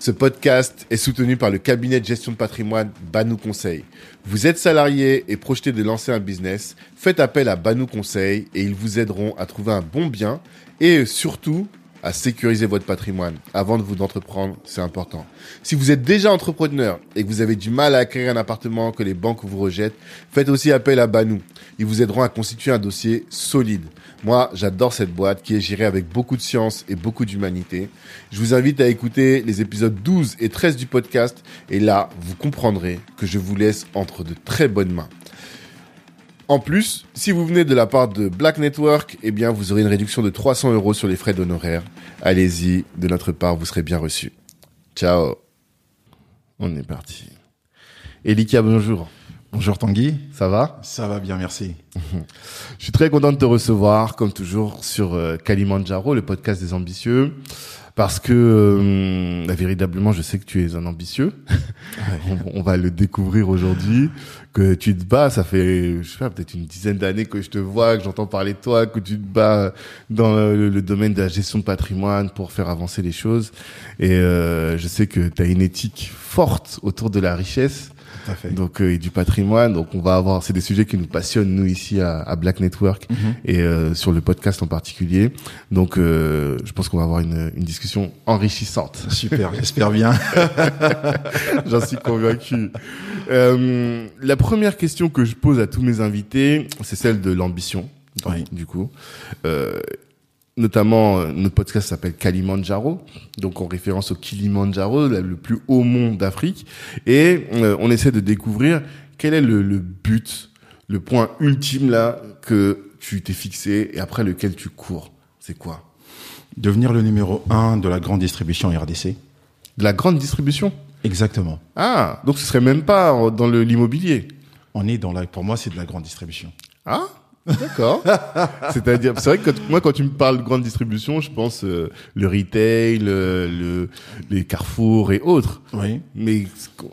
Ce podcast est soutenu par le cabinet de gestion de patrimoine Banou Conseil. Vous êtes salarié et projeté de lancer un business, faites appel à Banou Conseil et ils vous aideront à trouver un bon bien et surtout à sécuriser votre patrimoine avant de vous entreprendre, c'est important. Si vous êtes déjà entrepreneur et que vous avez du mal à acquérir un appartement que les banques vous rejettent, faites aussi appel à Banou. Ils vous aideront à constituer un dossier solide. Moi, j'adore cette boîte qui est gérée avec beaucoup de science et beaucoup d'humanité. Je vous invite à écouter les épisodes 12 et 13 du podcast et là, vous comprendrez que je vous laisse entre de très bonnes mains. En plus, si vous venez de la part de Black Network, eh bien, vous aurez une réduction de 300 euros sur les frais d'honoraires. Allez-y, de notre part, vous serez bien reçu. Ciao. On est parti. Elika, bonjour. Bonjour Tanguy. Ça va? Ça va bien, merci. Je suis très content de te recevoir, comme toujours, sur euh, Kalimandjaro, le podcast des ambitieux. Parce que, euh, véritablement, je sais que tu es un ambitieux. on, on va le découvrir aujourd'hui. Que tu te bats, ça fait, je sais pas, peut-être une dizaine d'années que je te vois, que j'entends parler de toi, que tu te bats dans le, domaine de la gestion de patrimoine pour faire avancer les choses. Et euh, je sais que tu as une éthique forte autour de la richesse. À fait. Donc euh, et du patrimoine. Donc on va avoir, c'est des sujets qui nous passionnent nous ici à, à Black Network Mhm. et euh, sur le podcast en particulier. Donc euh, je pense qu'on va avoir une, une discussion enrichissante. Super, j'espère bien. J'en suis convaincu. Euh, la première question que je pose à tous mes invités, c'est celle de l'ambition. Oui. Du coup, euh, notamment euh, notre podcast s'appelle Kalimandjaro, donc en référence au Kilimandjaro, le plus haut mont d'Afrique, et euh, on essaie de découvrir quel est le, le but, le point ultime là que tu t'es fixé et après lequel tu cours. C'est quoi? Devenir le numéro un de la grande distribution RDC. De la grande distribution? Exactement. Ah, donc ce serait même pas dans l'immobilier. On est dans la, pour moi, c'est de la grande distribution. Ah, d'accord. C'est-à-dire, c'est vrai que quand- moi, quand tu me parles de grande distribution, je pense euh, le retail, le, le- les carrefours et autres. Oui. Mais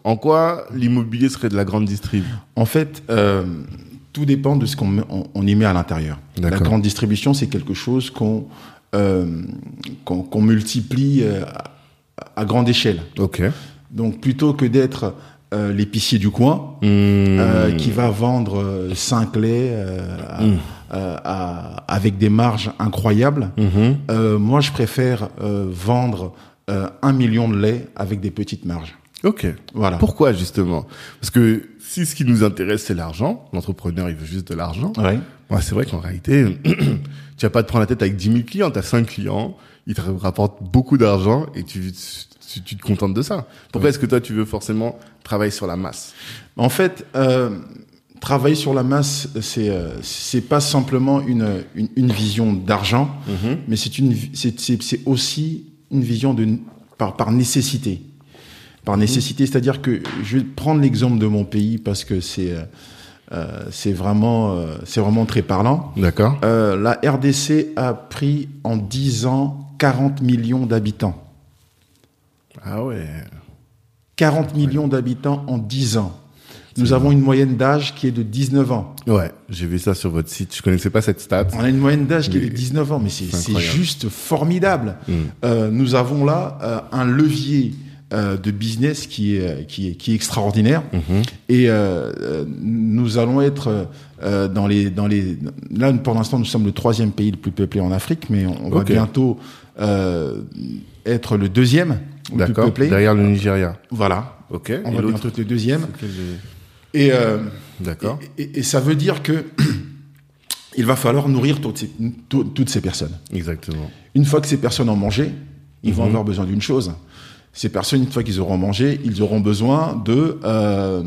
en quoi l'immobilier serait de la grande distrib? En fait, euh, tout dépend de ce qu'on met- on, on y met à l'intérieur. La grande distribution, c'est quelque chose qu'on euh, multiplie euh, à, à grande échelle. Ok. Donc, plutôt que d'être euh, l'épicier du coin, Mmh. euh, qui va vendre euh, cinq laits euh, à- Mm. euh, à- avec des marges incroyables. Euh, moi, je préfère vendre un million de laits avec des petites marges. Ok. Voilà. Pourquoi justement? Parce que si ce qui nous intéresse c'est l'argent, l'entrepreneur il veut juste de l'argent. Ouais. Ouais, c'est vrai qu'en réalité, tu vas pas te prendre la tête avec 10 000 clients, tu as 5 clients, ils te rapportent beaucoup d'argent et tu, tu, tu te contentes de ça. Pourquoi est-ce que toi tu veux forcément travailler sur la masse? En fait, euh, travailler sur la masse, c'est euh, c'est pas simplement une, une, une vision d'argent, mais c'est une c'est aussi une vision de par par nécessité. Par nécessité, c'est-à-dire que je vais prendre l'exemple de mon pays parce que c'est euh, euh, c'est vraiment c'est vraiment très parlant. D'accord. La RDC a pris en 10 ans 40 millions d'habitants. Ah ouais. 40 millions d'habitants en 10 ans. Nous avons une moyenne d'âge qui est de 19 ans. Ouais, j'ai vu ça sur votre site. Je connaissais pas cette stat. On a une moyenne d'âge qui est de 19 ans, mais c'est juste formidable. Mm. Euh, nous avons là euh, un levier euh, de business qui est, qui est, qui est extraordinaire. Mhm. Et nous allons être dans les dans les là pour l'instant nous sommes le troisième pays le plus peuplé en Afrique, mais on, on va bientôt être le deuxième D'accord. Derrière le Nigeria. Voilà, Ok. on Et va bientôt être le deuxième. Et euh, D'accord. Et, et- et ça veut dire que il va falloir nourrir toutes ces, tout- toutes ces personnes. Exactement. Une fois que ces personnes ont mangé, ils vont Mhm. avoir besoin d'une chose. Ces personnes, une fois qu'ils auront mangé, ils auront besoin de euh,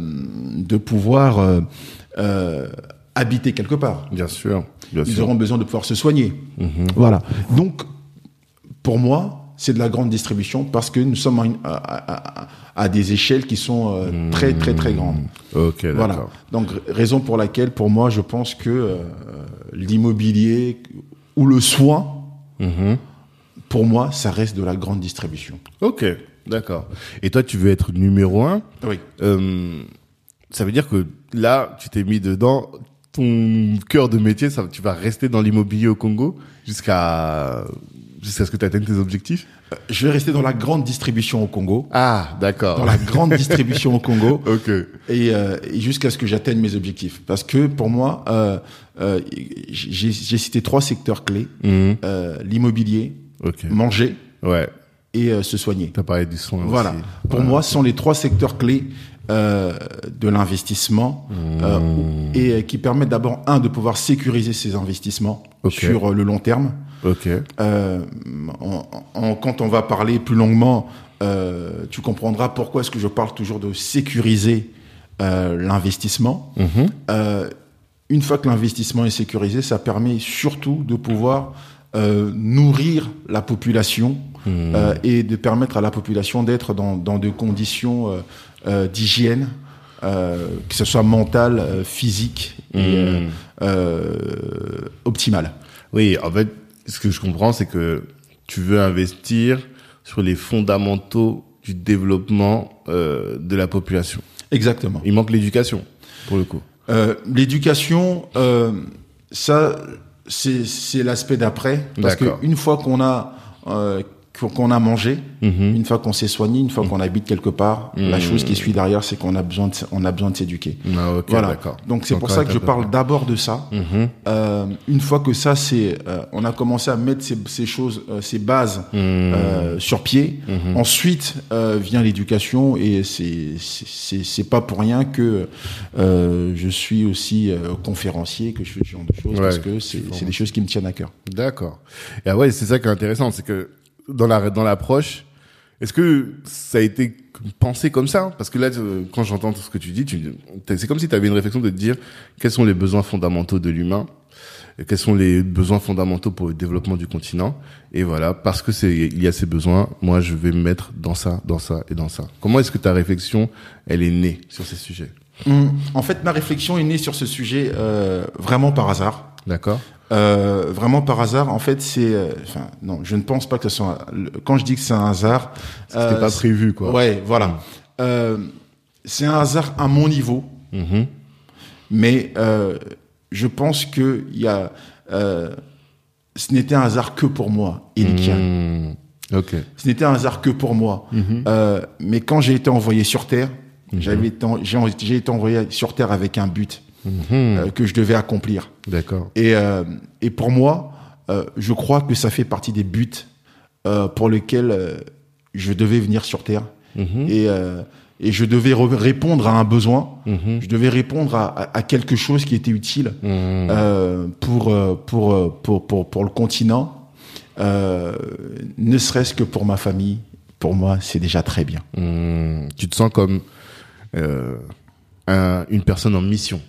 de pouvoir euh, euh, habiter quelque part. Bien sûr. Bien Ils sûr. auront besoin de pouvoir se soigner. Mhm. Voilà. Donc, pour moi, c'est de la grande distribution parce que nous sommes à, une- à- à- à- à des échelles qui sont euh, très très très grandes. Ok, d'accord. Voilà. Donc raison pour laquelle, pour moi, je pense que euh, l'immobilier ou le soin, Mhm. pour moi, ça reste de la grande distribution. Ok, d'accord. Et toi, tu veux être numéro un. Oui. Euh, ça veut dire que là, tu t'es mis dedans. Ton cœur de métier, ça, tu vas rester dans l'immobilier au Congo jusqu'à jusqu'à ce que tu atteignes tes objectifs? Je vais rester dans la grande distribution au Congo, Ah, d'accord. dans la grande distribution au Congo, Ok. et, euh, et jusqu'à ce que j'atteigne mes objectifs. Parce que pour moi, euh, euh, j'ai cité trois secteurs clés Mhm. euh, l'immobilier, Ok. manger Ouais. et euh, se soigner. T'as parlé du soin Voilà. aussi. Pour moi, ce sont les trois secteurs clés euh, de l'investissement euh, Mmh. et euh, qui permettent d'abord un de pouvoir sécuriser ses investissements Ok. sur euh, le long terme. Ok. Euh, quand on va parler plus longuement, euh, tu comprendras pourquoi est-ce que je parle toujours de sécuriser euh, l'investissement. Mhm. Une fois que l'investissement est sécurisé, ça permet surtout de pouvoir nourrir la population Mhm. et de permettre à la population d'être dans, dans des conditions d'hygiène, euh, que ce soit mentale, euh, physique et euh, optimale. Oui, en fait, ce que je comprends, c'est que tu veux investir sur les fondamentaux du développement euh, de la population. Exactement. Il manque l'éducation, pour le coup. Euh, L'éducation, euh, ça, c'est l'aspect d'après. Parce qu'une fois qu'on a euh, qu'on qu'on a mangé, Mhm. une fois qu'on s'est soigné, une fois qu'on habite quelque part, la Mhm. chose qui suit derrière, c'est qu'on a besoin de, on a besoin de s'éduquer. Ah, voilà. Donc c'est pour ça que je parle d'abord de ça. Mhm. Euh, une fois que ça, c'est, euh, on a commencé à mettre ces, ces choses, euh, ces bases Mhm. sur pied. Mhm. Ensuite vient l'éducation et c'est c'est- c'est pas pour rien que je suis aussi conférencier, que je fais ce genre de choses Ouais, parce que c'est c'est des choses qui me tiennent à cœur. D'accord. Et ah ouais, c'est ça qui est intéressant, c'est que dans la dans l'approche, est-ce que ça a été pensé comme ça? Parce que là, quand j'entends tout ce que tu dis, tu, c'est comme si tu avais une réflexion de te dire quels sont les besoins fondamentaux de l'humain, quels sont les besoins fondamentaux pour le développement du continent? Et voilà, parce que c'est il y a ces besoins, moi je vais me mettre dans ça, dans ça et dans ça. Comment est-ce que ta réflexion, elle est née sur ces sujets? Hum, En fait, ma réflexion est née sur ce sujet euh, vraiment par hasard. D'accord Euh, vraiment par hasard, en fait, c'est, euh, enfin, non, je ne pense pas que ce soit. Quand je dis que c'est un hasard, C'était euh, pas prévu, quoi. Ouais, voilà. Euh, c'est un hasard à mon niveau, Mhm. mais euh, je pense que il y a, euh, ce n'était un hasard que pour moi, Elikia. Mmh. Ok. Ce n'était un hasard que pour moi. Mhm. Euh, mais quand j'ai été envoyé sur Terre, j'avais en- j'ai, j'ai été envoyé sur Terre avec un but Mhm. euh, que je devais accomplir. D'accord. Et, euh, et pour moi, euh, je crois que ça fait partie des buts pour lesquels je devais venir sur Terre. Mhm. Et, euh, et je devais re- répondre à un besoin, Mhm. je devais répondre à, à- à quelque chose qui était utile Mhm. euh, pour, pour, pour, pour, pour le continent, euh, ne serait-ce que pour ma famille. Pour moi, c'est déjà très bien. Tu te sens comme un- une personne en mission.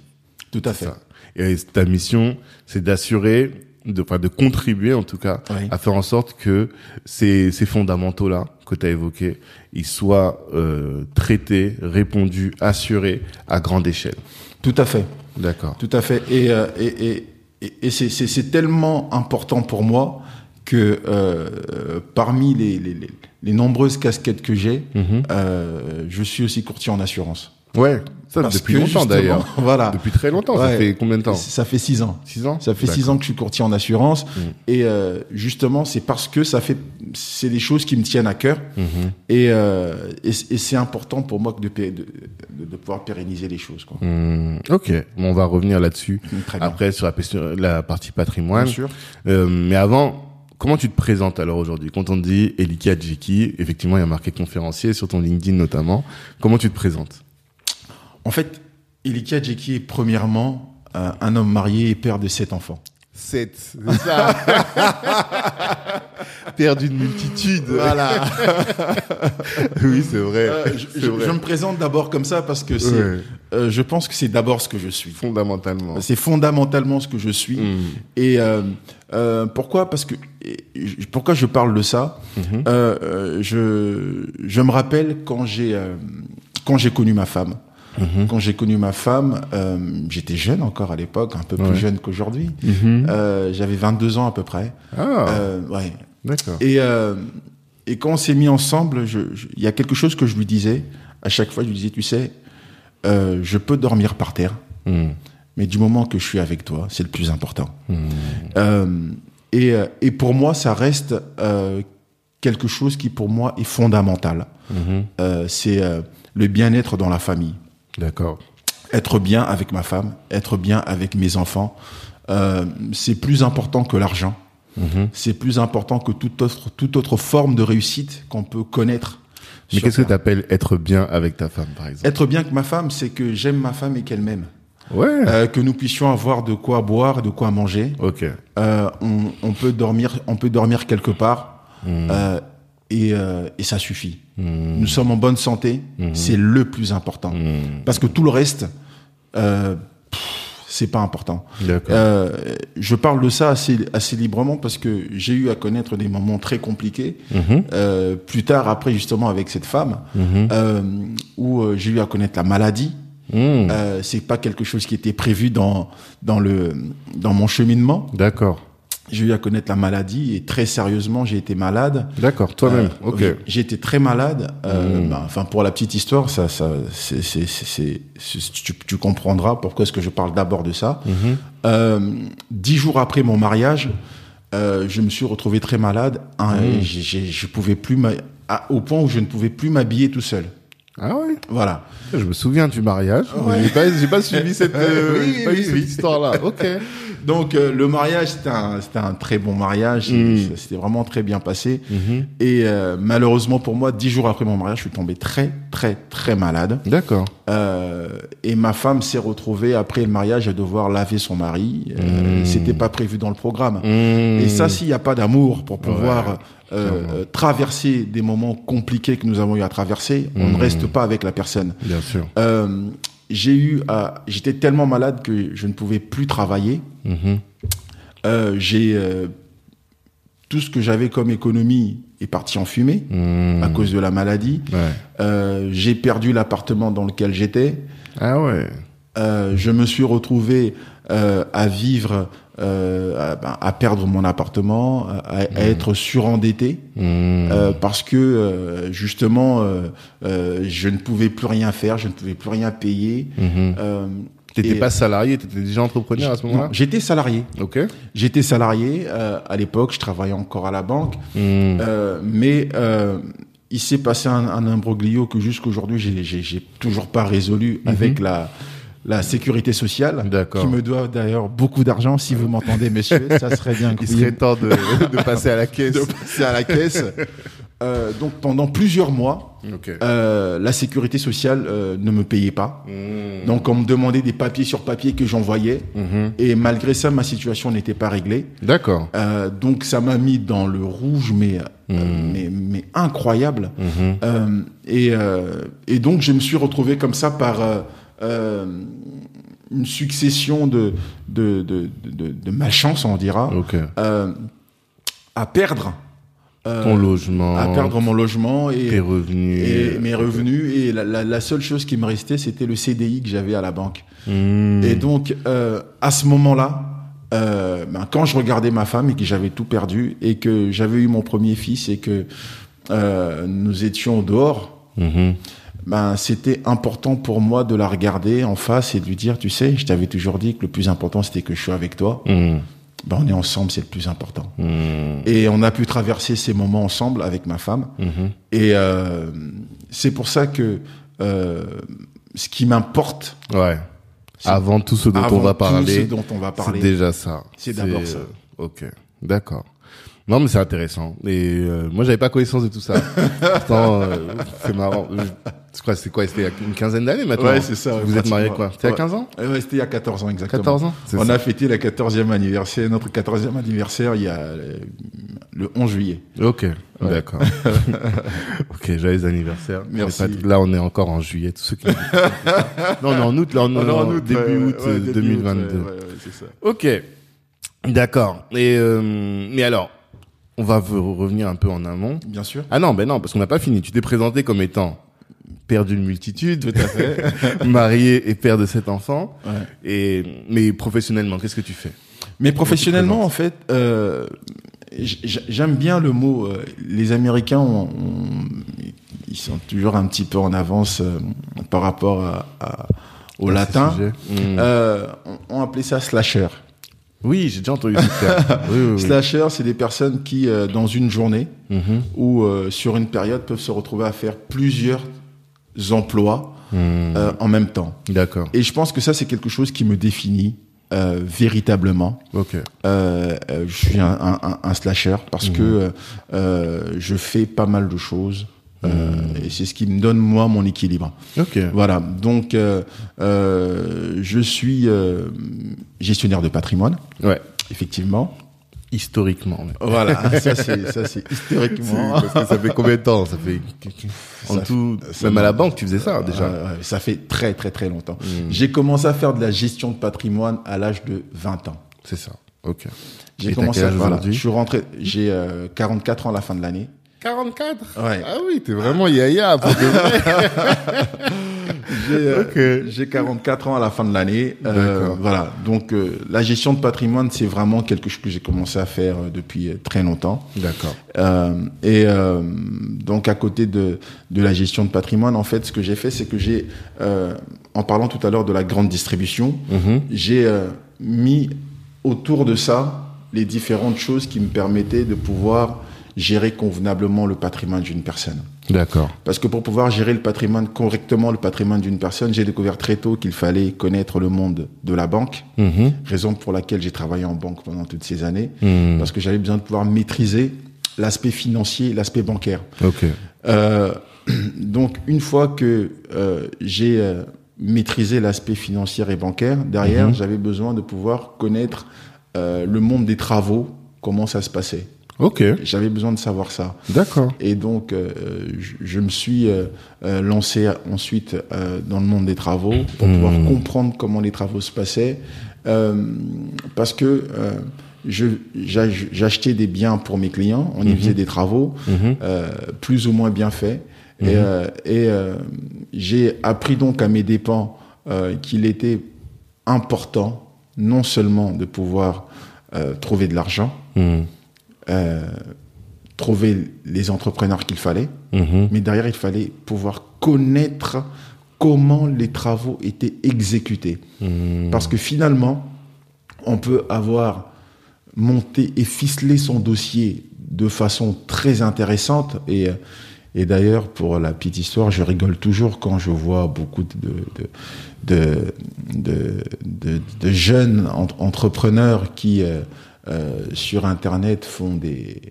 Tout à fait. Ça. Et ta mission, c'est d'assurer, de, enfin, de contribuer en tout cas, Oui. à faire en sorte que ces, ces fondamentaux-là que tu as évoqués, ils soient euh, traités, répondus, assurés à grande échelle. Tout à fait. D'accord. Tout à fait. Et, euh, et, et, et, c'est- tellement important pour moi que euh, parmi les, les, les, les nombreuses casquettes que j'ai, Mhm. euh, je suis aussi courtier en assurance. Ouais, ça Parce depuis longtemps d'ailleurs. Voilà. Depuis très longtemps. Ça fait combien de temps Ça fait six ans. Six ans Ça fait six ans que je suis courtier en assurance. Mm. Et euh, justement, c'est parce que ça fait, c'est des choses qui me tiennent à cœur. Mhm. Et, euh, et, et c'est important pour moi que de, de, de, de pouvoir pérenniser les choses. Quoi. Mmh, ok, bon, on va revenir là-dessus bien. après sur la, la partie patrimoine. Bien sûr. Euh, mais avant, comment tu te présentes alors aujourd'hui? Quand on te dit Elika Djeki, effectivement, il y a marqué conférencier sur ton LinkedIn notamment. Comment tu te présentes? En fait, Elikia Djeki est premièrement euh, un homme marié et père de sept enfants. 7. C'est ça. Père d'une multitude. Voilà. oui, c'est vrai. Euh, je, C'est je- vrai. je me présente d'abord comme ça parce que c'est, Ouais. euh, je pense que c'est d'abord ce que je suis. Fondamentalement. C'est fondamentalement ce que je suis. Mm. Et euh, pourquoi? Parce que pourquoi je parle de ça? Euh, Je je me rappelle quand j'ai quand j'ai connu ma femme. Mhm. Quand j'ai connu ma femme, euh, j'étais jeune encore à l'époque, un peu plus jeune qu'aujourd'hui. Mhm. Euh, J'avais 22 ans à peu près. Ah, Euh, ouais. d'accord. Et, euh, et quand on s'est mis ensemble, il y a quelque chose que je lui disais. À chaque fois, je lui disais, tu sais, je peux dormir par terre, Mm. mais du moment que je suis avec toi, c'est le plus important. Mm. Et, et pour moi, ça reste quelque chose qui, pour moi, est fondamental. Mhm. Euh, c'est euh, le bien-être dans la famille. D'accord. Être bien avec ma femme, être bien avec mes enfants, euh, c'est plus important que l'argent. Mhm. C'est plus important que toute autre, toute autre forme de réussite qu'on peut connaître. Mais qu'est-ce que tu appelles être bien avec ta femme, par exemple? Être bien avec ma femme, c'est que j'aime ma femme et qu'elle m'aime. Ouais. Euh, que nous puissions avoir de quoi boire, de quoi manger. ok. Euh, on, on peut dormir, on peut dormir quelque part euh, et, euh, et ça suffit. Nous sommes en bonne santé, Mhm. c'est le plus important. Parce que tout le reste, euh, c'est pas important. Euh, je parle de ça assez, assez librement parce que j'ai eu à connaître des moments très compliqués. Mhm. Euh, plus tard, après justement avec cette femme, Mhm. euh, où euh, j'ai eu à connaître la maladie. Euh, c'est pas quelque chose qui était prévu dans dans le dans mon cheminement. D'accord. J'ai eu à connaître la maladie et très sérieusement, j'ai été malade. D'accord. Toi-même. Euh, ok. J'ai été très malade. Euh, Mm. bah, enfin, pour la petite histoire, ça, ça, c'est, tu, tu comprendras pourquoi est-ce que je parle d'abord de ça. Mhm. Euh, dix jours après mon mariage, euh, je me suis retrouvé très malade. Hein, Mm. et j'ai- j'ai- je pouvais plus, m'a- au point où je ne pouvais plus m'habiller tout seul. Ah ouais. Voilà. Je me souviens du mariage. Ouais. J'ai pas, j'ai pas suivi cette, euh, Oui, oui, cette histoire-là. Ok. Donc euh, le mariage, c'était un, c'était un très bon mariage. Mm. C'était vraiment très bien passé. Mhm. Et euh, malheureusement pour moi, dix jours après mon mariage, je suis tombé très, très, très malade. D'accord. Euh, et ma femme s'est retrouvée après le mariage à devoir laver son mari. Euh, Mm. C'était pas prévu dans le programme. Mm. Et ça, s'il n'y a pas d'amour pour pouvoir Ouais, euh, euh, traverser des moments compliqués que nous avons eu à traverser, on ne reste pas avec la personne. Bien sûr. Euh, j'ai eu, à- j'étais tellement malade que je ne pouvais plus travailler. Euh, j'ai tout ce que j'avais comme économie est parti en fumée Mm. à cause de la maladie. Ouais. J'ai perdu l'appartement dans lequel j'étais. Ah ouais. Je me suis retrouvé à vivre, euh, à, ben, à perdre mon appartement, à, à être surendetté Mm. euh, parce que euh, justement je ne pouvais plus rien faire, je ne pouvais plus rien payer. Euh, T'étais pas salarié, t'étais déjà entrepreneur à ce moment-là J'étais salarié. Ok. J'étais salarié à l'époque, je travaillais encore à la banque, Mm. euh, mais il s'est passé un, un imbroglio que jusqu'aujourd'hui j'ai toujours pas résolu avec la la sécurité sociale, qui me doit d'ailleurs beaucoup d'argent. Si vous m'entendez, messieurs, ça serait bien Il serait temps de, de passer à la caisse. de passer à la caisse. Euh, donc pendant plusieurs mois, euh, la sécurité sociale euh, ne me payait pas. Mm. Donc on me demandait des papiers sur papier que j'envoyais. Mhm. Et malgré ça, ma situation n'était pas réglée. D'accord. Donc ça m'a mis dans le rouge, mais, euh, Mm. mais, mais incroyable. Mhm. Et, et donc je me suis retrouvé comme ça par euh, une succession de, de, de, de, de malchance, on dira, euh, à perdre. euh, Ton logement, à perdre mon logement et, tes revenus. et mes revenus. Et la, la, la seule chose qui me restait, c'était le CDI que j'avais à la banque. Mm. Et donc, euh, à ce moment-là, ben, quand je regardais ma femme et que j'avais tout perdu et que j'avais eu mon premier fils et que nous étions dehors, Mhm. Ben, c'était important pour moi de la regarder en face et de lui dire, tu sais, je t'avais toujours dit que le plus important, c'était que je suis avec toi. Mm. Ben, on est ensemble, c'est le plus important. Mm. Et on a pu traverser ces moments ensemble avec ma femme. Mhm. Et euh, c'est pour ça que euh, ce qui m'importe, Ouais. Avant tout ce dont on va parler, c'est déjà ça. C'est d'abord ça. euh, Ok, d'accord. Non, mais c'est intéressant. Et euh, moi, j'avais pas connaissance de tout ça. Pourtant, euh, c'est marrant. C'est quoi, c'est quoi C'était il y a une quinzaine d'années maintenant Ouais, c'est ça. Vous êtes marié quoi? C'était à Ouais. 15 ans? Ouais, c'était il y a 14 ans exactement. 14 ans? On ça. a fêté le 14e anniversaire, notre 14e anniversaire il y a euh, le 11 juillet. Ok, d'accord. ok, joyeux anniversaire. Merci. pas- là, on est encore en juillet. Tous ceux qui. non, on est en août. Là, on est en août euh, début 2022. août, ouais, ouais, ouais, c'est ça. Ok, d'accord. Et euh, mais alors, on va revenir un peu en amont. Bien sûr. Ah non, ben non, parce qu'on n'a pas fini. Tu t'es présenté comme étant père d'une multitude, tout à fait, marié et père de sept enfants. Ouais. Et mais professionnellement, qu'est-ce que tu fais? Mais professionnellement, en fait, euh, j'aime bien le mot. euh, les Américains, ont- ont- ils sont toujours un petit peu en avance euh, par rapport à, à- au latin. Euh, on, on appelait ça slasher. Oui, j'ai déjà entendu ce terme. Oui, oui, oui. Slasher, c'est des personnes qui, euh, dans une journée Mhm. ou euh, sur une période, peuvent se retrouver à faire plusieurs emplois Mm. euh, en même temps. D'accord. Et je pense que ça, c'est quelque chose qui me définit euh, véritablement. Ok. Euh, euh, je suis un, un- un- un slasher parce Mhm. que je fais pas mal de choses. Euh, et c'est ce qui me donne moi mon équilibre. Ok. Voilà. Donc, euh, euh, je suis euh, gestionnaire de patrimoine, Ouais. effectivement. Historiquement. Voilà. ça c'est ça c'est historiquement. Parce que ça fait combien de temps? Ça fait en Ça tout, même à la banque, tu faisais ça déjà. Euh, ouais, ça fait très très très longtemps. Mm. J'ai commencé à faire de la gestion de patrimoine à l'âge de 20 ans. C'est ça. Ok. J'ai commencé à voilà, Je suis rentré, j'ai euh, 44 ans à la fin de l'année. 44? Ouais. Ah oui, t'es vraiment yaya pour de vrai. J'ai euh, Ok. j'ai 44 ans à la fin de l'année. Euh, voilà. Donc euh, la gestion de patrimoine, c'est vraiment quelque chose que j'ai commencé à faire euh, depuis euh, très longtemps. D'accord. Euh, et euh, donc à côté de, de la gestion de patrimoine, en fait, ce que j'ai fait, c'est que j'ai, euh, en parlant tout à l'heure de la grande distribution, Mhm. j'ai euh, mis autour de ça les différentes choses qui me permettaient de pouvoir gérer convenablement le patrimoine d'une personne. D'accord. Parce que pour pouvoir gérer le patrimoine correctement, le patrimoine d'une personne, j'ai découvert très tôt qu'il fallait connaître le monde de la banque, Mhm. raison pour laquelle j'ai travaillé en banque pendant toutes ces années, Mhm. parce que j'avais besoin de pouvoir maîtriser l'aspect financier, l'aspect bancaire. Ok. Euh, donc une fois que euh, j'ai euh, maîtrisé l'aspect financier et bancaire, derrière Mhm. j'avais besoin de pouvoir connaître le monde des travaux, comment ça se passait. Ok. J'avais besoin de savoir ça. D'accord. Et donc, euh, je, je me suis euh, euh, lancé ensuite euh, dans le monde des travaux pour Mhm. pouvoir comprendre comment les travaux se passaient. Parce que j'achetais des biens pour mes clients, on y Mhm. faisait des travaux euh, plus ou moins bien faits. Et, et j'ai appris donc à mes dépens qu'il était important non seulement de pouvoir trouver de l'argent. Euh, trouver les entrepreneurs qu'il fallait, Mhm. mais derrière, il fallait pouvoir connaître comment les travaux étaient exécutés. Mhm. Parce que finalement, on peut avoir monté et ficelé son dossier de façon très intéressante. Et, et d'ailleurs, pour la petite histoire, je rigole toujours quand je vois beaucoup de, de, de, de, jeunes en- entrepreneurs qui, euh, euh, sur Internet, font des...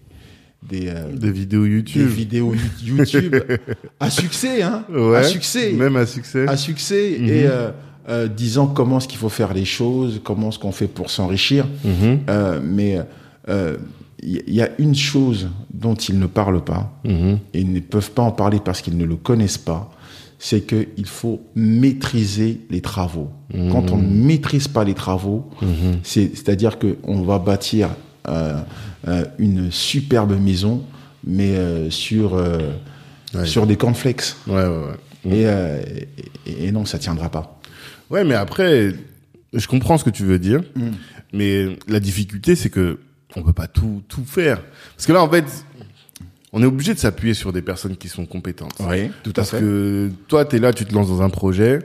Des, euh, Des vidéos des YouTube. vidéos YouTube à succès, hein, Ouais. à succès, Même à succès. à succès, Mhm. et euh, euh, disant comment est-ce qu'il faut faire les choses, comment est-ce qu'on fait pour s'enrichir. Mhm. Mais il y, y a une chose dont ils ne parlent pas, Mhm. et ils ne peuvent pas en parler parce qu'ils ne le connaissent pas, c'est qu'il faut maîtriser les travaux. Quand on ne maîtrise pas les travaux, c'est- c'est-à-dire qu'on va bâtir euh, euh, une superbe maison, mais euh, sur, Ouais. sur des cornflakes. Ouais, ouais, ouais. Et, euh, et, et non, ça tiendra pas. Ouais, mais après, je comprends ce que tu veux dire, mais la difficulté, c'est que on peut pas tout tout faire. Parce que là, en fait, on est obligé de s'appuyer sur des personnes qui sont compétentes. Oui, tout Parce que toi, tu es là, tu te lances dans un projet.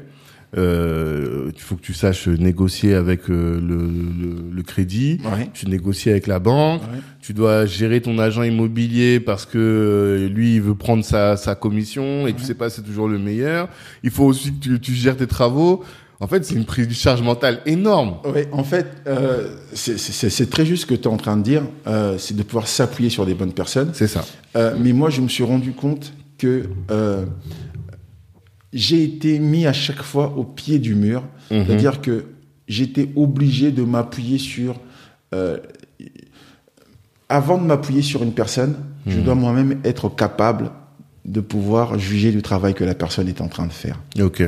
Euh, il faut que tu saches négocier avec euh, le, le, le crédit. Ouais. Tu négocies avec la banque. Ouais. Tu dois gérer ton agent immobilier parce que euh, lui, il veut prendre sa, sa commission et tu sais pas c'est toujours le meilleur. Il faut aussi que tu, tu gères tes travaux. En fait, c'est une prise de charge mentale énorme. Oui, en fait, euh, c'est- très juste ce que tu es en train de dire, euh, c'est de pouvoir s'appuyer sur des bonnes personnes. C'est ça. Euh, mais moi, je me suis rendu compte que j'ai été mis à chaque fois au pied du mur. Mhm. C'est-à-dire que j'étais obligé de m'appuyer sur... avant de m'appuyer sur une personne, je Mhm. dois moi-même être capable de pouvoir juger du travail que la personne est en train de faire. Ok.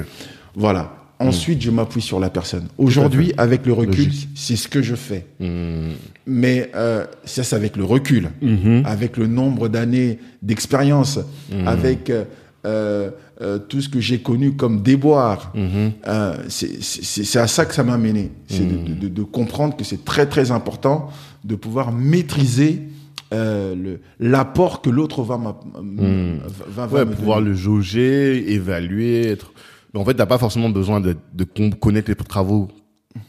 Voilà. Ensuite, je m'appuie sur la personne. Aujourd'hui, avec le recul, c'est ce que je fais. Hmm. Mais euh, ça, c'est avec le recul, Mhm. avec le nombre d'années d'expérience, avec euh, euh, tout ce que j'ai connu comme déboire. Mhm. Euh, c'est à ça que ça m'a mené. C'est de, de- de comprendre que c'est très très important de pouvoir maîtriser euh, l'apport que l'autre va, va, va Ouais, me pouvoir donner. le jauger, évaluer, être. Mais en fait, t'as pas forcément besoin de, de con- connaître les travaux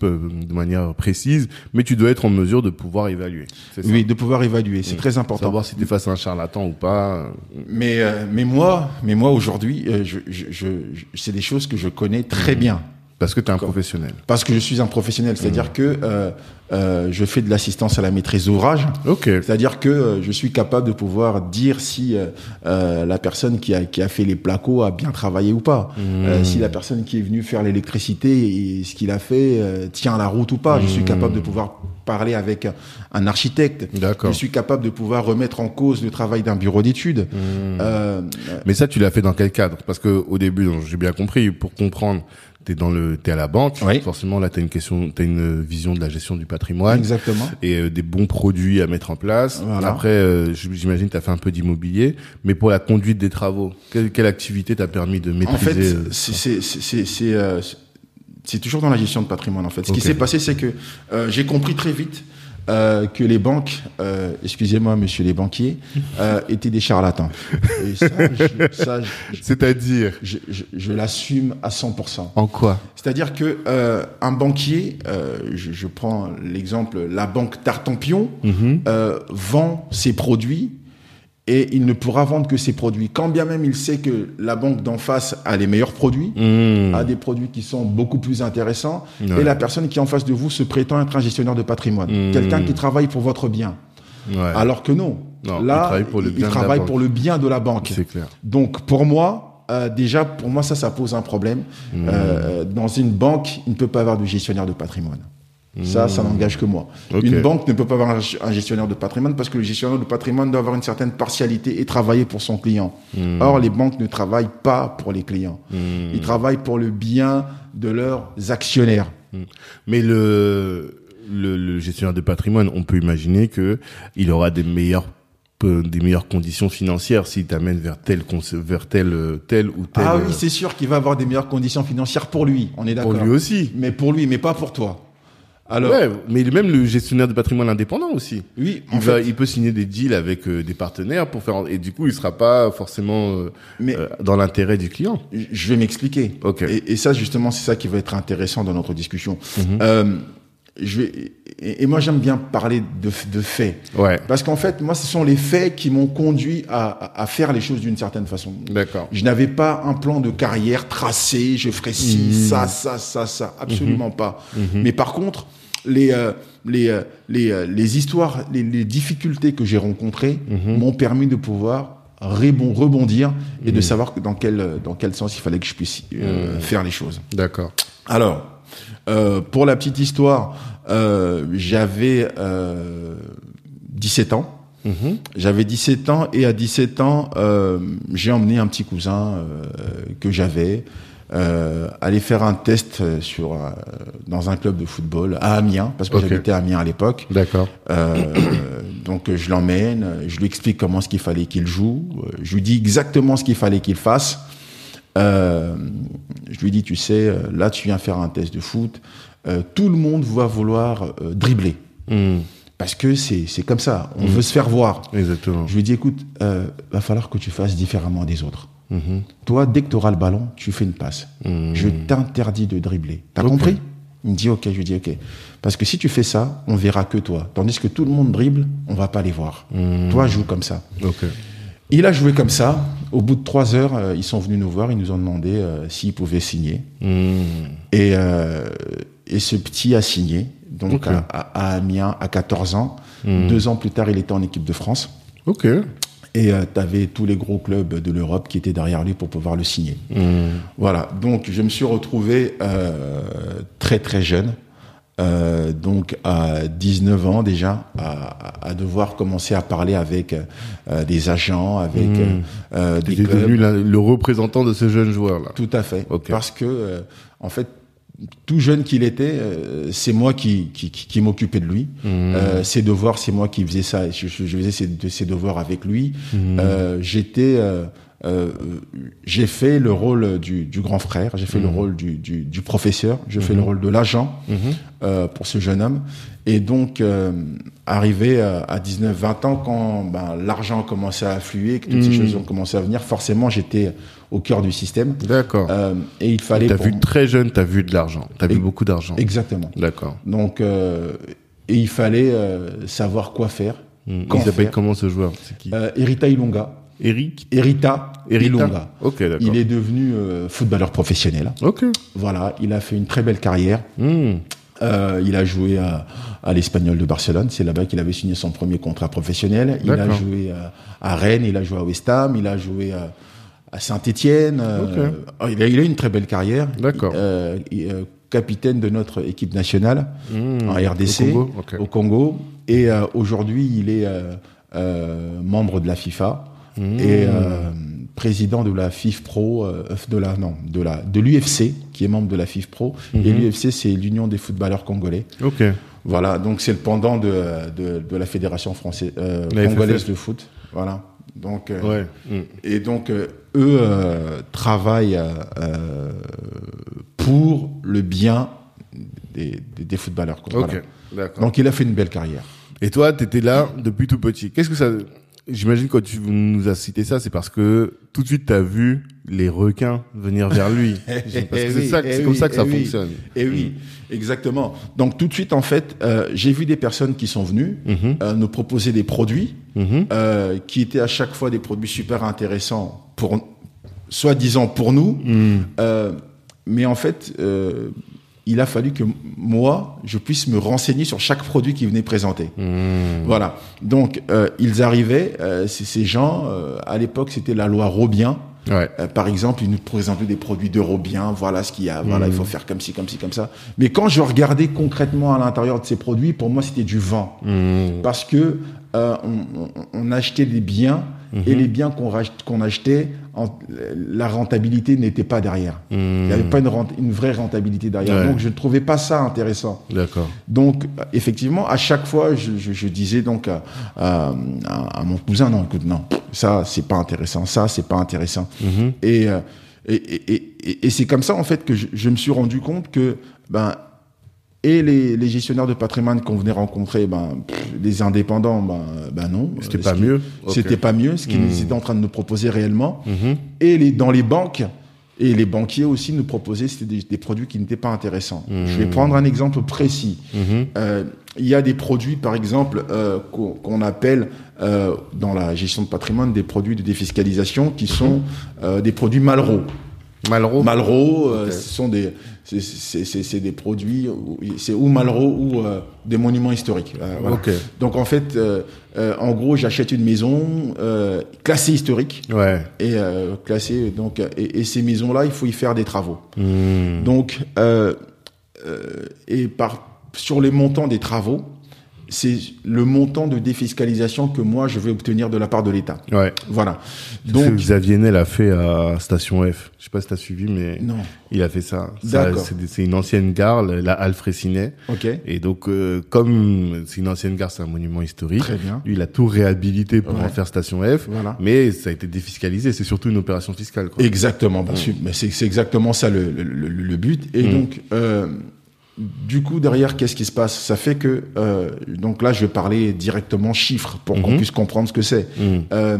euh, de manière précise, mais tu dois être en mesure de pouvoir évaluer. Oui, de pouvoir évaluer, c'est très important. Savoir si tu es face à un charlatan ou pas. Mais, euh, mais moi, mais moi aujourd'hui, euh, je, je, je, je- c'est des choses que je connais très bien. Parce que tu es un professionnel. Parce que je suis un professionnel, c'est-à-dire que euh, euh, je fais de l'assistance à la maîtrise d'ouvrage. Ok. C'est-à-dire que euh, je suis capable de pouvoir dire si euh, euh, la personne qui a, qui a fait les placos a bien travaillé ou pas. Euh, si la personne qui est venue faire l'électricité et ce qu'il a fait tient la route ou pas. Je suis capable de pouvoir parler avec un architecte. D'accord. Je suis capable de pouvoir remettre en cause le travail d'un bureau d'études. Euh, Mais ça, tu l'as fait dans quel cadre? Parce que au début, j'ai bien compris, pour comprendre, t'es dans le, t'es à la banque. Oui. Forcément, là, t'as une question, t'as une vision de la gestion du patrimoine. exactement. et euh, des bons produits à mettre en place. Voilà. Après, euh, j'imagine tu as fait un peu d'immobilier, mais pour la conduite des travaux, quelle, quelle activité t'a permis de maîtriser En fait, euh, c'est- c'est c'est c'est euh, c'est toujours dans la gestion de patrimoine. En fait, ce qui s'est passé, c'est que euh, j'ai compris très vite euh, que les banques, euh, excusez-moi, monsieur les banquiers, euh, étaient des charlatans. C'est-à-dire je, je- je l'assume à 100%. en quoi C'est-à-dire que euh, un banquier, euh, je, je prends l'exemple, la banque Tartampion euh, vend ses produits et il ne pourra vendre que ses produits. Quand bien même il sait que la banque d'en face a les meilleurs produits, Mmh. a des produits qui sont beaucoup plus intéressants, Ouais. et la personne qui est en face de vous se prétend être un gestionnaire de patrimoine, Mmh. quelqu'un qui travaille pour votre bien. Ouais, Alors que non, Non, il là, travaille pour le il bien de la travaille banque. pour le bien de la banque. c'est clair. Donc pour moi, euh, déjà pour moi ça, ça pose un problème. Mmh. Euh, dans une banque, il ne peut pas avoir de gestionnaire de patrimoine. Ça, ça n'engage que moi. Une banque ne peut pas avoir un gestionnaire de patrimoine parce que le gestionnaire de patrimoine doit avoir une certaine partialité et travailler pour son client. Mmh. Or, les banques ne travaillent pas pour les clients. Mmh. Ils travaillent pour le bien de leurs actionnaires. Mais le, le, le gestionnaire de patrimoine, on peut imaginer que il aura des meilleures peu- des meilleures conditions financières s'il t'amène vers tel vers tel euh, tel ou tel Ah euh, oui, c'est sûr qu'il va avoir des meilleures conditions financières pour lui. On est pour d'accord. lui aussi. Mais pour lui, mais pas pour toi. Alors, ouais, mais même le gestionnaire de patrimoine indépendant aussi. oui, Il, va, fait, il peut signer des deals avec euh, des partenaires pour faire et du coup il sera pas forcément euh, Mais- euh, dans l'intérêt du client. je vais m'expliquer. Ok. Et, et ça, justement, c'est ça qui va être intéressant dans notre discussion. Mhm. Euh, je vais, et, et moi, j'aime bien parler de, de faits. Ouais, Parce qu'en fait, moi, ce sont les faits qui m'ont conduit à, à- faire les choses d'une certaine façon. d'accord. Je n'avais pas un plan de carrière tracé, je ferais ci, Mhm. ça, ça, ça, ça, absolument pas. Mais par contre, les, euh, les, euh, les, euh, les histoires, les, les difficultés que j'ai rencontrées Mhm. m'ont permis de pouvoir rebon- rebondir et de savoir dans quel, dans quel sens il fallait que je puisse euh, faire les choses. D'accord. Alors, euh, pour la petite histoire, euh, j'avais euh, 17 ans. Mhm. J'avais 17 ans et à 17 ans, euh, j'ai emmené un petit cousin euh, que j'avais euh, aller faire un test sur euh, dans un club de football à Amiens parce que j'habitais à Amiens à l'époque. D'accord. Euh, donc je l'emmène, je lui explique comment ce qu'il fallait qu'il joue, je lui dis exactement ce qu'il fallait qu'il fasse. Euh, je lui dis, tu sais, euh, là tu viens faire un test de foot, euh, tout le monde va vouloir euh, dribbler Mhm. parce que c'est comme ça, on veut se faire voir. Exactement. Je lui dis, écoute, va falloir que tu fasses différemment des autres. Mhm. Toi, dès que tu auras le ballon, tu fais une passe. Je t'interdis de dribbler. T'as compris? Il me dit, ok, je lui dis, ok. Parce que si tu fais ça, on verra que toi. Tandis que tout le monde dribble, on va pas les voir. Toi, joue comme ça. Ok. Il a joué comme ça. Au bout de trois heures, euh, ils sont venus nous voir. Ils nous ont demandé euh, s'ils pouvaient signer. Hmm. Et, euh, et ce petit a signé. Donc à, à Amiens, à 14 ans. Hmm. Deux ans plus tard, il était en équipe de France. Ok. Et tu avais tous les gros clubs de l'Europe qui étaient derrière lui pour pouvoir le signer. Hmm. Voilà, donc je me suis retrouvé très très jeune, euh, donc à 19 ans déjà, à, à devoir commencer à parler avec euh, des agents, avec Mmh. euh, des es clubs. devenu la- le représentant de ce jeune joueur-là. Tout à fait, Ok. parce que euh, en fait, tout jeune qu'il était, euh, c'est moi qui, qui, qui, m'occupais de lui. Mmh. Euh, ses devoirs, c'est moi qui faisais ça. Je, faisais ses, de- ses devoirs avec lui. Mmh. Euh, J'étais, euh, j'ai fait le rôle du, du grand frère. J'ai fait le Mmh. rôle du, du, du professeur. Je fais le rôle de l'agent Mhm. euh, pour ce jeune homme. Et donc, euh, arrivé à, à 19-20 ans, quand ben, l'argent commençait à affluer, que toutes ces Mhm. choses ont commencé à venir, forcément, j'étais au cœur du système. D'accord. Et il fallait. T'as pour vu très jeune, t'as vu de l'argent. T'as vu beaucoup d'argent. Exactement. D'accord. Donc, et il fallait savoir quoi faire. Quand Il s'appelle comment ce joueur? Qui? Euh, Erita Ilonga. Eric Erita, Erita Ilonga. Ok, d'accord. Il est devenu euh, footballeur professionnel. Ok. Voilà, il a fait une très belle carrière. Hmm. Euh, il a joué à, à l'Espagnol de Barcelone. C'est là-bas qu'il avait signé son premier contrat professionnel. Il a joué à, à Rennes, il a joué à West Ham, il a joué à, à Saint-Étienne. il, a, il a une très belle carrière. D'accord. Euh, euh, capitaine de notre équipe nationale Hmm. en RDC Au Congo Ok. au Congo. Et euh, aujourd'hui, il est euh, euh, membre de la FIFA Hmm. et euh, président de la FIF Pro, euh, de la non, de la de l'UFC, qui est membre de la FIF Pro. Et Mhm. l'UFC, c'est l'Union des footballeurs congolais. Ok. Voilà, donc c'est le pendant de, de, de la fédération française euh, La congolaise FFF. de foot. Voilà. Donc euh, Ouais. Hmm. et donc euh, eux euh, travaillent pour le bien des, des, des footballeurs. quoi. Ok. Voilà. D'accord. Donc il a fait une belle carrière. Et toi, t'étais là depuis tout petit. Qu'est-ce que ça J'imagine quand tu nous as cité ça, c'est parce que tout de suite t'as vu les requins venir vers lui. parce que Eh c'est oui, ça, eh comme ça que ça eh oui. fonctionne. Et oui, exactement. Donc tout de suite, en fait, euh, j'ai vu des personnes qui sont venues Mhm. euh, nous proposer des produits Mhm. euh, qui étaient à chaque fois des produits super intéressants pour, soi-disant pour nous. Euh, mais en fait, il a fallu que moi, je puisse me renseigner sur chaque produit qui venait présenter. Hmm. Voilà. Donc, euh, ils arrivaient, euh, ces gens, euh, à l'époque, c'était la loi Robien. Ouais. Par exemple, ils nous présentaient des produits d'Eurobien, voilà ce qu'il y a, voilà, il faut faire comme ci, comme ci, comme ça. Mais quand je regardais concrètement à l'intérieur de ces produits, pour moi, c'était du vent. Hmm. Parce que on, achetait des biens et les biens qu'on achetait, en- la rentabilité n'était pas derrière. Il n'y avait pas une, rent- une vraie rentabilité derrière. Ouais. Donc, je ne trouvais pas ça intéressant. D'accord. Donc, effectivement, à chaque fois, je, je- je disais donc à, à- à- à mon cousin, non, écoute, non, ça, c'est pas intéressant, ça, c'est pas intéressant. Mhm. Et, euh, et, et, et- et c'est comme ça, en fait, que je, je me suis rendu compte que, ben, et les, les gestionnaires de patrimoine qu'on venait rencontrer, ben, pff, les indépendants, ben, ben non. C'était Euh, pas mieux. Ok. C'était pas mieux, ce qu'ils Mhm. étaient en train de nous proposer réellement. Mhm. Et les, dans les banques, et les banquiers aussi nous proposaient c'était des, des produits qui n'étaient pas intéressants. Je vais prendre un exemple précis. Mhm. Euh, il y a des produits, par exemple, euh, qu'on qu'on appelle euh, dans la gestion de patrimoine des produits de défiscalisation qui sont euh, des produits Malraux. Malraux. Malraux, ce sont des, c'est- c'est c'est- c'est des produits, c'est ou Malraux ou euh, des monuments historiques. Euh, voilà. Ok. Donc en fait, euh, euh, en gros, j'achète une maison euh, classée historique Ouais. et euh, classée. Donc et, et ces maisons-là, il faut y faire des travaux. Hmm. Donc, euh, euh, et par, sur les montants des travaux, c'est le montant de défiscalisation que moi je vais obtenir de la part de l'État. Ouais. Voilà. Donc Xavier Niel a fait à Station F. Je sais pas si t'as suivi, mais non. il a fait ça. Ça, D'accord. C'est une ancienne gare, la Halle Fraissinet. Ok. Et donc, euh, comme c'est une ancienne gare, c'est un monument historique. Très bien. Lui, il a tout réhabilité pour Ouais. en faire Station F. Voilà. Mais ça a été défiscalisé. C'est surtout une opération fiscale. Quoi. Exactement. bah, c'est- mais c'est c'est exactement ça le, le, le- le but. Et Mm. donc, euh, du coup, derrière, qu'est-ce qui se passe? Ça fait que, euh, donc là, je vais parler directement chiffres pour qu'on Mhm. puisse comprendre ce que c'est. Hmm. Euh,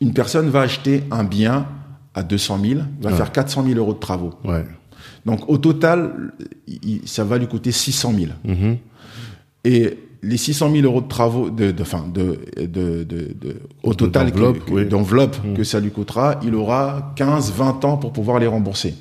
une personne va acheter un bien à 200 000, va Ouais. faire 400 000 euros de travaux. Ouais. Donc au total, ça va lui coûter 600 000. Mhm. Et les 600 000 euros de travaux, de, de, enfin, de, de, au total d'enveloppe, que- oui. d'enveloppe que ça lui coûtera, il aura 15, 20 ans pour pouvoir les rembourser.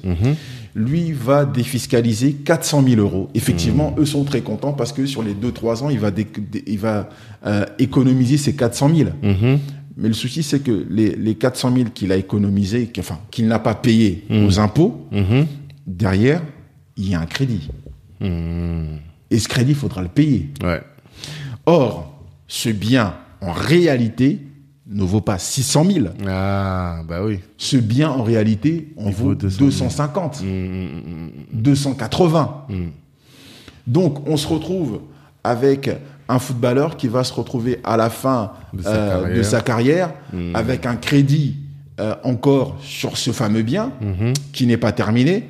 Lui va défiscaliser 400 000 euros. Effectivement, Mm. eux sont très contents parce que sur les 2-3 ans, il va, dé- dé- il va euh, économiser ces 400 000. Mhm. Mais le souci, c'est que les, les 400 000 qu'il a économisés, qu'- enfin, qu'il n'a pas payé Mm. aux impôts, Mhm. derrière, il y a un crédit. Mhm. Et ce crédit, il faudra le payer. Ouais. Or, ce bien, en réalité, ne vaut pas 600 000. Ah, bah oui. Ce bien, en réalité, en vaut vaut 200 000. 250, Mhm, mhm, 280. mhm. Donc, on se retrouve avec un footballeur qui va se retrouver à la fin De sa euh, carrière. de sa carrière avec un crédit euh, encore sur ce fameux bien qui n'est pas terminé.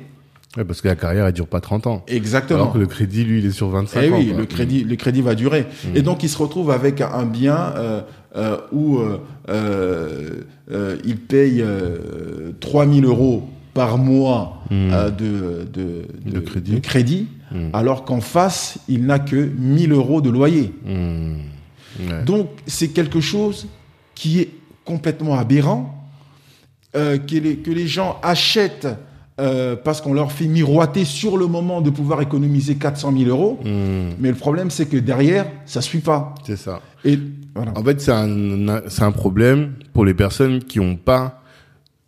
Ouais, parce que la carrière, elle dure pas 30 ans. Exactement. Alors que le crédit, lui, il est sur 25 Eh ans. oui, quoi. le crédit, le crédit va durer. Mm. Et donc, il se retrouve avec un bien euh, euh, où euh, il paye euh, 3000 euros par mois Mm. de, de, De crédit. crédit, Mm. alors qu'en face, il n'a que 1000 euros de loyer. Ouais. Donc, c'est quelque chose qui est complètement aberrant, que, les, que les gens achètent euh, parce qu'on leur fait miroiter sur le moment de pouvoir économiser 400 000 euros. Mhm. Mais le problème, c'est que derrière, ça suit pas. C'est ça. Et voilà. En fait, c'est un, un problème pour les personnes qui n'ont pas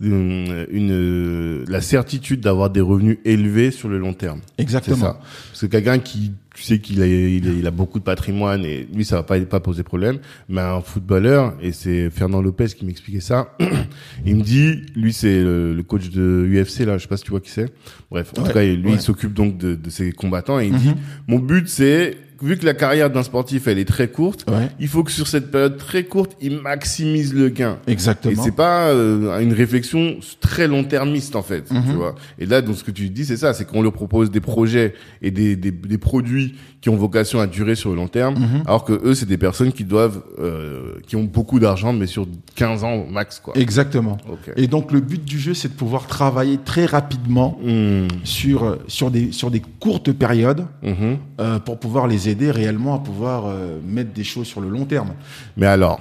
une, une- la certitude d'avoir des revenus élevés sur le long terme. C'est Exactement. ça. Parce que quelqu'un qui, tu sais qu'il a, il a, il a beaucoup de patrimoine et lui, ça va pas, pas poser problème. Mais un footballeur, et c'est Fernand Lopez qui m'expliquait ça, il me dit, lui, c'est le, le coach de UFC, là, je sais pas si tu vois qui c'est. Bref, en Ouais, tout cas, lui, ouais. il s'occupe donc de, de ses combattants et il Mhm. dit, mon but, c'est, vu que la carrière d'un sportif, elle est très courte, Ouais. il faut que sur cette période très courte, il maximise le gain. Et Exactement. c'est pas euh, une réflexion très long-termiste en fait, Mhm. tu vois. Et là, donc ce que tu dis, c'est ça, c'est qu'on leur propose des projets et des, des, des produits qui ont vocation à durer sur le long terme, Mhm. alors que eux, c'est des personnes qui doivent, euh, qui ont beaucoup d'argent, mais sur 15 ans max, quoi. Exactement. Et donc, le but du jeu, c'est de pouvoir travailler très rapidement Hmm. sur, sur, des, sur des courtes périodes Mhm. euh, pour pouvoir les aider réellement à pouvoir euh, mettre des choses sur le long terme. Mais alors,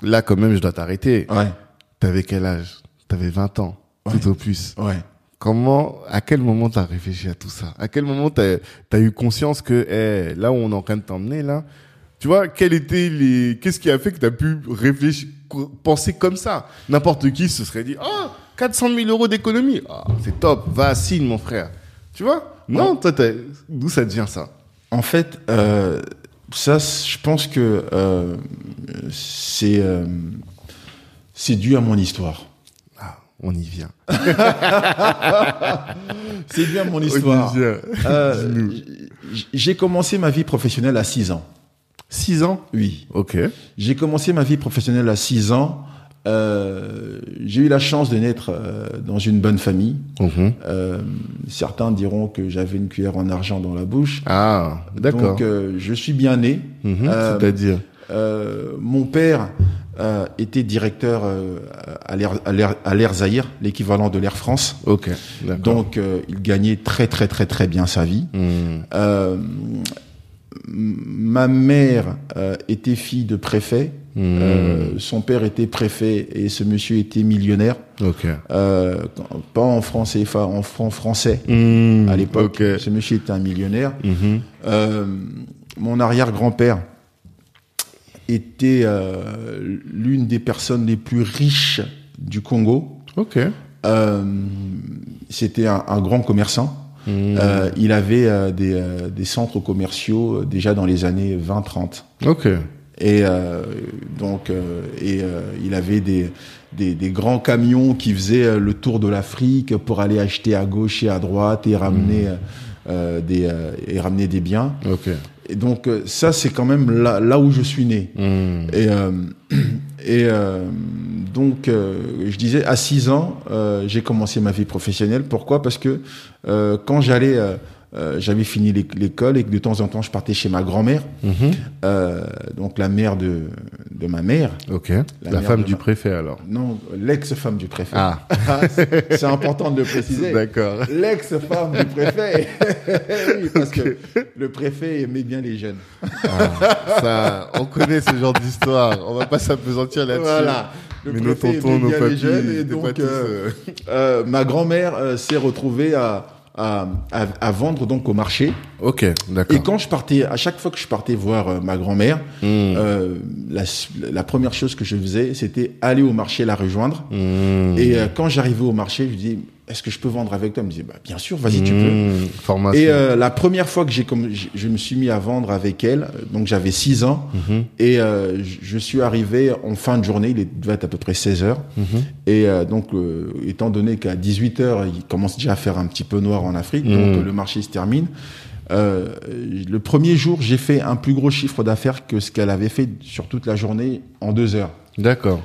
là, quand même, je dois t'arrêter. Ouais. T'avais quel âge? T'avais 20 ans, tout au plus. Ouais. Comment, à quel moment t'as réfléchi à tout ça? À quel moment t'as as eu conscience que eh, là où on est en train de t'emmener là, tu vois, quel était les, qu'est-ce qui a fait que t'as pu réfléchir, penser comme ça? N'importe qui se serait dit, oh, 400 000 euros d'économie, Ah, c'est top, va signe mon frère. Tu vois? Non, d'où ça devient ça? En fait, euh, ça, je pense que euh, c'est euh, c'est dû à mon histoire. On y vient. C'est à mon histoire. Euh, J'ai commencé ma vie professionnelle à 6 ans. 6 ans? Oui. Ok. J'ai commencé ma vie professionnelle à 6 ans. Euh, j'ai eu la chance de naître euh, dans une bonne famille. Mhm. Certains diront que j'avais une cuillère en argent dans la bouche. Ah, d'accord. Donc, je suis bien né. Mhm, C'est-à-dire? Euh, mon père euh, était directeur euh, à l'Air- Zahir, l'équivalent de l'Air France. Ok. Donc, euh, il gagnait très très très très bien sa vie. Hmm. Euh, m- ma mère euh, était fille de préfet. Hmm. Euh, son père était préfet et ce monsieur était millionnaire. Ok. Euh, pas en français, enfin en franc français Hmm, à l'époque. Ok. Ce monsieur était un millionnaire. Mhm. Euh, mon arrière-grand-père était euh, l'une des personnes les plus riches du Congo. Ok. Euh, C'était un, un grand commerçant. Hmm. Euh, il avait des, des centres commerciaux déjà dans les années 20-30. Ok. Et donc, et il avait des, des, des grands camions qui faisaient le tour de l'Afrique pour aller acheter à gauche et à droite et ramener euh, des euh, et ramener des biens. Ok. Et donc euh, ça, c'est quand même là, là où je suis né. Hmm. Et, euh, et euh, donc, euh, je disais, à 6 ans, j'ai commencé ma vie professionnelle. Pourquoi? Parce que quand j'allais euh, j'avais fini l'éc- l'école et que de temps en temps, je partais chez ma grand-mère, Mhm. euh, donc la mère de, de ma mère. Ok. La femme du ma- préfet alors. Non, l'ex-femme du préfet. Ah, c'est c'est important de le préciser. d'accord. L'ex-femme du préfet. oui, parce que le préfet aimait bien les jeunes. Ah, ça, on connaît ce genre d'histoire. On va pas s'apesantir là-dessus. Voilà. Le Mais nos tontons, aimait nos bien les papis, jeunes et donc euh, ma grand-mère s'est retrouvée à, à, à, à vendre donc au marché. Ok, d'accord. Et quand je partais, à chaque fois que je partais voir euh, ma grand-mère, Hmm. euh, la, la première chose que je faisais, c'était aller au marché la rejoindre. Hmm. Et euh, quand j'arrivais au marché, je disais, est-ce que je peux vendre avec toi? Elle me disait, bah, bien sûr, vas-y, tu peux. Hmm, Formation. Et euh, la première fois que j'ai comme je, me suis mis à vendre avec elle, euh, donc j'avais 6 ans Mhm. et euh, je, suis arrivé en fin de journée, il est- devait être à peu près 16 heures Mhm. et euh, donc étant donné qu'à 18 heures il commence déjà à faire un petit peu noir en Afrique, donc le marché se termine. Le premier jour, j'ai fait un plus gros chiffre d'affaires que ce qu'elle avait fait sur toute la journée en deux heures. D'accord.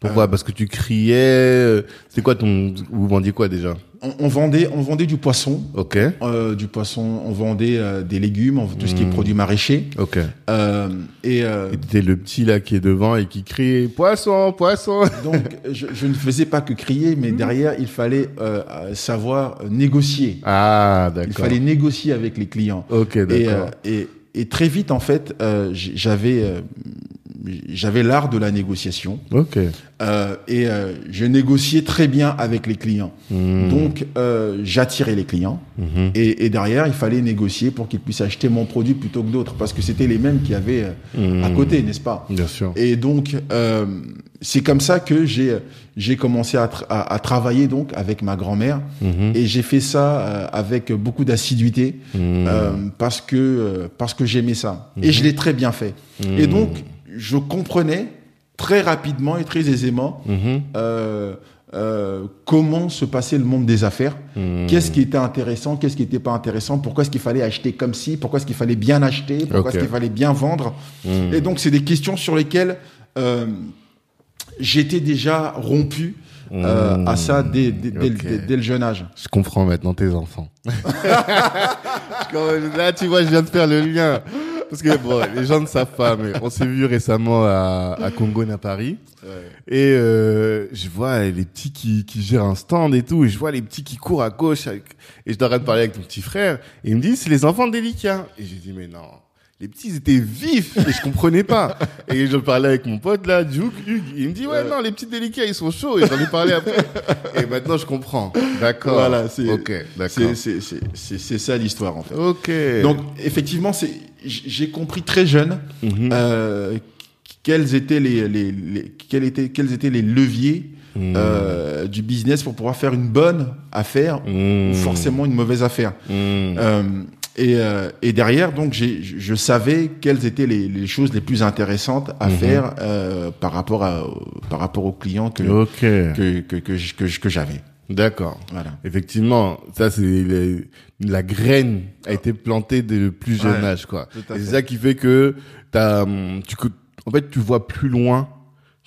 Pourquoi Parce que tu criais. euh, C'est quoi ton. Vous vendiez quoi déjà On, on vendait, on vendait du poisson, Ok. euh, du poisson, on vendait euh, des légumes, tout ce qui est Mhm. produits maraîchers. Ok. Euh, et euh, Et t'étais le petit là qui est devant et qui crie poisson, poisson. donc, je, je ne faisais pas que crier, mais derrière, il fallait euh, euh, savoir euh, négocier. Ah, Il d'accord. fallait négocier avec les clients. Ok, Et, euh, d'accord. et, et très vite, en fait, euh, j'avais euh, j'avais l'art de la négociation. Ok. Euh, et euh, je négociais très bien avec les clients. Hmm. Donc, euh, j'attirais les clients. Mhm. Et, et derrière, il fallait négocier pour qu'ils puissent acheter mon produit plutôt que d'autres. Parce que c'était les mêmes qui avaient euh, à Hmm. côté, n'est-ce pas? Bien sûr. Et donc, euh, c'est comme ça que j'ai j'ai commencé à, tra- à, à travailler donc avec ma grand-mère. Mhm. Et j'ai fait ça euh, avec beaucoup d'assiduité parce que parce que j'aimais ça. Et je l'ai très bien fait. Et donc, je comprenais très rapidement et très aisément Mhm. euh, euh, comment se passait le monde des affaires. Hmm. Qu'est-ce qui était intéressant, qu'est-ce qui n'était pas intéressant, pourquoi est-ce qu'il fallait acheter comme ci, pourquoi est-ce qu'il fallait bien acheter, pourquoi est-ce qu'il fallait bien vendre. Hmm. Et donc, c'est des questions sur lesquelles euh, j'étais déjà rompu euh, à ça dès, dès- dès le- Ok. dès- dès le jeune âge. Je comprends maintenant tes enfants. Là, tu vois, je viens de faire le lien. Parce que bon, les gens ne savent pas, mais on s'est vu récemment à, à Congo, à Paris. Et euh, je vois les petits qui, qui gèrent un stand et tout, et je vois les petits qui courent à gauche. avec- Et je dois de parler avec ton petit frère. Et il me dit, c'est les enfants délicats. Et j'ai dit, mais non. Les petits, ils étaient vifs et je comprenais pas. Et je parlais avec mon pote là, Duke, Hugues. Il me dit, ouais, non, les petits délicats, ils sont chauds. Et j'en ai parlé après. Et maintenant, je comprends. D'accord. Voilà, c'est- Ok, d'accord. C'est c'est- c'est- c'est- c'est ça l'histoire en fait. Ok. Donc effectivement, c'est j'ai compris très jeune Mhm. euh, quels étaient les, les, les- quels étaient quels étaient les leviers Mhm. euh, du business pour pouvoir faire une bonne affaire Mhm. ou forcément une mauvaise affaire. Mhm. Euh, et, euh, et derrière, donc, j'ai, je savais quelles étaient les, les choses les plus intéressantes à Mhm. faire euh, par rapport à par rapport aux clients que que que que j'avais. D'accord. Voilà. Effectivement, ça c'est les- la graine a été plantée dès le plus jeune Ouais, âge, quoi. c'est ça qui fait que t'as, hum, tu, en fait, tu vois plus loin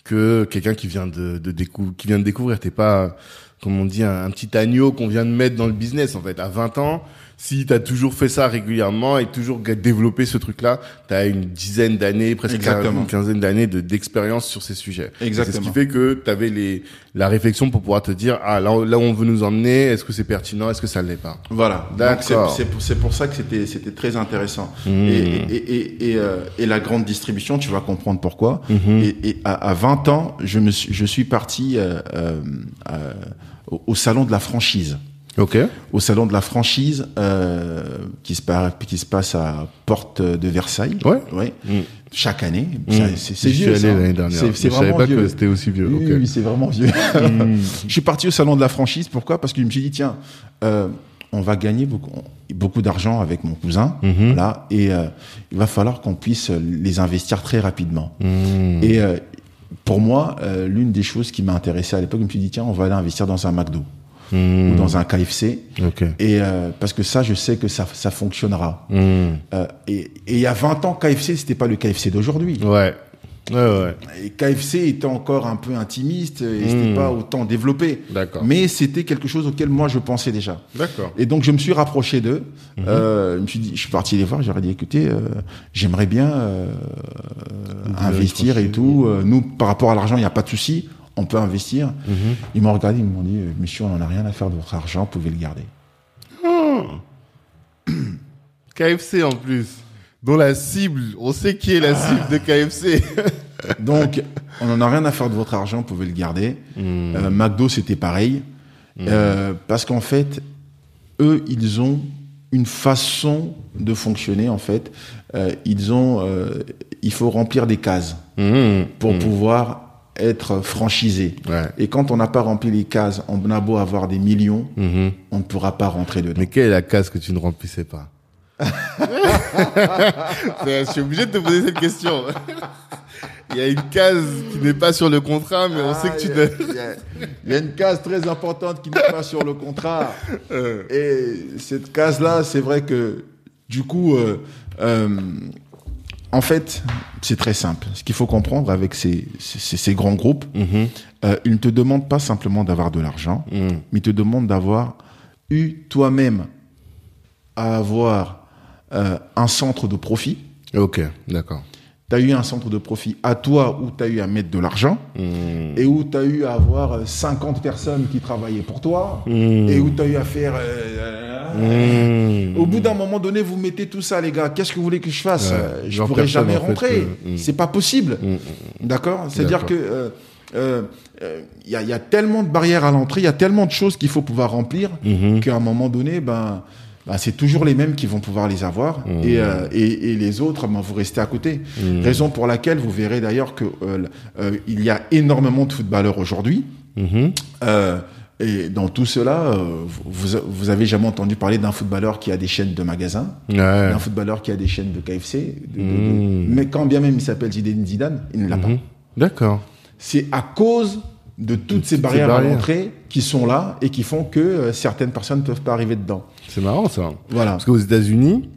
que quelqu'un qui vient de, de découvrir, qui vient de découvrir. T'es pas, comme on dit, un, un petit agneau qu'on vient de mettre dans le business. En fait, à 20 ans, si t'as toujours fait ça régulièrement et toujours développé ce truc-là, t'as une dizaine d'années, presque Exactement. une quinzaine d'années de d'expérience sur ces sujets. Et Exactement. C'est ce qui fait que t'avais les la réflexion pour pouvoir te dire ah là là où on veut nous emmener, est-ce que c'est pertinent, est-ce que ça l'est pas? Voilà. D'accord. C'est pour, ça que c'était c'était très intéressant. Mmh. Et, et, et, et, euh, et la grande distribution, tu vas comprendre pourquoi. Mhm. Et, à, à 20 ans, je me suis, je suis parti euh, euh, euh, au salon de la franchise. Ok. Au salon de la franchise euh, qui se par- qui se passe à Porte de Versailles. Ouais. Ouais. Mm. Chaque année. Mm. C'est c'est J'y suis vieux. allé l'année dernière. C'est c'est je savais vraiment pas vieux. que c'était aussi vieux. Oui, c'est vraiment vieux. Mm. Je suis parti au salon de la franchise. Pourquoi? Parce que je me suis dit, tiens, euh, on va gagner beaucoup, beaucoup d'argent avec mon cousin. Mhm. Là, et euh, il va falloir qu'on puisse les investir très rapidement. Et euh, pour moi, euh, l'une des choses qui m'a intéressé à l'époque, je me suis dit, tiens, on va aller investir dans un McDo Mm. ou dans un KFC. Et euh, parce que ça, je sais que ça, ça fonctionnera. Mm. Euh, et, et il y a 20 ans, KFC, c'était pas le KFC d'aujourd'hui. Ouais. Ouais, ouais. Et KFC était encore un peu intimiste et c'était Hmm. pas autant développé. Mais c'était quelque chose auquel moi je pensais déjà. D'accord. Et donc je me suis rapproché d'eux. Mhm. Euh, je me suis dit, je suis parti les voir. J'aurais dit, écoutez, euh, j'aimerais bien euh, investir et tout. Nous, par rapport à l'argent, il n'y a pas de souci. On peut investir. Mhm. Ils m'ont regardé, ils m'ont dit, euh, monsieur, on n'en a rien à faire de votre argent, vous pouvez le garder. KFC en plus. Dont la cible, on sait qui est la cible de KFC. Donc, on n'en a rien à faire de votre argent, vous pouvez le garder. Hmm. Euh, McDo, c'était pareil. Euh, parce qu'en fait, eux, ils ont une façon de fonctionner, en fait. Euh, ils ont, il faut remplir des cases Mmh. pour pouvoir être franchisé. Ouais. Et quand on n'a pas rempli les cases, on a beau avoir des millions, Mhm. on ne pourra pas rentrer dedans. Mais quelle est la case que tu ne remplissais pas Je suis obligé de te poser cette question. Il y a une case qui n'est pas sur le contrat, mais on sait que tu Ah, ne... il y a- Il y a une case très importante qui n'est pas sur le contrat. Euh, Et cette case-là, c'est vrai que du coup, euh, euh, en fait, c'est très simple. Ce qu'il faut comprendre avec ces, ces, ces grands groupes, mhm, euh, ils ne te demandent pas simplement d'avoir de l'argent, mhm. mais ils te demandent d'avoir eu toi-même à avoir euh, un centre de profit. Ok, d'accord. Tu as eu un centre de profit à toi où tu as eu à mettre de l'argent Mhm. et où tu as eu à avoir euh, 50 personnes qui travaillaient pour toi et où tu as eu à faire... euh, Mhm. Au bout d'un moment donné, vous mettez tout ça, les gars. Qu'est-ce que vous voulez que je fasse Ouais. Euh, Je pourrais personne, jamais en fait, rentrer. euh, mm. C'est pas possible. Mhm. D'accord? C'est-à-dire que euh, il y, a, il y a tellement de barrières à l'entrée, il y a tellement de choses qu'il faut pouvoir remplir Mhm. qu'à un moment donné, ben, ben, c'est toujours les mêmes qui vont pouvoir les avoir et, euh, et, et les autres, ben, vous restez à côté. Raison pour laquelle vous verrez d'ailleurs que euh, euh, il y a énormément de footballeurs aujourd'hui. Et dans tout cela, euh, vous, vous avez jamais entendu parler d'un footballeur qui a des chaînes de magasins, Ouais. d'un footballeur qui a des chaînes de KFC, de- de- de- Mm. mais quand bien même il s'appelle Zidane Zidane, il ne l'a pas. Mhm. D'accord. C'est à cause de toutes ces ces barrières, barrières. à l'entrée qui sont là et qui font que euh, certaines personnes ne peuvent pas arriver dedans. C'est marrant ça. Voilà. Parce qu'aux États-Unis,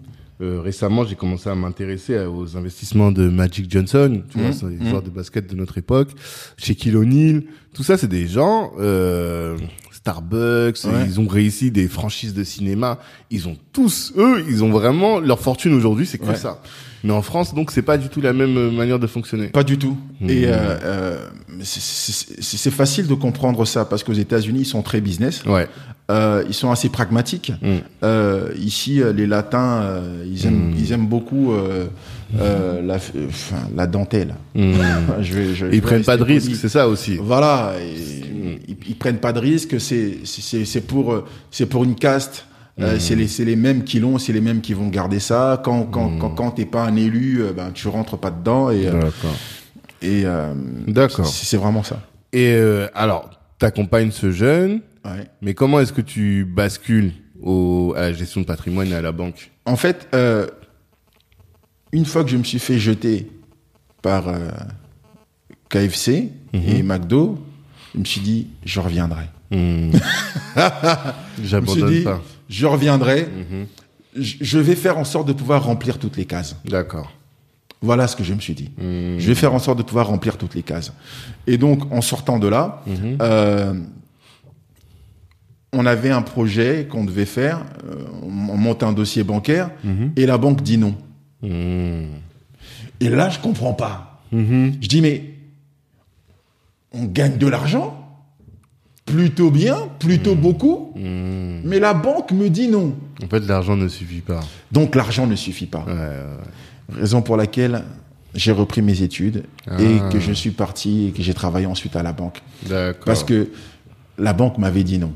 euh, récemment, j'ai commencé à m'intéresser aux investissements de Magic Johnson, tu vois, Mhm, c'est les mhm. joueurs de basket de notre époque, Shaquille O'Neal, tout ça, c'est des gens, euh, Starbucks, Ouais. ils ont réussi des franchises de cinéma, ils ont tous, eux, ils ont vraiment leur fortune aujourd'hui, c'est que Ouais. ça. Mais en France, donc, c'est pas du tout la même euh, manière de fonctionner. Pas du tout. Mhm. Et euh, euh, c'est facile de comprendre ça parce qu'aux États-Unis, ils sont très business. Ouais. Euh, ils sont assez pragmatiques. Mm. Euh, ici, euh, les Latins, euh, ils aiment, Mm. ils aiment beaucoup euh, euh, la, enfin, la dentelle. Mhm. Je vais- je- je ils vais prennent pas de risques, c'est ça aussi. Voilà, et ils, ils prennent pas de risques. C'est pour c'est pour une caste. Euh, c'est les c'est les mêmes qui l'ont, c'est les mêmes qui vont garder ça. Quand quand quand, quand t'es pas un élu, ben tu rentres pas dedans et euh, D'accord. et euh, D'accord. c'est c'est vraiment ça. Et euh, alors, t'accompagnes ce jeune, Ouais. Mais comment est-ce que tu bascules au, à la gestion de patrimoine et à la banque? En fait, euh, une fois que je me suis fait jeter par euh, KFC et McDo, je me suis dit, je reviendrai. Suis J'abandonne pas. je reviendrai. Mhm. Je je vais faire en sorte de pouvoir remplir toutes les cases. D'accord. Voilà ce que je me suis dit. Hmm. Je vais faire en sorte de pouvoir remplir toutes les cases. Et donc, en sortant de là, Mhm. euh, on avait un projet qu'on devait faire. euh, on monte un dossier bancaire Mhm. et la banque dit non. Hmm. Et là, je comprends pas. Mhm. Je dis, mais on gagne de l'argent Plutôt bien, plutôt beaucoup, mais la banque me dit non. En fait, l'argent ne suffit pas. Donc l'argent ne suffit pas. Ouais, ouais. Raison pour laquelle j'ai repris mes études Ah. et que je suis parti et que j'ai travaillé ensuite à la banque. Parce que la banque m'avait dit non.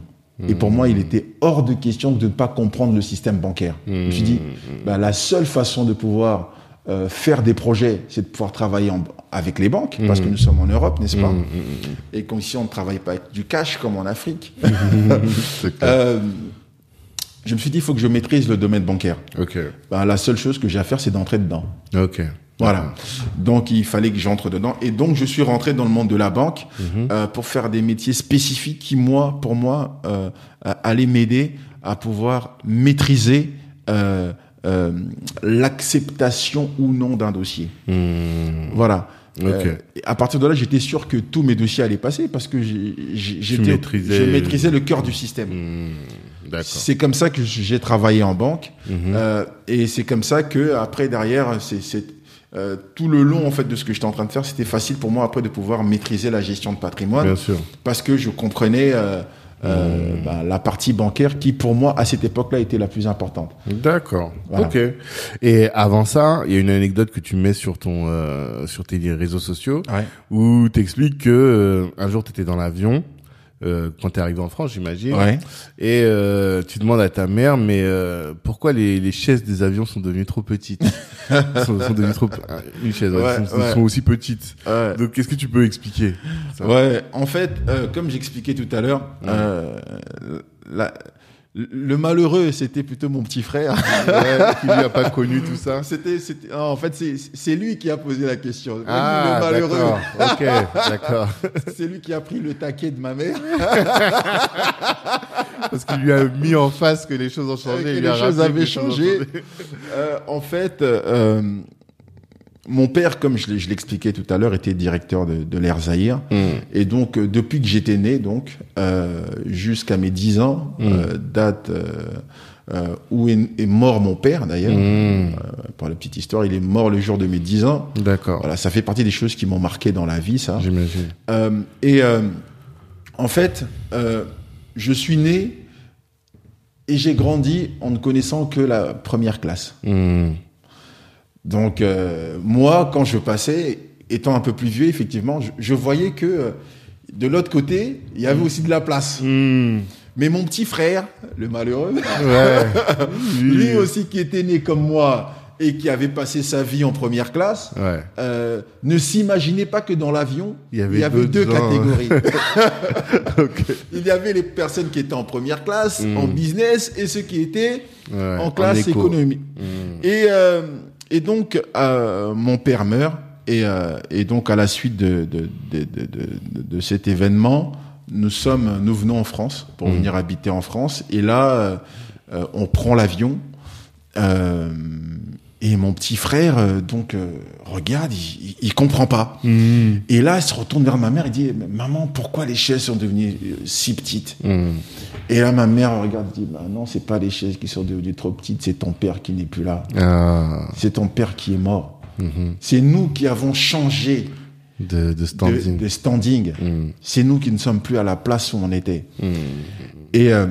Et pour moi, il était hors de question de ne pas comprendre le système bancaire. Je me suis dit, bah, la seule façon de pouvoir euh, faire des projets, c'est de pouvoir travailler en- avec les banques, parce que nous sommes en Europe, n'est-ce pas? Hmm, Et qu'ici, on ne travaille pas avec du cash comme en Afrique. Euh, je me suis dit, il faut que je maîtrise le domaine bancaire. Ben, la seule chose que j'ai à faire, c'est d'entrer dedans. Voilà. Donc il fallait que j'entre dedans. Et donc je suis rentré dans le monde de la banque euh, pour faire des métiers spécifiques qui, moi, pour moi, euh, euh, allaient m'aider à pouvoir maîtriser euh, euh, l'acceptation ou non d'un dossier. Hmm. Voilà. Euh, et à partir de là, j'étais sûr que tous mes dossiers allaient passer parce que j'étais, maîtrisais- je maîtrisais le cœur du système. D'accord. C'est comme ça que j'ai travaillé en banque Mhm. euh, et c'est comme ça que après derrière, c'est euh, tout le long en fait de ce que j'étais en train de faire, c'était facile pour moi après de pouvoir maîtriser la gestion de patrimoine Bien sûr. parce que je comprenais euh, euh, Mhm. bah, la partie bancaire qui pour moi à cette époque-là était la plus importante. D'accord. Voilà. Ok. Et avant ça, il y a une anecdote que tu mets sur ton euh, sur tes réseaux sociaux Ouais. où t'expliques que euh, un jour t'étais dans l'avion euh, quand t'es arrivé en France, j'imagine. Ouais. Et euh, tu demandes à ta mère, mais euh, pourquoi les, les chaises des avions sont devenues trop petites sont, sont devenues trop une chaise ouais, Ouais, sont, ouais. sont aussi petites. Ouais. Donc qu'est-ce que tu peux expliquer? Ouais, en fait, euh, comme j'expliquais tout à l'heure, euh, la- le malheureux, c'était plutôt mon petit frère. Ouais, qui lui a pas connu tout ça. C'était, c'était, en fait, c'est, c'est lui qui a posé la question. Ah, le malheureux, d'accord. Ok, d'accord. c'est lui qui a pris le taquet de ma mère. Parce qu'il lui a mis en face que les choses ont changé. que il lui les a choses rappelé que avaient les choses ont changé. Euh, en fait, euh, mon père, comme je, l'expliquais tout à l'heure, était directeur de, de l'Air Zahir. Hmm. Et donc, euh, depuis que j'étais né, donc, euh, jusqu'à mes 10 ans, Mm. euh, date où est, est mort mon père, d'ailleurs. Euh, pour la petite histoire, il est mort le jour de mes 10 ans. D'accord. Voilà, ça fait partie des choses qui m'ont marqué dans la vie, ça. J'imagine. Et en fait, je suis né et j'ai grandi en ne connaissant que la première classe. Donc, euh, moi, quand je passais, étant un peu plus vieux, effectivement, je, je voyais que euh, de l'autre côté, il y avait aussi de la place. Hmm. Mais mon petit frère, le malheureux, Ouais. lui aussi qui était né comme moi et qui avait passé sa vie en première classe, Ouais. euh, ne s'imaginait pas que dans l'avion, Il y avait deux catégories. Il y avait les personnes qui étaient en première classe, Mm. en business, et ceux qui étaient Ouais, en classe éco. économie. Et, euh, et donc, euh, mon père meurt, et, euh, et donc à la suite de, de, de, de, cet événement, nous sommes, nous venons en France pour Mm. venir habiter en France, et là, euh, euh, on prend l'avion. Euh, et mon petit frère, euh, donc, euh, regarde, il, il, il comprend pas. Hmm. Et là, il se retourne vers ma mère et dit, maman, pourquoi les chaises sont devenues euh, si petites? Hmm. Et là, ma mère regarde et dit, bah non, c'est pas les chaises qui sont devenues trop petites, c'est ton père qui n'est plus là. Ah. C'est ton père qui est mort. Mhm. C'est nous qui avons changé De, standing. de standing. Hmm. C'est nous qui ne sommes plus à la place où on était. Hmm. Et euh,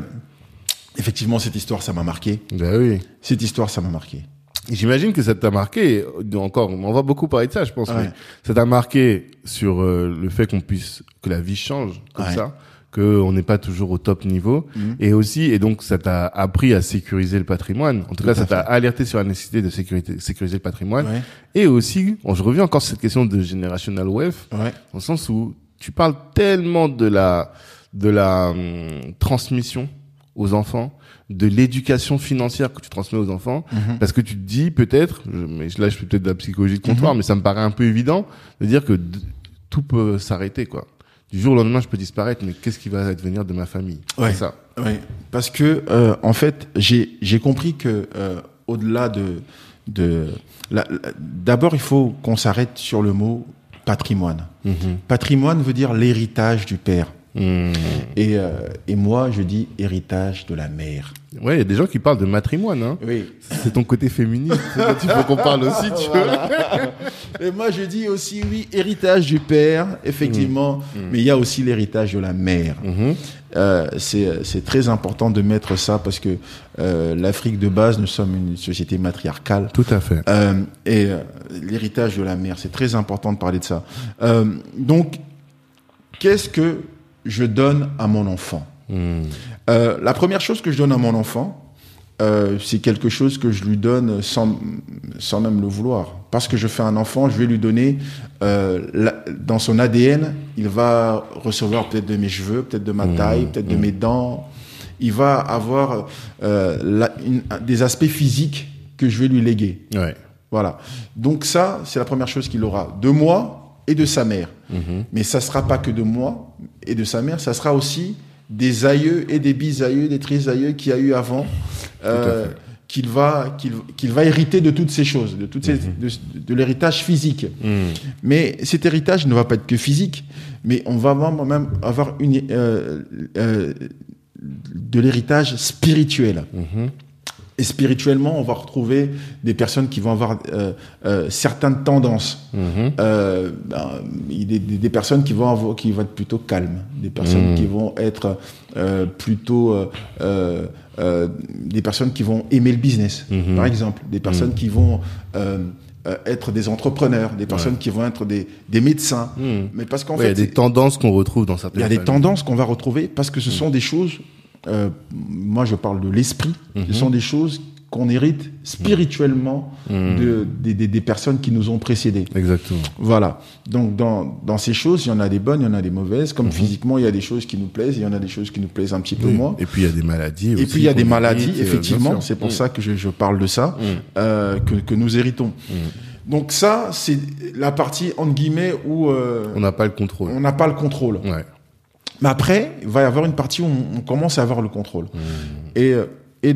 effectivement, cette histoire, ça m'a marqué. Ben oui. Cette histoire, ça m'a marqué. J'imagine que ça t'a marqué, encore, on va beaucoup parler de ça, je pense, Ouais. mais ça t'a marqué sur euh, le fait qu'on puisse, que la vie change comme Ouais. ça, que on n'est pas toujours au top niveau, Mhm. et aussi, et donc ça t'a appris à sécuriser le patrimoine. En tout, Tout cas, ça t'a alerté sur la nécessité de sécurité, sécuriser le patrimoine, Ouais, et aussi, bon, je reviens encore sur cette question de generational wealth, dans le sens où tu parles tellement de la de la hum, transmission aux enfants, de l'éducation financière que tu transmets aux enfants, Mhm. parce que tu te dis peut-être, mais là je fais peut-être de la psychologie de comptoir, mais ça me paraît un peu évident de dire que tout peut s'arrêter quoi. Du jour au lendemain, je peux disparaître, mais qu'est-ce qui va advenir de ma famille? Ouais. C'est ça. ouais. Parce que, euh, en fait, j'ai j'ai compris que euh, au-delà de de d'abord, il faut qu'on s'arrête sur le mot patrimoine. Mhm. Patrimoine veut dire l'héritage du père. Et, euh, et moi, je dis héritage de la mère. Ouais, il y a des gens qui parlent de matrimoine. Hein. Oui. C'est ton côté féministe. il faut qu'on parle aussi, tu. Et moi, je dis aussi, oui, héritage du père, effectivement, mais il y a aussi l'héritage de la mère. Euh, c'est c'est très important de mettre ça parce que euh, l'Afrique de base, nous sommes une société matriarcale. Tout à fait. Et l'héritage de la mère, c'est très important de parler de ça. Donc, qu'est-ce que je donne à mon enfant Mhm. Euh, La première chose que je donne à mon enfant, euh, c'est quelque chose que je lui donne sans, sans même le vouloir. Parce que je fais un enfant, je vais lui donner, euh, la- dans son ADN, il va recevoir peut-être de mes cheveux, peut-être de ma Mmh, taille, peut-être de mmh. mes dents. Il va avoir euh, la- une- des aspects physiques que je vais lui léguer. Ouais. Voilà. Donc ça, c'est la première chose qu'il aura de moi et de sa mère. Mhm. Mais ça sera pas que de moi et de sa mère, ça sera aussi des aïeux et des bisaïeux, des trisaïeux qu'il y a eu avant. Euh, qu'il va qu'il qu'il va hériter de toutes ces choses, de toutes ces, de, de l'héritage physique. Mais cet héritage ne va pas être que physique, mais on va même avoir une euh, euh, de l'héritage spirituel. Et spirituellement, on va retrouver des personnes qui vont avoir euh, euh, certaines tendances. Euh, ben, des, des- des personnes qui vont avoir, qui vont être plutôt calmes, des personnes qui vont être plutôt des personnes qui vont aimer le business, par exemple, des personnes qui vont être des entrepreneurs, des personnes qui vont être des, des médecins. Mais parce qu'en Ouais, il y fait, a des tendances qu'on retrouve dans certaines il y a des tendances qu'on va retrouver parce que ce sont des choses, euh, moi je parle de l'esprit, ce sont des choses qu'on hérite spirituellement de, des, des- des personnes qui nous ont précédés. Exactement. Voilà. Donc dans, dans ces choses, il y en a des bonnes, il y en a des mauvaises. Comme physiquement, il y a des choses qui nous plaisent, il y en a des choses qui nous plaisent un petit peu moins. Et puis il y a des maladies. Et aussi puis il y a des maladies, euh, effectivement. C'est pour ça que je, je parle de ça, euh, que, que nous héritons. Donc ça, c'est la partie entre guillemets où euh, On n'a pas le contrôle. on n'a pas le contrôle. Ouais. Mais après, il va y avoir une partie où on, on commence à avoir le contrôle. Et, euh, et,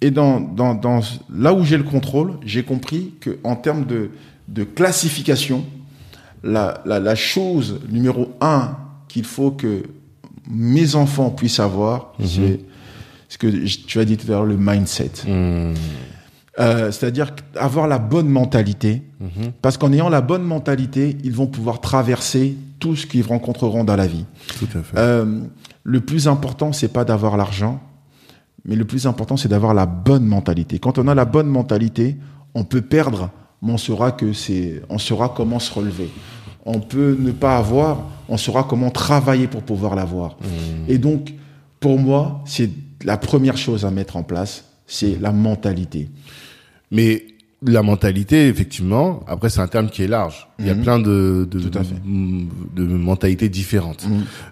et dans, dans, dans, là où j'ai le contrôle, j'ai compris que en termes de, de classification, la, la, la chose numéro un qu'il faut que mes enfants puissent avoir, c'est ce que tu as dit tout à l'heure, le mindset. Mm. Euh, C'est-à-dire avoir la bonne mentalité, parce qu'en ayant la bonne mentalité, ils vont pouvoir traverser tout ce qu'ils rencontreront dans la vie. Tout à fait. Euh, le plus important, c'est pas d'avoir l'argent, mais le plus important, c'est d'avoir la bonne mentalité. Quand on a la bonne mentalité, on peut perdre, mais on saura que c'est, on saura comment se relever. On peut ne pas avoir, on saura comment travailler pour pouvoir l'avoir. Et donc, pour moi, c'est la première chose à mettre en place, c'est la mentalité. Mais la mentalité, effectivement, après c'est un terme qui est large. Il y a plein de de, de mentalités différentes.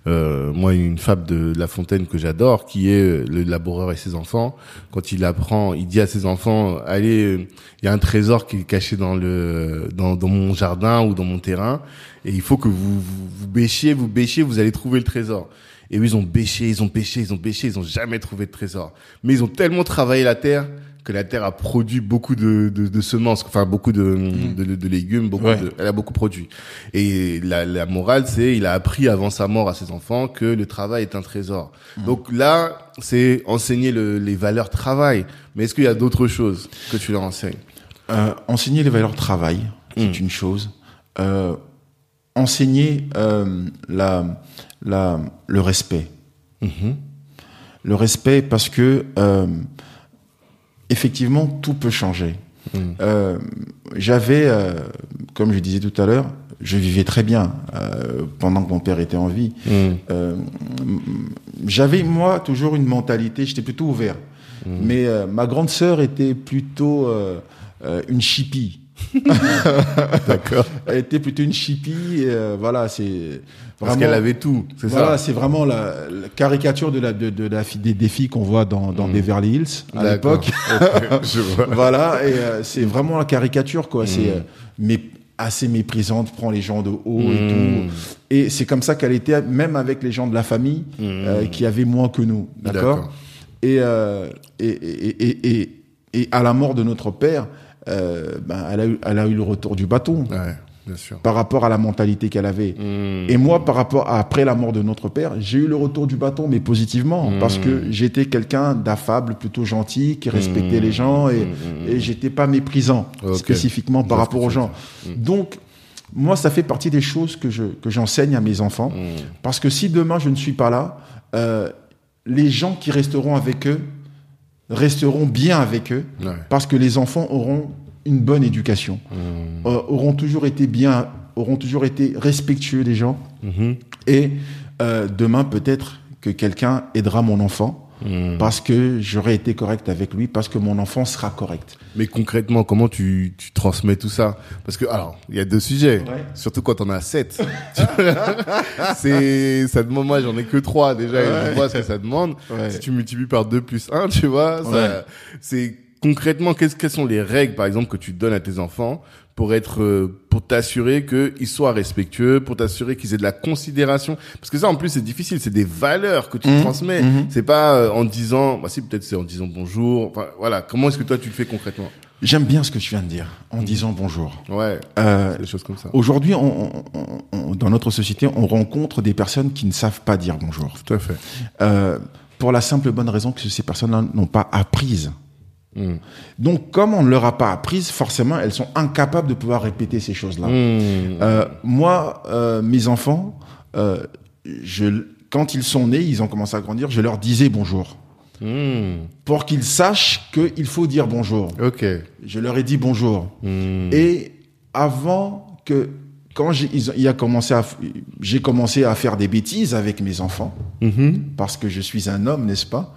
Euh, moi, une fable de La Fontaine que j'adore, qui est euh, le laboureur et ses enfants. Quand il apprend, il dit à ses enfants allez, euh, il y a un trésor qui est caché dans le dans, dans mon jardin ou dans mon terrain, et il faut que vous vous, vous bêchiez, vous bêchiez, vous allez trouver le trésor. Et eux, ils ont bêché, ils ont pêché, ils ont bêché, ils ont jamais trouvé de trésor. Mais ils ont tellement travaillé la terre que la terre a produit beaucoup de, de, de semences, enfin beaucoup de, de, de- de légumes, beaucoup Ouais. de, elle a beaucoup produit. Et la, la morale, c'est il a appris avant sa mort à ses enfants que le travail est un trésor. Donc là, c'est enseigner le, les valeurs travail. Mais est-ce qu'il y a d'autres choses que tu leur enseignes? Euh, enseigner les valeurs travail, c'est une chose. Euh, enseigner euh, la, la, le respect. Le respect parce que euh, effectivement tout peut changer. Euh, J'avais, euh, comme je disais tout à l'heure, je vivais très bien pendant que mon père était en vie. Euh, J'avais moi toujours une mentalité, j'étais plutôt ouvert. Mais ma grande sœur était plutôt une chippie. D'accord. Elle était plutôt une chippie. et, euh, voilà, c'est Parce qu'elle avait tout, c'est Voilà, ça c'est vraiment la, la caricature de la de, de la fi- des, des filles qu'on voit dans, dans Beverly Hills à D'accord. l'époque. Je vois. voilà, et euh, c'est vraiment la caricature quoi. Mm. C'est euh, mais assez méprisante, prend les gens de haut et Mm. tout. Et c'est comme ça qu'elle était, même avec les gens de la famille euh, qui avaient moins que nous, d'accord? Mm. D'accord. Et, et, et, et, et, et à la mort de notre père, euh, ben, elle, a eu, elle a eu le retour du bâton Ouais, bien sûr. par rapport à la mentalité qu'elle avait. Mm. Et moi, par rapport à après la mort de notre père, j'ai eu le retour du bâton, mais positivement, Mm. parce que j'étais quelqu'un d'affable, plutôt gentil, qui respectait les gens, et, et j'étais pas méprisant spécifiquement par rapport aux gens. Donc, moi, ça fait partie des choses que je que j'enseigne à mes enfants, parce que si demain je ne suis pas là, euh, les gens qui resteront avec eux resteront bien avec eux, Ouais. parce que les enfants auront une bonne éducation, Mm. euh, auront toujours été bien, auront toujours été respectueux des gens. Mhm. Et euh, demain, peut-être que quelqu'un aidera mon enfant Mm. parce que j'aurai été correct avec lui, parce que mon enfant sera correct. Mais concrètement, comment tu, tu transmets tout ça? Parce que alors, il y a deux sujets. Ouais. Surtout quand on a sept. c'est ça demande moi j'en ai que trois déjà et je vois ce que ça demande. Ouais. Si tu multiplies par 2 plus 1, tu vois, c'est concrètement, qu'est-ce quelles sont les règles, par exemple, que tu donnes à tes enfants pour être, euh, pour t'assurer qu'ils soient respectueux, pour t'assurer qu'ils aient de la considération. Parce que ça, en plus, c'est difficile. C'est des valeurs que tu Mhm. transmets. Mhm. C'est pas euh, en disant, bah si, peut-être c'est en disant bonjour. Enfin, voilà. Comment est-ce que toi tu le fais concrètement? J'aime bien ce que tu viens de dire en disant bonjour. Ouais. Euh, Des choses comme ça. Aujourd'hui, on, on- on- dans notre société, on rencontre des personnes qui ne savent pas dire bonjour. Tout à fait. Euh, pour la simple bonne raison que ces personnes-là n'ont pas apprises. Mm. Donc, comme on ne leur a pas apprises, forcément, elles sont incapables de pouvoir répéter ces choses-là. Mm. Euh, moi, euh, mes enfants, euh, je, quand ils sont nés, ils ont commencé à grandir, je leur disais bonjour. Mm. Pour qu'ils sachent qu'il faut dire bonjour. Ok. Je leur ai dit bonjour. Et avant que, quand j'ai, ils ont- il a commencé à, j'ai commencé à faire des bêtises avec mes enfants, Mhm. parce que je suis un homme, n'est-ce pas?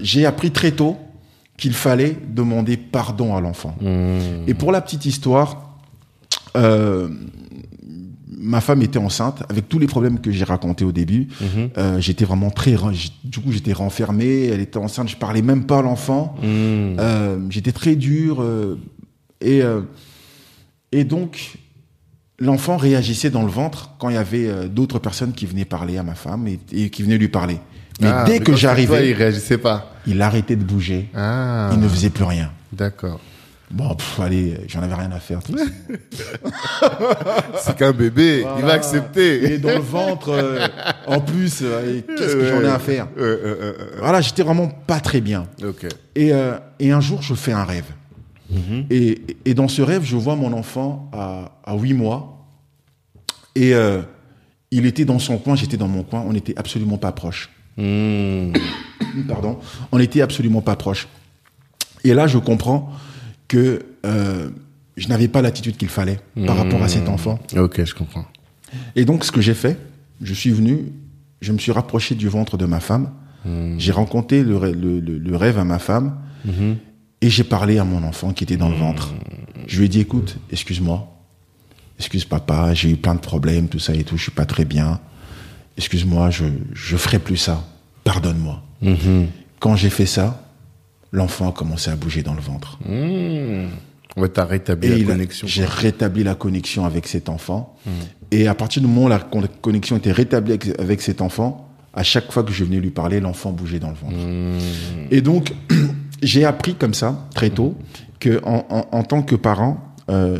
J'ai appris très tôt qu'il fallait demander pardon à l'enfant. Mm. Et pour la petite histoire, euh, ma femme était enceinte avec tous les problèmes que j'ai racontés au début. Mhm. Euh, j'étais vraiment très, du coup j'étais renfermé. Elle était enceinte, je parlais même pas à l'enfant. Mm. Euh, j'étais très dur euh, et et donc l'enfant réagissait dans le ventre quand il y avait d'autres personnes qui venaient parler à ma femme et, et qui venaient lui parler. Mais Ah, dès mais que toi, il j'arrivais, réagissait pas. il arrêtait de bouger. Ah. Il ne faisait plus rien. D'accord. Bon, pff, allez, j'en avais rien à faire. C'est qu'un bébé, il va accepter. Et dans le ventre, euh, en plus, euh, qu'est-ce que j'en ai à faire Euh, euh, euh, euh, Voilà, j'étais vraiment pas très bien. Et, euh, et un jour, je fais un rêve. et, et dans ce rêve, je vois mon enfant à, à 8 mois. Et euh, il était dans son coin, j'étais dans mon coin. On n'était absolument pas proches. Mm. Pardon. On n'était absolument pas proches. Et là, je comprends que euh, je n'avais pas l'attitude qu'il fallait par rapport à cet enfant. Ok, je comprends. Et donc, ce que j'ai fait, je suis venu, je me suis rapproché du ventre de ma femme, j'ai raconté le, rê- le- le- le rêve à ma femme, et j'ai parlé à mon enfant qui était dans le ventre. Je lui ai dit, écoute, excuse-moi, excuse papa, j'ai eu plein de problèmes, tout ça et tout, je suis pas très bien. Excuse-moi, je, je ferai plus ça. Pardonne-moi. Quand j'ai fait ça, l'enfant a commencé à bouger dans le ventre. Mm. Ouais, t'as rétabli Et la connexion. J'ai. Hmm. rétabli la connexion avec cet enfant. Et à partir du moment où la con- connexion était rétablie avec, avec cet enfant, à chaque fois que je venais lui parler, l'enfant bougeait dans le ventre. Hmm. Et donc, j'ai appris comme ça, très tôt, que en, en- en tant que parent, euh,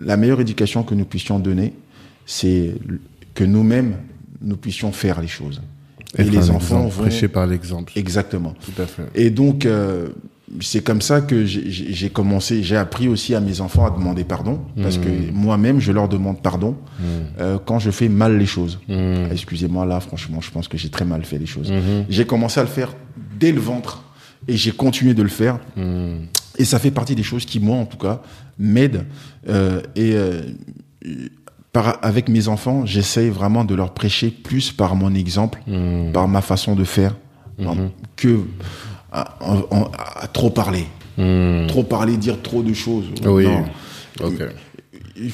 la meilleure éducation que nous puissions donner, c'est que nous-mêmes, nous puissions faire les choses. Et les enfants exemple, vont... prêcher par l'exemple. Exactement. Tout à fait. Et donc, euh, c'est comme ça que j'ai- commencé, j'ai appris aussi à mes enfants à demander pardon, parce que moi-même, je leur demande pardon euh, quand je fais mal les choses. Mm. Excusez-moi, là, franchement, je pense que j'ai très mal fait les choses. J'ai commencé à le faire dès le ventre, et j'ai continué de le faire. Et ça fait partie des choses qui, moi, en tout cas, m'aident. Euh, et euh, par, avec mes enfants, j'essaye vraiment de leur prêcher plus par mon exemple, Mm. par ma façon de faire, Mm-hmm. que à, à- à trop parler. Mm. Trop parler, dire trop de choses. Oui. Non. Ok.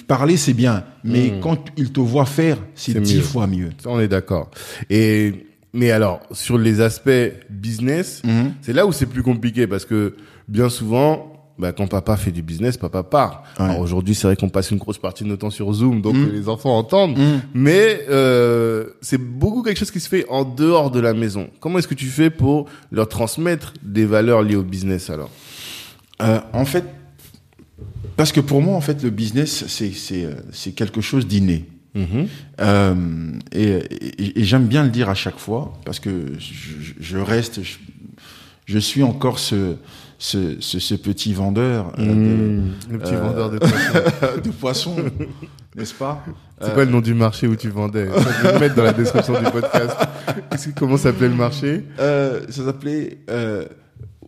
Parler, c'est bien, mais quand ils te voient faire, c'est dix mieux. fois mieux. On est d'accord. Et mais alors sur les aspects business, c'est là où c'est plus compliqué parce que bien souvent. Bah, quand papa fait du business, papa part. Ouais. Alors aujourd'hui, c'est vrai qu'on passe une grosse partie de notre temps sur Zoom, donc Mhm. les enfants entendent. Mais euh, c'est beaucoup quelque chose qui se fait en dehors de la maison. Comment est-ce que tu fais pour leur transmettre des valeurs liées au business alors? Euh, en fait, parce que pour moi, en fait, le business, c'est euh, quelque chose d'inné. Mhm. Euh, et et- et j'aime bien le dire à chaque fois parce que je, je reste, je, je suis encore ce ce, ce, ce petit vendeur euh, Mmh. Le petit euh, vendeur de poissons. de, de poissons, n'est-ce pas C'est quoi le nom du marché où tu vendais Ça, Je vais le mettre dans la description du podcast. Comment s'appelait le marché Euh, Ça s'appelait euh,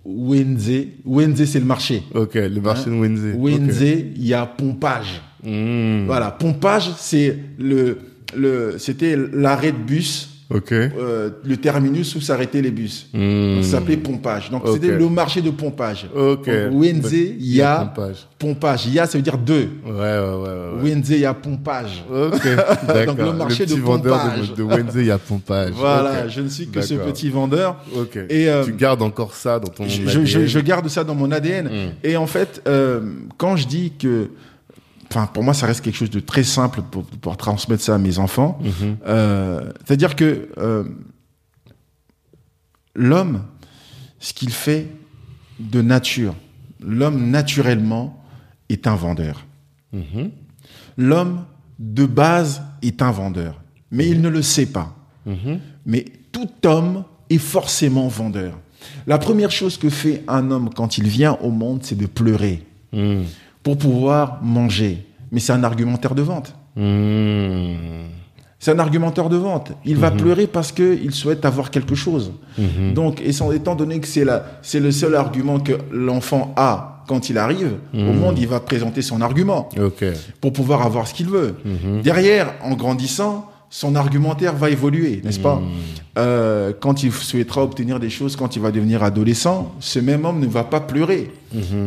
Wenze. Wenze, c'est le marché. Ok, le marché de Wednesday. Wenze, il y a pompage. Mmh. Voilà, pompage, c'est le, le, c'était l'arrêt de bus Ok. euh, le terminus où s'arrêtaient les bus. Hmm. Ça s'appelait pompage. Donc c'était le marché de pompage. Ok. Donc, Wenze, il y a pompage. pompage. Il y a, ça veut dire deux. Ouais, ouais, ouais. ouais. Wenze, il y a pompage. Ok, d'accord. le marché de petit vendeur pompage. de, de Wednesday, il y a pompage. Voilà, je ne suis que ce petit vendeur. Et, euh, tu gardes encore ça dans ton je, ADN. je- je garde ça dans mon ADN. Mm. Et en fait, euh, quand je dis que, enfin, pour moi, ça reste quelque chose de très simple pour pour pouvoir transmettre ça à mes enfants. Mhm. Euh, C'est-à-dire que euh, l'homme, ce qu'il fait de nature, l'homme naturellement est un vendeur. Mhm. L'homme de base est un vendeur, mais il ne le sait pas. Mhm. Mais tout homme est forcément vendeur. La première chose que fait un homme quand il vient au monde, c'est de pleurer. Pour pouvoir manger. Mais c'est un argumentaire de vente. Mhm. C'est un argumentaire de vente. Il va pleurer parce qu'il souhaite avoir quelque chose. Mhm. Donc, et sans- étant donné que c'est la- c'est le seul argument que l'enfant a quand il arrive au monde, il va présenter son argument pour pouvoir avoir ce qu'il veut. Derrière, en grandissant, son argumentaire va évoluer, n'est-ce pas? Euh, Quand il souhaitera obtenir des choses, quand il va devenir adolescent, ce même homme ne va pas pleurer.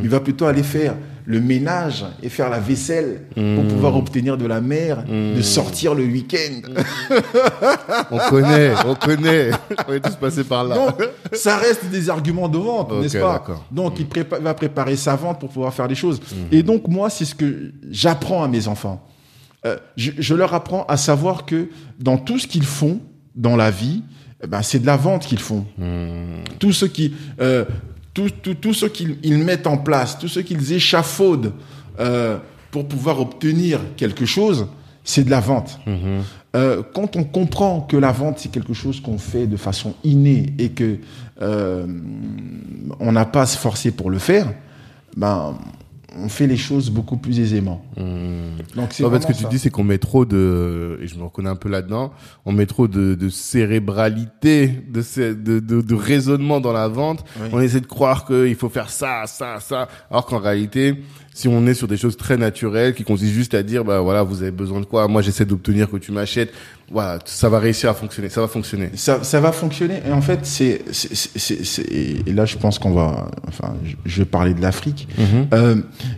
Il va plutôt aller faire le ménage et faire la vaisselle pour pouvoir obtenir de la mère, de sortir le week-end. On connaît, on connaît. On est tous passés par là. Donc, ça reste des arguments de vente, n'est-ce pas. Donc, il prépa- va préparer sa vente pour pouvoir faire des choses. Et donc, moi, c'est ce que j'apprends à mes enfants. Euh, je, je leur apprends à savoir que dans tout ce qu'ils font dans la vie, eh ben, c'est de la vente qu'ils font. Tout ce qui, euh, tout, tout, tout ce qu'ils ils mettent en place, tout ce qu'ils échafaudent euh, pour pouvoir obtenir quelque chose, c'est de la vente. Euh, quand on comprend que la vente c'est quelque chose qu'on fait de façon innée et que euh, on n'a pas à se forcer pour le faire, ben on fait les choses beaucoup plus aisément. Donc c'est En fait, ce que tu dis, c'est qu'on met trop de, et je me reconnais un peu là-dedans, on met trop de, de cérébralité, de, cé- de, de, de raisonnement dans la vente. Oui. On essaie de croire qu'il faut faire ça, ça, ça, alors qu'en réalité, si on est sur des choses très naturelles, qui consistent juste à dire, bah voilà, vous avez besoin de quoi? Moi, j'essaie d'obtenir que tu m'achètes. Voilà, ça va réussir à fonctionner, ça va fonctionner. ça, ça va fonctionner. Et en fait, c'est, c'est, c'est, et là, je pense qu'on va, enfin, je, vais parler de l'Afrique. Euh,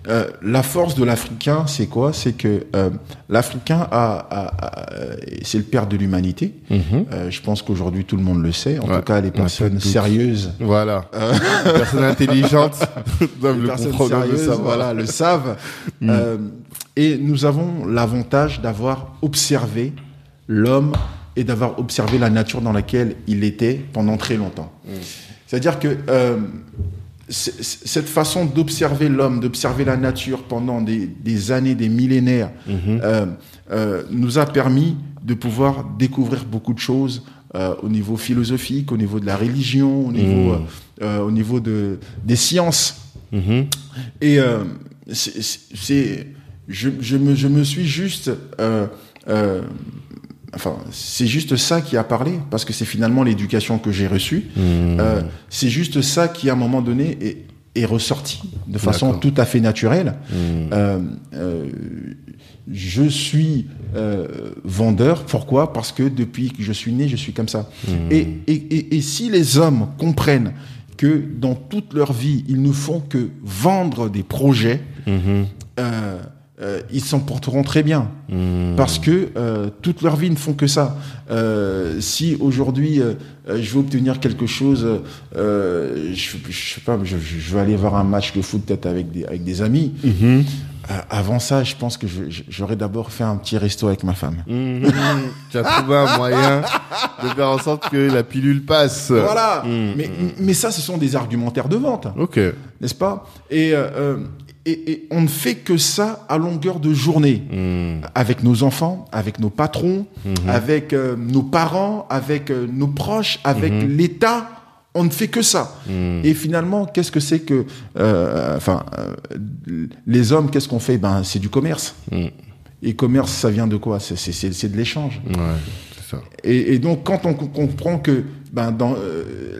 euh, la force de l'Africain, c'est quoi? C'est que euh, l'Africain a, a- a- euh, c'est le père de l'humanité. Euh, je pense qu'aujourd'hui, tout le monde le sait. En Ouais, tout cas, les personnes sérieuses Voilà. Les personnes intelligentes doivent les le personnes comprendre, le sérieuses, savoir. voilà, le savent. Euh, et nous avons l'avantage d'avoir observé l'homme et d'avoir observé la nature dans laquelle il était pendant très longtemps. C'est-à-dire que euh, cette façon d'observer l'homme, d'observer la nature pendant des, des années, des millénaires, euh, euh, nous a permis de pouvoir découvrir beaucoup de choses euh, au niveau philosophique, au niveau de la religion, au niveau, euh, au niveau de, des sciences. Mhm. Et c'est, je, je, me, je me suis juste, enfin, c'est juste ça qui a parlé, parce que c'est finalement l'éducation que j'ai reçue. Euh, c'est juste ça qui, à un moment donné, est, est ressorti de façon tout à fait naturelle. Euh, euh, je suis vendeur. Pourquoi? Parce que depuis que je suis né, je suis comme ça. Et, et, et, et si les hommes comprennent que dans toute leur vie, ils ne font que vendre des projets, euh, euh, ils s'en porteront très bien. Mhm. Parce que euh, toute leur vie ne font que ça. Euh, si aujourd'hui euh, euh, je veux obtenir quelque chose, euh, je, je sais pas, je, je veux aller voir un match de foot peut-être avec des, avec des amis. Euh, avant ça, je pense que j'aurais d'abord fait un petit resto avec ma femme. Mhm. tu as trouvé un moyen de faire en sorte que la pilule passe. Voilà. Mais, mais ça, ce sont des argumentaires de vente, Ok. n'est-ce pas? Et, et, et on ne fait que ça à longueur de journée. Mhm. avec nos enfants, avec nos patrons, avec euh, nos parents, avec euh, nos proches, avec l'État. On ne fait que ça. Et finalement, qu'est-ce que c'est que, euh, enfin, les hommes, qu'est-ce qu'on fait? Ben, c'est du commerce. Et commerce, ça vient de quoi? C'est- de l'échange. Ouais, c'est ça. Et, et donc, quand on co- comprend que ben, dans,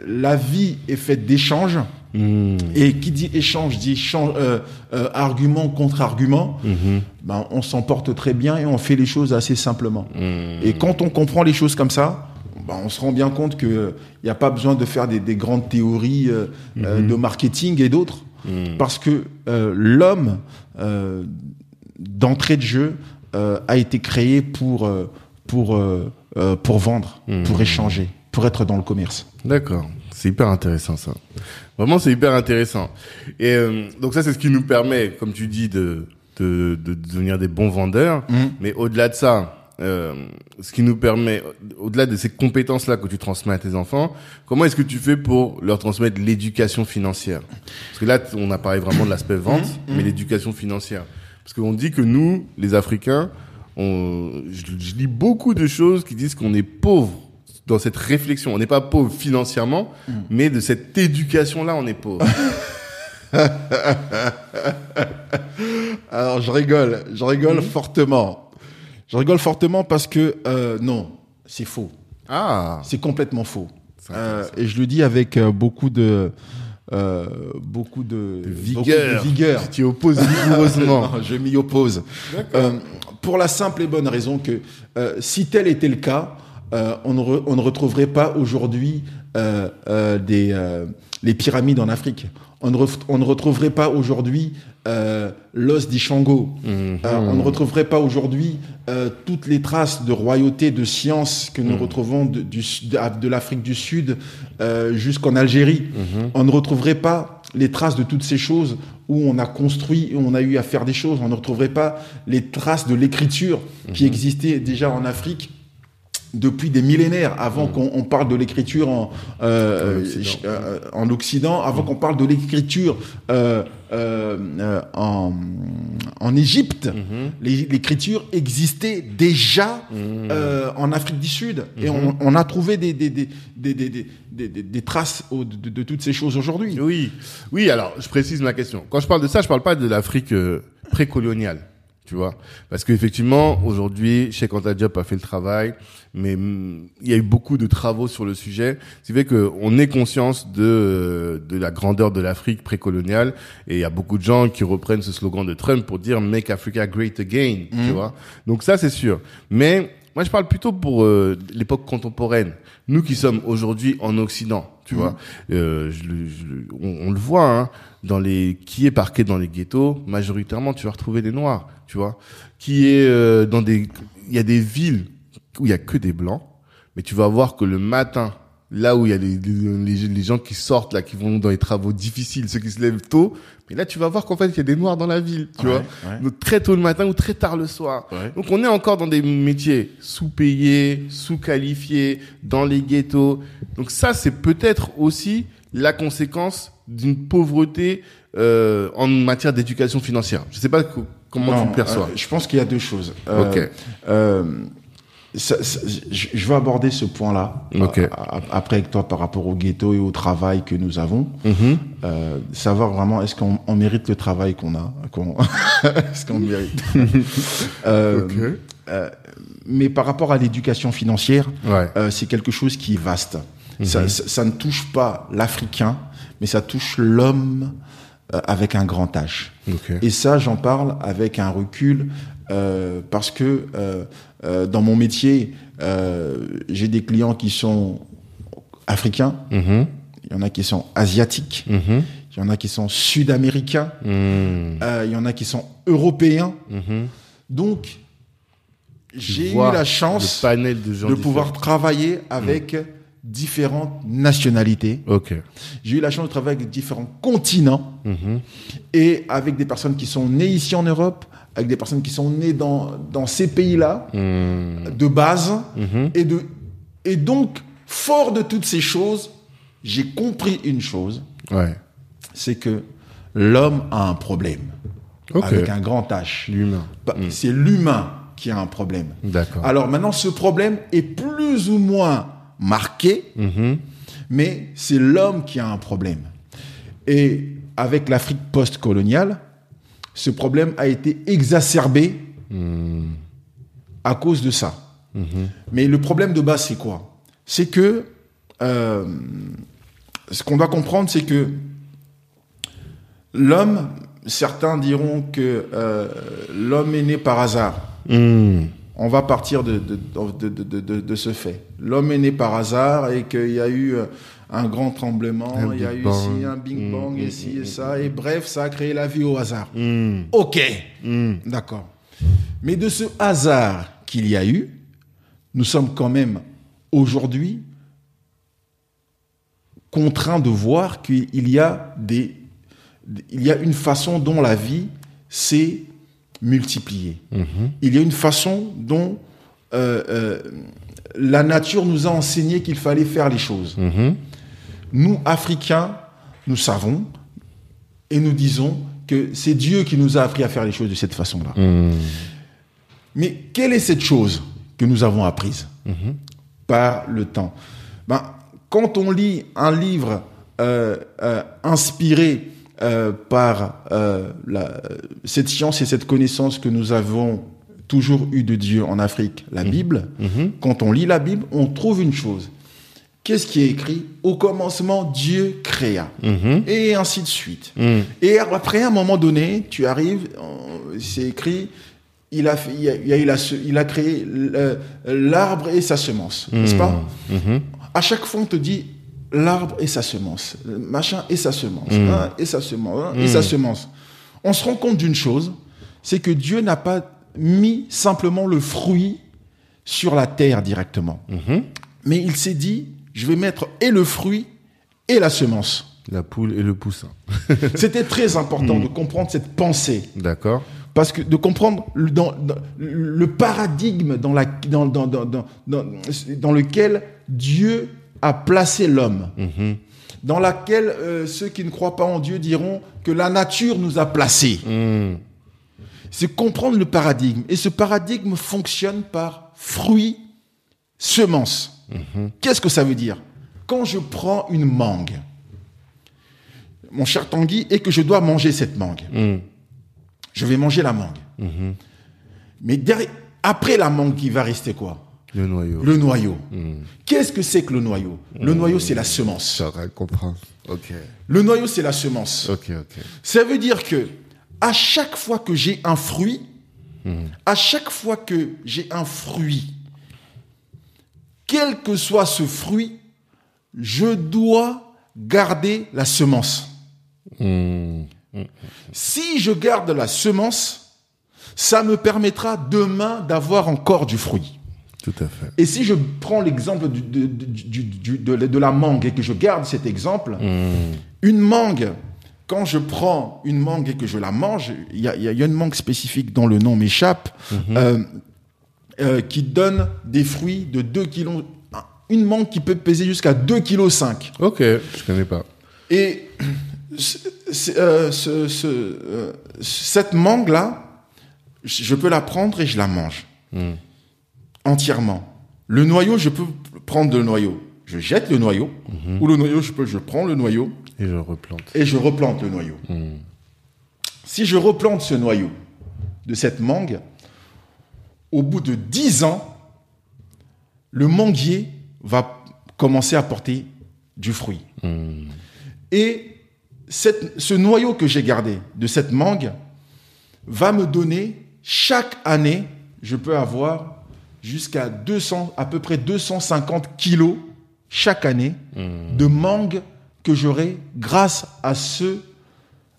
la vie est faite d'échanges, Mhm. et qui dit échange dit échange, euh, euh, argument contre argument, Mhm. ben, on s'en porte très bien et on fait les choses assez simplement. Mhm. Et quand on comprend les choses comme ça, bah, on se rend bien compte que il n'y a pas besoin de faire des, des grandes théories euh, euh, de marketing et d'autres, parce que l'homme d'entrée de jeu a été créé pour pour pour vendre, pour échanger, pour être dans le commerce. D'accord. C'est hyper intéressant ça. Vraiment, c'est hyper intéressant. Et euh, donc ça, c'est ce qui nous permet, comme tu dis, de de, de devenir des bons vendeurs. Mais au-delà de ça, euh, ce qui nous permet, au-delà de ces compétences-là que tu transmets à tes enfants, comment est-ce que tu fais pour leur transmettre l'éducation financière? Parce que là, on a parlé vraiment de l'aspect vente, mais l'éducation financière. Parce qu'on dit que nous, les Africains, on, je, je lis beaucoup de choses qui disent qu'on est pauvre dans cette réflexion. On n'est pas pauvre financièrement, mais de cette éducation-là, on est pauvre. Alors je rigole, je rigole Mhm. fortement. Je rigole fortement parce que euh, non, c'est faux. ah, C'est complètement faux. Euh, et je le dis avec euh, beaucoup de beaucoup de, beaucoup vigueur. de vigueur. tu opposes vigoureusement. Non, je m'y oppose. Pour la simple et bonne raison que si tel était le cas, euh, on, ne re- on ne retrouverait pas aujourd'hui euh, euh, des euh, les pyramides en Afrique. On ne, re- on ne retrouverait pas aujourd'hui euh, l'os d'Ishango. Euh, on ne retrouverait pas aujourd'hui euh, toutes les traces de royauté, de science que nous retrouvons de, du, de, de l'Afrique du Sud euh, jusqu'en Algérie. On ne retrouverait pas les traces de toutes ces choses où on a construit, où on a eu à faire des choses. On ne retrouverait pas les traces de l'écriture qui existait déjà en Afrique depuis des millénaires, avant qu'on on parle de l'écriture en, euh, En Occident. euh, en Occident, avant qu'on parle de l'écriture euh, euh, euh, en, en Égypte, les- l'écriture existait déjà euh, en Afrique du Sud. Et on, on a trouvé des, des, des, des, traces au- de, de toutes ces choses aujourd'hui. Oui, oui. Alors, je précise ma question. Quand je parle de ça, je parle pas de l'Afrique euh, précoloniale, tu vois, parce qu'effectivement, aujourd'hui, Anta Diop a fait le travail, mais hum, il y a eu beaucoup de travaux sur le sujet, ce qui fait qu'on ait conscience de de la grandeur de l'Afrique précoloniale, et il y a beaucoup de gens qui reprennent ce slogan de Trump pour dire Make Africa Great Again, tu vois. Donc ça, c'est sûr. Mais moi, je parle plutôt pour euh, l'époque contemporaine. Nous qui sommes aujourd'hui en Occident, tu vois, euh, je je on, on le voit hein, dans les qui est parqué dans les ghettos. Majoritairement, tu vas retrouver des noirs, tu vois. Qui est euh, dans des, il y a des villes où il y a que des blancs, mais tu vas voir que le matin, là où il y a les, les- les gens qui sortent là, qui vont dans les travaux difficiles, ceux qui se lèvent tôt, mais là tu vas voir qu'en fait il y a des noirs dans la ville, tu Ouais, vois. ouais. Donc très tôt le matin ou très tard le soir. Ouais. Donc on est encore dans des métiers sous-payés, sous-qualifiés, dans les ghettos. Donc ça, c'est peut-être aussi la conséquence d'une pauvreté euh, en matière d'éducation financière. Je sais pas co- comment Non, tu le perçois. euh, je pense qu'il y a deux choses. Euh, Ok. Ça- ça- je vais aborder ce point-là Ok. euh, après avec toi par rapport au ghetto et au travail que nous avons. Mhm. Euh, savoir vraiment est-ce qu'on on mérite le travail qu'on a, est-ce qu'on le mérite? Euh, Ok. euh, mais par rapport à l'éducation financière, Ouais. c'est quelque chose qui est vaste. Ça, ça- ça ne touche pas l'Africain, mais ça touche l'homme avec un grand H. Ok. Et ça, j'en parle avec un recul euh, parce que euh, euh, dans mon métier, j'ai des clients qui sont africains, Mhm. il y en a qui sont asiatiques, Mhm. il y en a qui sont sud-américains, Mhm. il y en a qui sont européens. Donc, j'ai eu la chance de pouvoir travailler avec différentes nationalités. J'ai eu la chance de travailler avec différents continents et avec des personnes qui sont nées ici en Europe, avec des personnes qui sont nées dans, dans ces pays-là, Mhm. de base. Mhm. Et, de, et donc, fort de toutes ces choses, j'ai compris une chose, Ouais. c'est que l'homme a un problème. Avec un grand H. L'humain. Bah, C'est l'humain qui a un problème. D'accord. Alors maintenant, ce problème est plus ou moins marqué, Mhm. mais c'est l'homme qui a un problème. Et avec l'Afrique post-coloniale, ce problème a été exacerbé à cause de ça. Mhm. Mais le problème de base, c'est quoi? C'est que euh, ce qu'on doit comprendre, c'est que l'homme, certains diront que euh, l'homme est né par hasard. Mhm. on va partir de, de, de, de, de, de ce fait. L'homme est né par hasard et qu'il y a eu euh, un grand tremblement, Un il y a eu Bang. ici un Big Mm, Bang, mm, ici mm, et ça, et bref, ça a créé la vie au hasard. Ok, d'accord. Mais de ce hasard qu'il y a eu, nous sommes quand même aujourd'hui contraints de voir qu'il y a des, il y a une façon dont la vie s'est multipliée. Il y a une façon dont euh, euh, la nature nous a enseigné qu'il fallait faire les choses. Mhm. Nous, Africains, nous savons et nous disons que c'est Dieu qui nous a appris à faire les choses de cette façon-là. Hmm. Mais quelle est cette chose que nous avons apprise par le temps? Ben, Quand on lit un livre euh, euh, inspiré euh, par la- cette science et cette connaissance que nous avons toujours eu de Dieu en Afrique, la Bible, quand on lit la Bible, on trouve une chose. Qu'est-ce qui est écrit Au commencement, Dieu créa. Mhm. Et ainsi de suite. Hmm. Et après, à un moment donné, tu arrives, euh, c'est écrit, il a, fait- il a, il a, il a se- il a créé l'arbre et sa semence, n'est-ce pas Mhm. À chaque fois, on te dit l'arbre et sa semence, machin et sa semence, hein, et sa semence, hein, et sa semence. On se rend compte d'une chose, c'est que Dieu n'a pas mis simplement le fruit sur la terre directement. Mhm. Mais il s'est dit, je vais mettre et le fruit et la semence. La poule et le poussin. C'était très important de comprendre cette pensée. D'accord. Parce que de comprendre le, dans, dans- le paradigme dans, la, lequel Dieu a placé l'homme, dans laquelle euh, ceux qui ne croient pas en Dieu diront que la nature nous a placés. Hmm. C'est comprendre le paradigme. Et ce paradigme fonctionne par fruit, semence. Qu'est-ce que ça veut dire Quand je prends une mangue, mon cher Tanguy, et que je dois manger cette mangue, je vais manger la mangue. Mais derrière, après la mangue, il va rester quoi Le noyau. Le noyau. Qu'est-ce que c'est que le noyau? Le noyau, c'est la semence. J'aurais comprendre. Ok. Le noyau, c'est la semence. Ça veut dire que à chaque fois que j'ai un fruit, à chaque fois que j'ai un fruit, quel que soit ce fruit, je dois garder la semence. Si je garde la semence, ça me permettra demain d'avoir encore du fruit. Tout à fait. Et si je prends l'exemple du- de, du- du- du- de- de la mangue et que je garde cet exemple, une mangue, quand je prends une mangue et que je la mange, il y a, y une mangue spécifique dont le nom m'échappe, euh, euh, qui donne des fruits de 2 kilos. Une mangue qui peut peser jusqu'à 2,5 kg. Ok, je connais pas. Et euh, ce- ce, euh, cette mangue-là, je peux la prendre et je la mange entièrement. Le noyau, je peux prendre le noyau. Je jette le noyau, ou le noyau, je peux, je prends le noyau Et je replante. et je replante le noyau. Si je replante ce noyau de cette mangue, au bout de 10 ans, le manguier va commencer à porter du fruit. Et cette- ce noyau que j'ai gardé de cette mangue va me donner chaque année, je peux avoir jusqu'à 200, à peu près 250 kilos chaque année de mangue que j'aurai grâce à ce,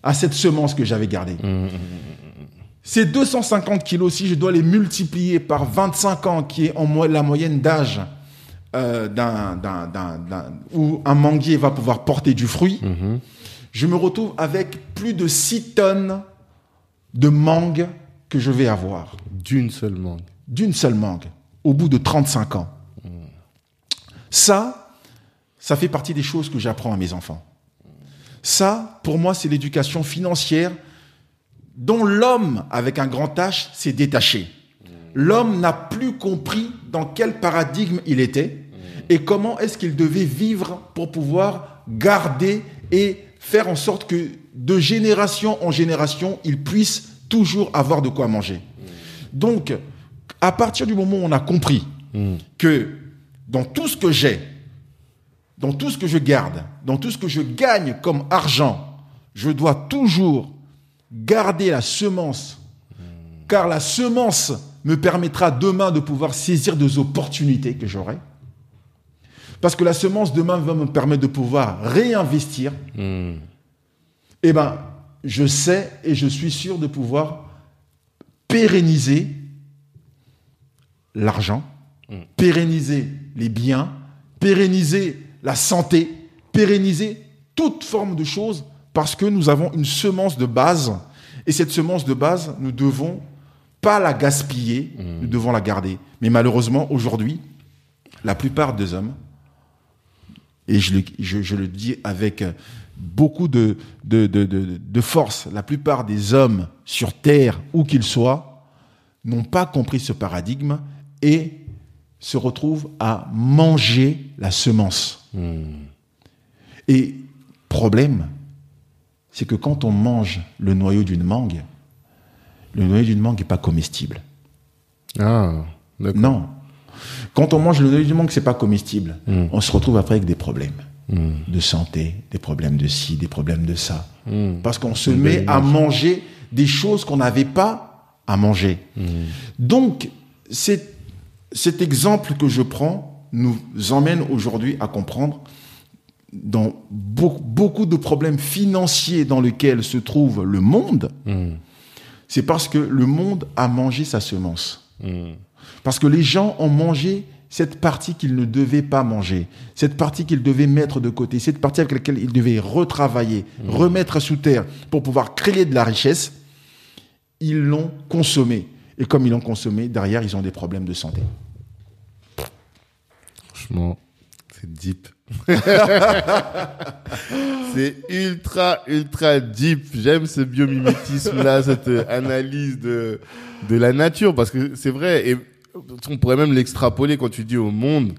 à cette semence que j'avais gardée. Ces 250 kilos, si je dois les multiplier par 25 ans, qui est en mo- la moyenne d'âge euh, d'un, où un manguier va pouvoir porter du fruit, je me retrouve avec plus de 6 tonnes de mangue que je vais avoir, D'une seule mangue. d'une seule mangue, au bout de 35 ans. Ça, ça fait partie des choses que j'apprends à mes enfants. Ça, pour moi, c'est l'éducation financière dont l'homme, avec un grand H, s'est détaché. L'homme n'a plus compris dans quel paradigme il était et comment est-ce qu'il devait vivre pour pouvoir garder et faire en sorte que de génération en génération, il puisse toujours avoir de quoi manger. Donc, à partir du moment où on a compris que dans tout ce que j'ai, dans tout ce que je garde, dans tout ce que je gagne comme argent, je dois toujours garder la semence, car la semence me permettra demain de pouvoir saisir des opportunités que j'aurai. Parce que la semence demain va me permettre de pouvoir réinvestir. Hmm. Eh ben, je sais et je suis sûr de pouvoir pérenniser l'argent, pérenniser les biens, pérenniser la santé, pérenniser toute forme de choses parce que nous avons une semence de base. Et cette semence de base, nous devons pas la gaspiller, nous devons la garder. Mais malheureusement, aujourd'hui, la plupart des hommes, et je le, je, je le dis avec beaucoup de, de, de, de, de force, la plupart des hommes sur Terre, où qu'ils soient, n'ont pas compris ce paradigme et se retrouvent à manger la semence. Et problème, c'est que quand on mange le noyau d'une mangue, le noyau d'une mangue n'est pas comestible. Ah, d'accord. Non. Quand on mange le noyau d'une mangue, c'est pas comestible. On se retrouve après avec des problèmes de santé, des problèmes de ci, des problèmes de ça. Parce qu'on se met à manger des choses qu'on n'avait pas à manger. Donc, cet exemple que je prends nous emmène aujourd'hui à comprendre dans beaucoup, beaucoup de problèmes financiers dans lesquels se trouve le monde, c'est parce que le monde a mangé sa semence. Parce que les gens ont mangé cette partie qu'ils ne devaient pas manger, cette partie qu'ils devaient mettre de côté, cette partie avec laquelle ils devaient retravailler, remettre sous terre pour pouvoir créer de la richesse, ils l'ont consommé. Et comme ils l'ont consommé, derrière, ils ont des problèmes de santé. Franchement, c'est deep. c'est ultra, ultra deep. J'aime ce biomimétisme-là, cette euh, analyse de, de la nature, parce que c'est vrai, et on pourrait même l'extrapoler quand tu dis au monde,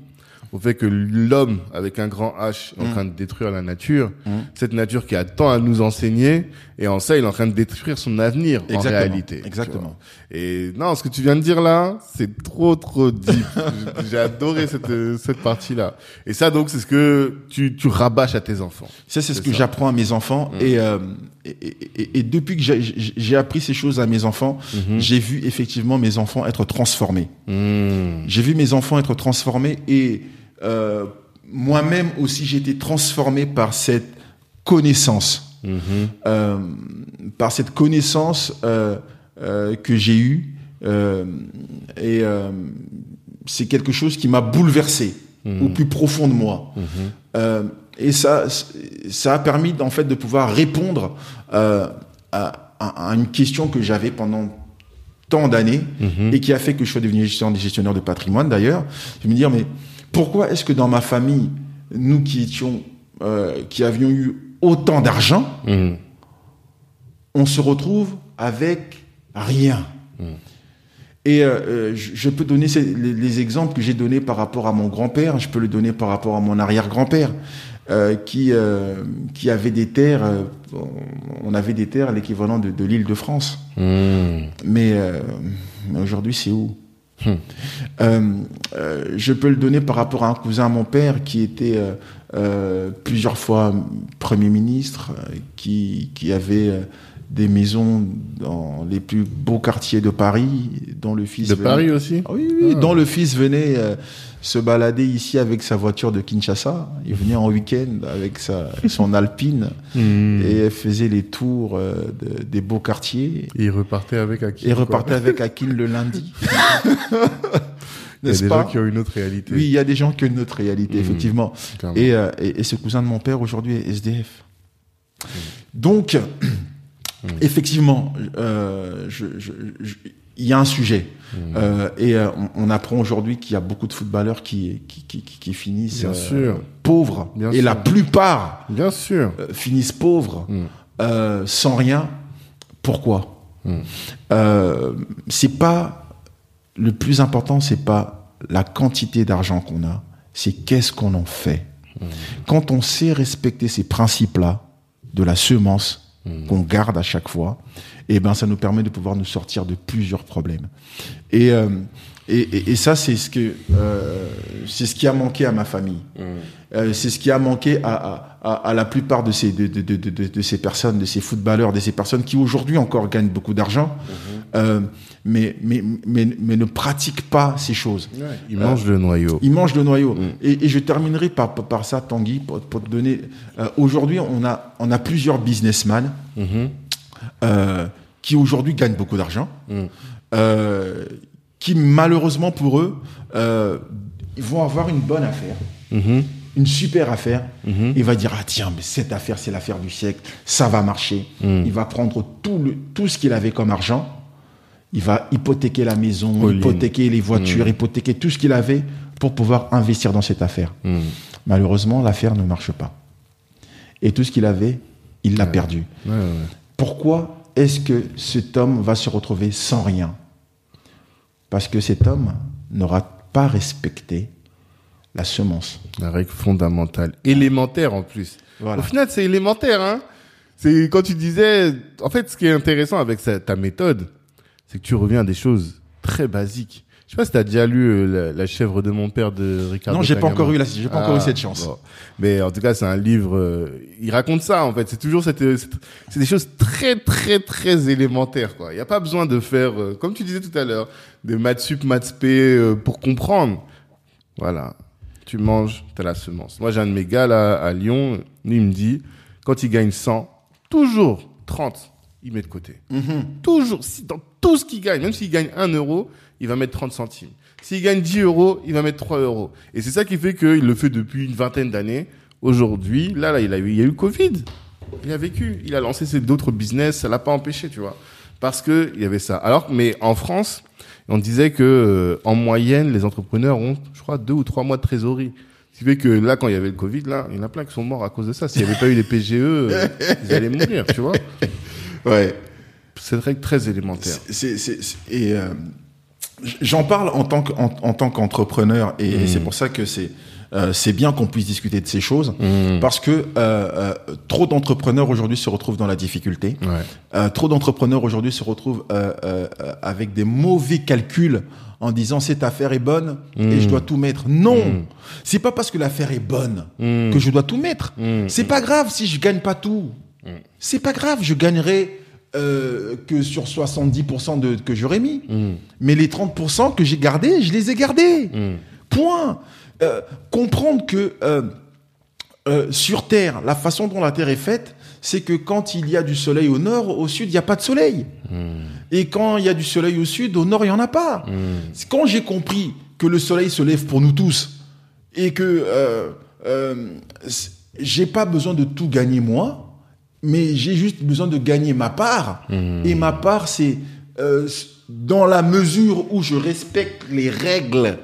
au fait que l'homme, avec un grand H, est en train de détruire la nature, cette nature qui a tant à nous enseigner, et en ça, il est en train de détruire son avenir, en Exactement. réalité. tu Exactement. Et non, ce que tu viens de dire là, c'est trop trop deep. J'ai adoré cette euh, cette partie là. Et ça donc c'est ce que tu tu rabâches à tes enfants. Ça, c'est ce que j'apprends à mes enfants. Et, euh, et, et- et- depuis que j'ai- appris ces choses à mes enfants, j'ai vu effectivement mes enfants être transformés. J'ai vu mes enfants être transformés et euh, moi-même aussi j'ai été transformé par cette connaissance, Mhm. Euh, par cette connaissance euh, que j'ai eue. et c'est quelque chose qui m'a bouleversé au plus profond de moi. Euh, et ça, ça a permis en fait de pouvoir répondre à, une question que j'avais pendant tant d'années et qui a fait que je sois devenu gestionnaire, gestionnaire de patrimoine d'ailleurs. Je me dire mais pourquoi est-ce que dans ma famille, nous qui étions, euh, qui avions eu autant d'argent, Mhm. on se retrouve avec rien. Et euh, euh, je, je peux donner ces- les, les exemples que j'ai donnés par rapport à mon grand-père, je peux le donner par rapport à mon arrière-grand-père, euh, qui, qui avait des terres, on avait des terres à l'équivalent de, de l'île de France. Mais euh, mais aujourd'hui, c'est où? Euh, euh, Je peux le donner par rapport à un cousin à mon père qui était euh, plusieurs fois Premier ministre, qui, avait des maisons dans les plus beaux quartiers de Paris, dont le fils De venait- Paris aussi. Ah oui, oui, Ah. dont le fils venait euh, se balader ici avec sa voiture de Kinshasa. Il venait en week-end avec sa, son Alpine Mhm. et faisait les tours euh, de- des beaux quartiers Et il repartait avec Akin. et repartait avec Akin le lundi. Il y a des pas gens qui ont une autre réalité. Oui, il y a des gens qui ont une autre réalité, Mhm. effectivement. Et, euh, et, et ce cousin de mon père aujourd'hui est SDF. Donc, effectivement, euh, je- je- je- il y a un sujet. Euh, et euh, on, on apprend aujourd'hui qu'il y a beaucoup de footballeurs qui, qui, qui, qui- qui finissent Bien euh, sûr. pauvres. Bien et sûr. la plupart Bien sûr. euh, finissent pauvres, Mm. euh, sans rien. Pourquoi? Mm. euh, C'est pas le plus important, c'est pas la quantité d'argent qu'on a, c'est qu'est-ce qu'on en fait. Quand on sait respecter ces principes-là de la semence qu'on garde à chaque fois, et ben ça nous permet de pouvoir nous sortir de plusieurs problèmes. Et euh, et, et- et ça c'est ce que euh, c'est ce qui a manqué à ma famille. Euh, c'est ce qui a manqué à, à, à, la plupart de ces de, de, de, de, de ces personnes, de ces footballeurs, de ces personnes qui aujourd'hui encore gagnent beaucoup d'argent, euh, mais, mais mais mais ne pratiquent pas ces choses. Ils mangent le noyau. Ils mangent le noyau. Et, et je terminerai par, par, ça, Tanguy, pour, pour te donner. euh, aujourd'hui, on a on a plusieurs businessmen Mhm. euh, qui aujourd'hui gagnent beaucoup d'argent, Mm. euh, qui malheureusement pour eux euh, ils vont avoir une bonne affaire, Mhm. une super affaire. Il va dire ah tiens mais cette affaire c'est l'affaire du siècle, ça va marcher. Mm. Il va prendre tout le tout ce qu'il avait comme argent, il va hypothéquer la maison, hypothéquer les voitures, hypothéquer tout ce qu'il avait pour pouvoir investir dans cette affaire. Mm. Malheureusement l'affaire ne marche pas. Et tout ce qu'il avait, il l'a perdu. Ouais, ouais. Pourquoi est-ce que cet homme va se retrouver sans rien? Parce que cet homme n'aura pas respecté la semence. La règle fondamentale, élémentaire en plus. Voilà. Au final, c'est élémentaire, hein. C'est quand tu disais, en fait, ce qui est intéressant avec ta méthode, c'est que tu reviens à des choses très basiques. Je sais pas si t'as déjà lu euh, la, La chèvre de mon père de Ricardo. Non, j'ai pas encore eu la- j'ai pas encore eu cette chance. bon. Mais en tout cas, c'est un livre. euh, il raconte ça en fait. C'est toujours cette, euh, c'est des choses très très très élémentaires quoi. Il y a pas besoin de faire, euh, comme tu disais tout à l'heure, de maths sup, maths p pour comprendre. Voilà. Tu manges, t'as la semence. Moi, j'ai un de mes gars là à Lyon. Lui, il me dit, quand il gagne 100, toujours 30, il met de côté. Toujours, si, dans tout ce qu'il gagne, même s'il gagne 1 euro, il va mettre 30 centimes. S'il gagne 10 euros, il va mettre 3 euros. Et c'est ça qui fait qu'il le fait depuis une vingtaine d'années. Aujourd'hui, là, là, il a eu, il y a eu Covid. Il a vécu. Il a lancé ses d'autres business. Ça l'a pas empêché, tu vois. Parce que il y avait ça. Alors, mais en France, on disait que, euh, en moyenne, les entrepreneurs ont, je crois, deux ou trois mois de trésorerie. Ce qui fait que là, quand il y avait le Covid, là, il y en a plein qui sont morts à cause de ça. S'il n'y avait pas eu les PGE, euh, ils allaient mourir, tu vois. Ouais. C'est une règle très élémentaire. Et euh, j'en parle en tant que, en, en tant qu'entrepreneur et Mmh. c'est pour ça que c'est euh, c'est bien qu'on puisse discuter de ces choses Mmh. parce que euh, euh, trop d'entrepreneurs aujourd'hui se retrouvent dans la difficulté. Ouais. Trop d'entrepreneurs aujourd'hui se retrouvent avec des mauvais calculs en disant cette affaire est bonne et je dois tout mettre. Non, c'est pas parce que l'affaire est bonne que je dois tout mettre. C'est pas grave si je gagne pas tout. C'est pas grave, je gagnerai euh, que sur 70% de que j'aurais mis. Mm. Mais les 30% que j'ai gardés, je les ai gardés. Mm. Point. Euh, comprendre que euh, euh, sur Terre, la façon dont la Terre est faite, c'est que quand il y a du soleil au nord, au sud, il n'y a pas de soleil. Et quand il y a du soleil au sud, au nord, il n'y en a pas. Quand j'ai compris que le soleil se lève pour nous tous et que euh, euh, j'ai pas besoin de tout gagner moi, mais j'ai juste besoin de gagner ma part. Et ma part, c'est euh, dans la mesure où je respecte les règles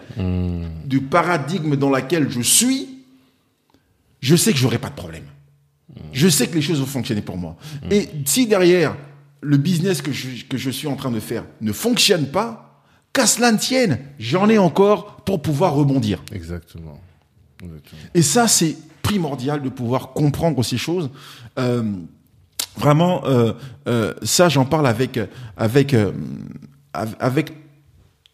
du paradigme dans laquelle je suis, je sais que j'aurai pas de problème. Je sais que les choses vont fonctionner pour moi. Et si derrière, le business que je, que je suis en train de faire ne fonctionne pas, qu'à cela ne tienne, j'en ai encore pour pouvoir rebondir. Exactement. Exactement. Et ça, c'est primordial de pouvoir comprendre ces choses. Euh, vraiment, euh, euh, ça, j'en parle avec avec av- avec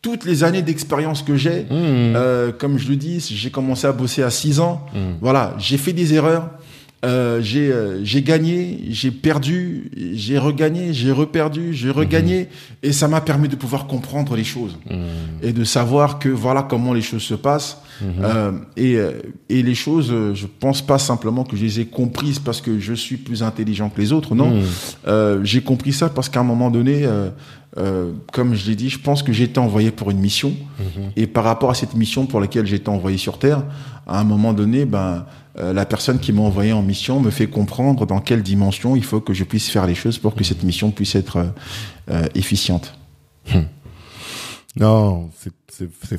toutes les années d'expérience que j'ai. Euh, comme je le dis, j'ai commencé à bosser à 6 ans. Voilà, j'ai fait des erreurs. Euh, j'ai euh, j'ai gagné, j'ai perdu, j'ai regagné, j'ai reperdu, j'ai regagné, et ça m'a permis de pouvoir comprendre les choses. Et de savoir que voilà comment les choses se passent. Euh, et, euh, et les choses, je pense pas simplement que je les ai comprises parce que je suis plus intelligent que les autres. Non, j'ai compris ça parce qu'à un moment donné, euh, comme je l'ai dit, je pense que j'ai été envoyé pour une mission. Et par rapport à cette mission pour laquelle j'ai été envoyé sur Terre, à un moment donné, ben euh, la personne qui m'a envoyé en mission me fait comprendre dans quelle dimension il faut que je puisse faire les choses pour que cette mission puisse être euh, euh, efficiente. Non, c'est-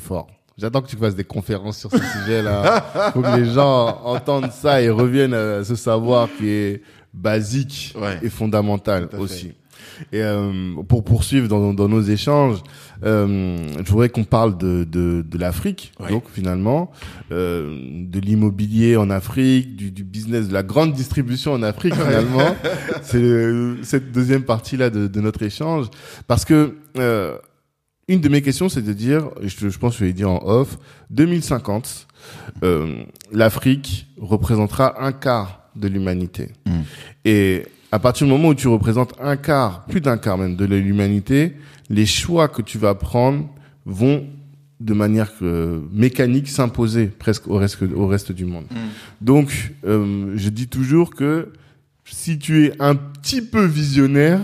fort. J'attends que tu fasses des conférences sur ce sujet-là. Faut que les gens entendent ça et reviennent à ce savoir qui est basique Ouais. et fondamental fait. Et euh, pour poursuivre dans, dans nos échanges, euh, je voudrais qu'on parle de, de, de l'Afrique, donc finalement, euh, de l'immobilier en Afrique, du, du business, de la grande distribution en Afrique finalement. C'est euh, cette deuxième partie-là de, de notre échange. Parce que euh, une de mes questions, c'est de dire, je, je pense que je l'ai dit en off, 2050, euh, l'Afrique représentera un quart de l'humanité. Et à partir du moment où tu représentes un quart, plus d'un quart même de l'humanité, les choix que tu vas prendre vont de manière euh, mécanique s'imposer presque au reste, au reste du monde. Donc, euh, je dis toujours que si tu es un petit peu visionnaire,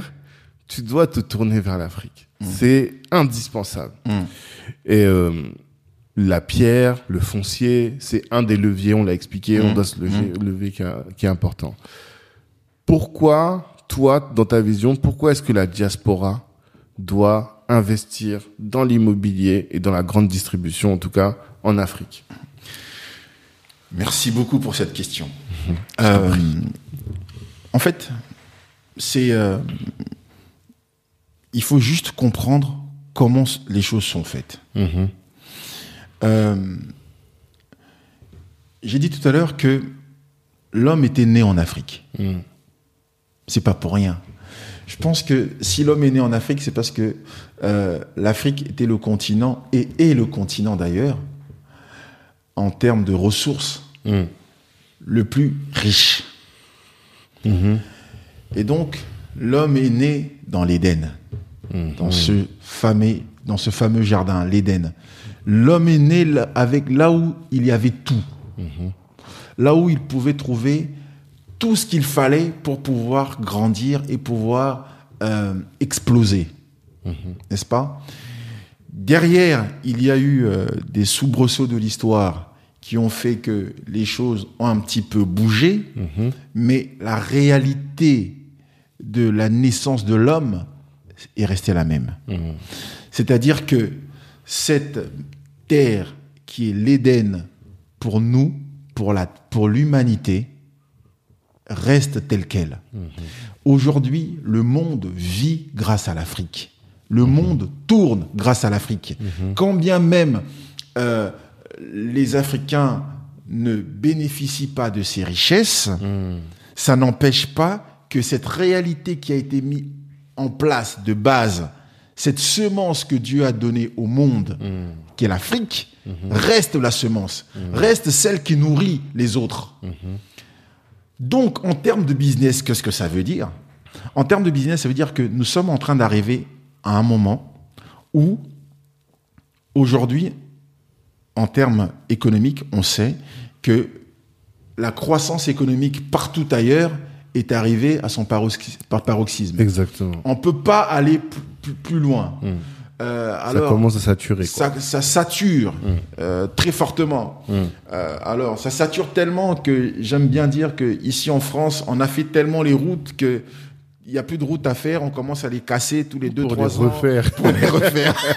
tu dois te tourner vers l'Afrique. C'est indispensable. Et euh, la pierre, le foncier, c'est un des leviers, on l'a expliqué, on doit se lever, lever qui, est- qui est important. Pourquoi, toi, dans ta vision, pourquoi est-ce que la diaspora doit investir dans l'immobilier et dans la grande distribution, en tout cas en Afrique? Merci beaucoup pour cette question. Euh, en fait, c'est euh, il faut juste comprendre comment les choses sont faites. Euh, J'ai dit tout à l'heure que l'homme était né en Afrique. C'est pas pour rien. Je pense que si l'homme est né en Afrique, c'est parce que euh, l'Afrique était le continent et est le continent d'ailleurs en termes de ressources Mm. le plus riche. Et donc, l'homme est né dans l'Éden, dans, ce fameux, dans ce fameux jardin, l'Éden. L'homme est né avec là où il y avait tout, là où il pouvait trouver tout ce qu'il fallait pour pouvoir grandir et pouvoir euh, exploser, n'est-ce pas? Derrière, il y a eu euh, des soubresauts de l'histoire qui ont fait que les choses ont un petit peu bougé, mais la réalité de la naissance de l'homme est restée la même. C'est-à-dire que cette terre qui est l'Éden pour nous, pour la, pour l'humanité, reste telle qu'elle. Aujourd'hui, le monde vit grâce à l'Afrique. Le monde tourne grâce à l'Afrique. Quand bien même euh, les Africains ne bénéficient pas de ces richesses, ça n'empêche pas que cette réalité qui a été mise en place de base, cette semence que Dieu a donnée au monde, qui est l'Afrique, reste la semence, reste celle qui nourrit les autres. Donc, en termes de business, qu'est-ce que ça veut dire? En termes de business, ça veut dire que nous sommes en train d'arriver à un moment où, aujourd'hui, en termes économiques, on sait que la croissance économique partout ailleurs est arrivée à son paroxy- par paroxysme. Exactement. On peut pas aller plus, loin. Euh, ça commence à saturer. Quoi. ça, ça sature euh, très fortement. Euh, alors, ça sature tellement que j'aime bien dire que ici en France, on a fait tellement les routes que il y a plus de routes à faire. On commence à les casser tous les deux pour les trois ans refaire. pour les refaire.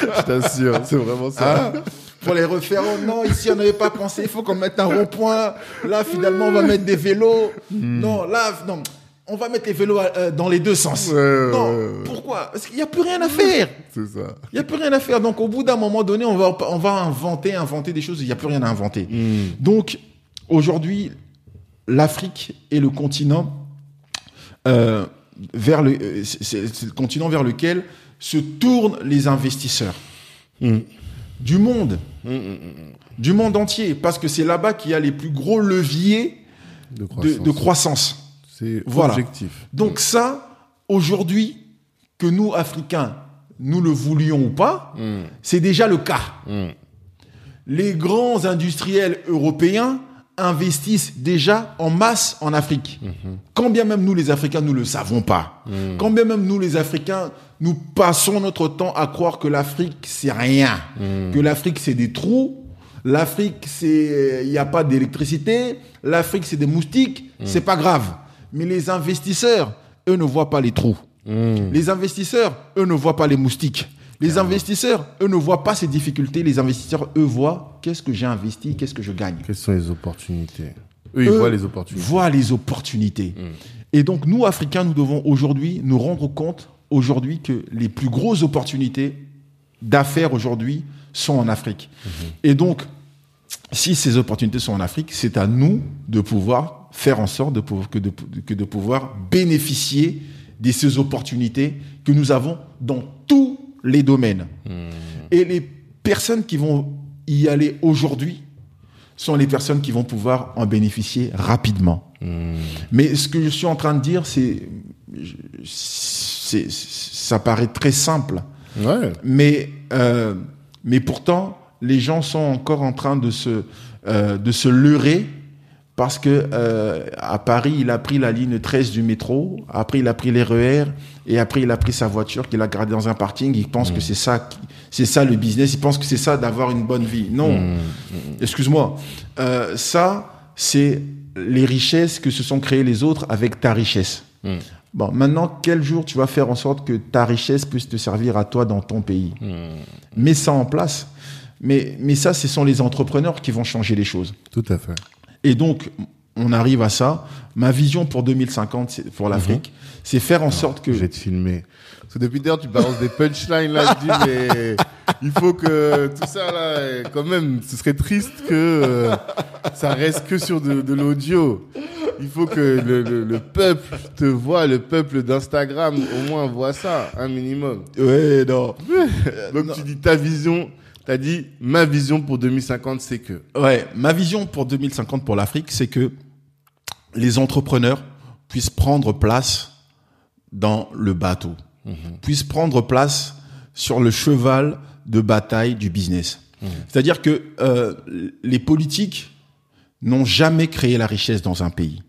Je t'assure, c'est vraiment ça. Hein? Pour les refaire. Oh non, ici on n'avait pas pensé. Il faut qu'on mette un rond-point. Là, finalement, on va mettre des vélos. Non, là, non. On va mettre les vélos euh, dans les deux sens. Ouais, non, ouais, ouais. pourquoi? Parce qu'il n'y a plus rien à faire. C'est ça. Il n'y a plus rien à faire. Donc, au bout d'un moment donné, on va, on va inventer, inventer des choses. Il n'y a plus rien à inventer. Donc, aujourd'hui, l'Afrique est le continent euh, vers le, euh, c'est- le continent vers lequel se tournent les investisseurs du monde, du monde entier, parce que c'est là-bas qu'il y a les plus gros leviers De de, croissance. de croissance. C'est Voilà. objectif. Donc ça, aujourd'hui, que nous, Africains, nous le voulions ou pas, c'est déjà le cas. Les grands industriels européens investissent déjà en masse en Afrique. Quand bien même nous, les Africains, nous ne le savons pas. Quand bien même nous, les Africains, nous passons notre temps à croire que l'Afrique, c'est rien. Que l'Afrique, c'est des trous. L'Afrique, c'est, il n'y a pas d'électricité. L'Afrique, c'est des moustiques. C'est pas grave. Mais les investisseurs, eux, ne voient pas les trous. Les investisseurs, eux, ne voient pas les moustiques. Les investisseurs, eux, ne voient pas ces difficultés. Les investisseurs, eux, voient qu'est-ce que j'ai investi, qu'est-ce que je gagne. Quelles sont les opportunités Eux, ils Eux voient les opportunités. voient les opportunités. Et donc, nous, Africains, nous devons aujourd'hui nous rendre compte aujourd'hui que les plus grosses opportunités d'affaires aujourd'hui sont en Afrique. Et donc, si ces opportunités sont en Afrique, c'est à nous de pouvoir faire en sorte de, que, de, que de pouvoir bénéficier de ces opportunités que nous avons dans tous les domaines. Et les personnes qui vont y aller aujourd'hui sont les personnes qui vont pouvoir en bénéficier rapidement. Hmm. Mais ce que je suis en train de dire, c'est, c'est, ça paraît très simple, Ouais. mais, euh, mais pourtant, les gens sont encore en train de se, euh, de se leurrer parce que euh, à Paris, il a pris la ligne 13 du métro, après il a pris les RER et après il a pris sa voiture qu'il a gardée dans un parking. Il pense que c'est ça, c'est ça le business. Il pense que c'est ça d'avoir une bonne vie. Non, excuse-moi. Euh, ça, c'est les richesses que se sont créées les autres avec ta richesse. Mm. Bon, maintenant, quel jour tu vas faire en sorte que ta richesse puisse te servir à toi dans ton pays? Mets ça en place. Mais, mais ça, ce sont les entrepreneurs qui vont changer les choses. Tout à fait. Et donc, on arrive à ça. Ma vision pour 2050, c'est- pour l'Afrique, c'est faire en sorte que... Je vais te filmer. Parce que depuis d'ailleurs, tu balances des punchlines là. Je dis, mais il faut que tout ça là, quand même, ce serait triste que euh, ça reste que sur de, de l'audio. Il faut que le, le- le peuple te voit, le peuple d'Instagram au moins voit ça, un minimum. Ouais, non. Donc tu dis ta vision, t'as dit ma vision pour 2050, c'est que. Ouais, ma vision pour 2050 pour l'Afrique, c'est que les entrepreneurs puissent prendre place dans le bateau, puissent prendre place sur le cheval de bataille du business. C'est-à-dire que euh, les politiques n'ont jamais créé la richesse dans un pays.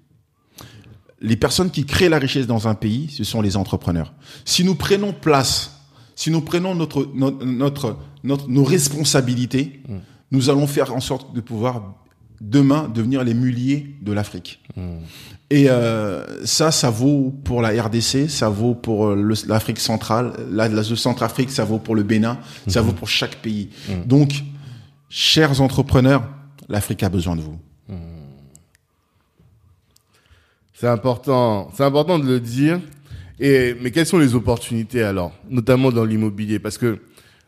Les personnes qui créent la richesse dans un pays, ce sont les entrepreneurs. Si nous prenons place, si nous prenons notre, notre, notre, notre- nos responsabilités, nous allons faire en sorte de pouvoir demain devenir les muliers de l'Afrique. Et euh, ça, ça vaut pour la RDC, ça vaut pour euh, l'Afrique centrale, la, Centrafrique, ça vaut pour le Bénin, ça vaut pour chaque pays. Donc, chers entrepreneurs, l'Afrique a besoin de vous. C'est important, c'est important de le dire. Et mais quelles sont les opportunités alors, notamment dans l'immobilier, parce que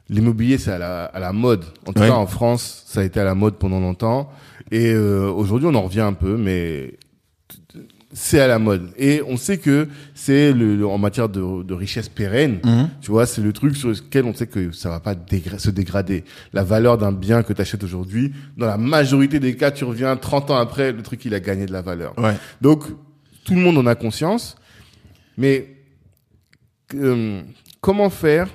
l'immobilier c'est à la, à la mode. En tout Ouais. cas en France, ça a été à la mode pendant longtemps. Et euh, aujourd'hui, on en revient un peu, mais c'est à la mode. Et on sait que c'est le, le- en matière de, de richesse pérenne. Tu vois, c'est le truc sur lequel on sait que ça va pas dégra- se dégrader. La valeur d'un bien que tu achètes aujourd'hui, dans la majorité des cas, tu reviens 30 ans après, le truc il a gagné de la valeur. Ouais. Donc, tout le monde en a conscience. Mais euh, comment faire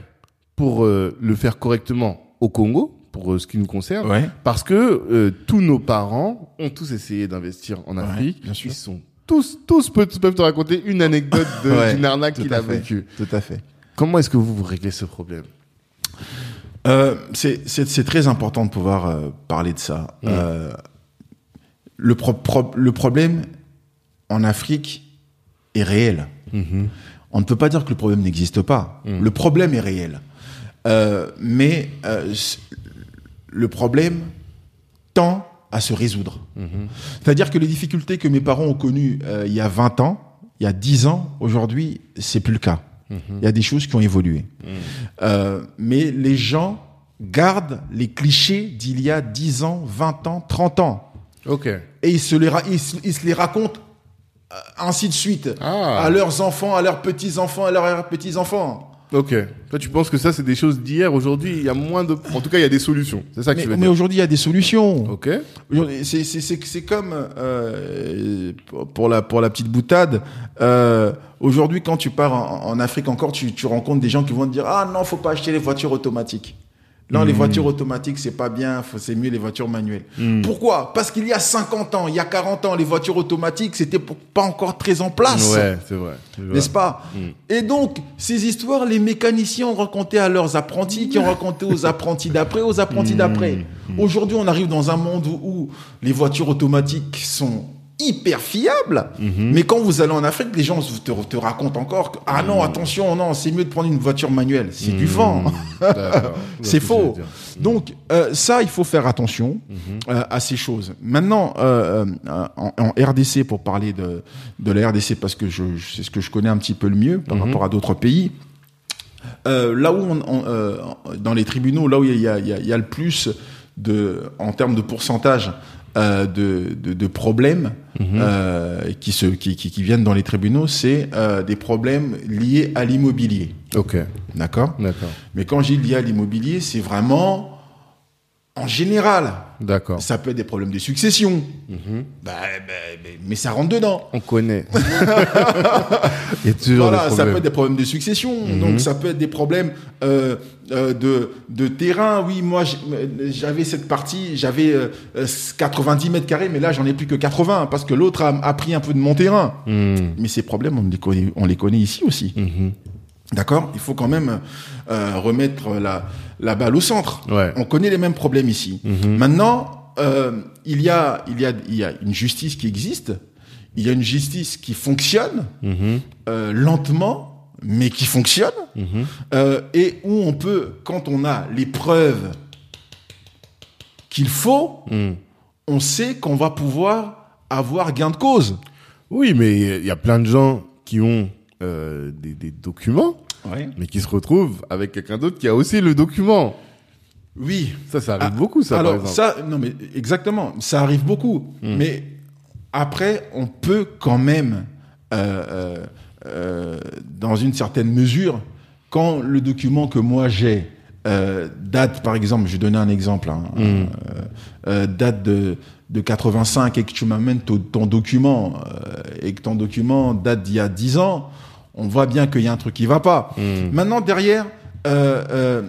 pour euh, le faire correctement au Congo, pour euh, ce qui nous concerne? Ouais. Parce que tous nos parents ont tous essayé d'investir en Afrique. Ils sont tous, tous peuvent, peuvent te raconter une anecdote Ouais, d'une arnaque qu'il a vécue. Tout à fait. Comment est-ce que vous, vous réglez ce problème? C'est très important de pouvoir parler de ça. Euh, le, pro- pro- le problème en Afrique est réel. On ne peut pas dire que le problème n'existe pas. Le problème est réel. Euh, mais euh, le problème tend à se résoudre. C'est-à-dire que les difficultés que mes parents ont connues euh, il y a 20 ans, il y a 10 ans, aujourd'hui, c'est plus le cas. Il y a des choses qui ont évolué. Euh, mais les gens gardent les clichés d'il y a 10 ans, 20 ans, 30 ans. Ok. Et ils se les, ils se, ils se les racontent ainsi de suite Ah. à leurs enfants, à leurs petits-enfants, à leurs petits-enfants. Ok. Toi, tu penses que ça, c'est des choses d'hier. Aujourd'hui, il y a moins de. En tout cas, il y a des solutions. C'est ça que Mais, tu veux mais dire. aujourd'hui, il y a des solutions. Ok. Aujourd'hui, C'est c'est- c'est- c'est comme euh, pour la pour la petite boutade. Euh, Aujourd'hui, quand tu pars en, en Afrique encore, tu, tu rencontres des gens qui vont te dire ah non, faut pas acheter les voitures automatiques. Non, les voitures automatiques, c'est pas bien, c'est mieux les voitures manuelles. Pourquoi? Parce qu'il y a 50 ans, il y a 40 ans, les voitures automatiques, c'était pas encore très en place. Ouais, c'est vrai. N'est-ce pas? Et donc, ces histoires, les mécaniciens ont raconté à leurs apprentis, qui ont raconté aux apprentis d'après, aux apprentis d'après. Aujourd'hui, on arrive dans un monde où, où les voitures automatiques sont hyper fiables, mais quand vous allez en Afrique, les gens te, te racontent encore que, ah non, attention, non, c'est mieux de prendre une voiture manuelle, c'est du vent. D'accord. C'est faux. Donc euh, ça, il faut faire attention euh, à ces choses. Maintenant, euh, en, en RDC, pour parler de, de la RDC, parce que je, je- c'est ce que je connais un petit peu le mieux par rapport à d'autres pays. là où on, on, dans les tribunaux, là où il y a, il y a- il y a le plus de, en termes de pourcentage euh, de, de, de problèmes euh, qui, se, qui, qui, qui viennent dans les tribunaux, c'est euh, des problèmes liés à l'immobilier. Ok. D'accord? D'accord. mais quand j'ai lié à l'immobilier, c'est vraiment en général. D'accord. Ça peut être des problèmes de succession. Mhm. Bah, bah, mais, mais ça rentre dedans. On connaît. Il y a toujours Voilà, des ça peut être des problèmes de succession. Mhm. Donc ça peut être des problèmes euh, euh, de, de terrain. Oui, moi j'avais cette partie, j'avais euh, euh, 90 mètres carrés, mais là j'en ai plus que 80 parce que l'autre a, a pris un peu de mon terrain. Mhm. Mais ces problèmes, on les connaît, on les connaît ici aussi. D'accord? Il faut quand même euh, remettre la, la balle au centre. Ouais. On connaît les mêmes problèmes ici. Mhm. Maintenant, euh, il, y a, il, y a, il y a une justice qui existe, il y a une justice qui fonctionne Mhm. euh, lentement, mais qui fonctionne, Mhm. euh, et où on peut, quand on a les preuves qu'il faut, on sait qu'on va pouvoir avoir gain de cause. Oui, mais il y a plein de gens qui ont euh, des, des documents, mais qui se retrouvent avec quelqu'un d'autre qui a aussi le document. Oui, Ça, ça arrive Ah, beaucoup, ça, Alors par exemple. ça, non mais exactement, ça arrive beaucoup. Mais après, on peut quand même, euh, euh, dans une certaine mesure, quand le document que moi j'ai euh, date, par exemple, je vais donner un exemple, hein, euh, date de de 85 et que tu m'amènes ton, ton document et que ton document date d'il y a 10 ans, on voit bien qu'il y a un truc qui va pas. Mhm. Maintenant derrière, euh, euh,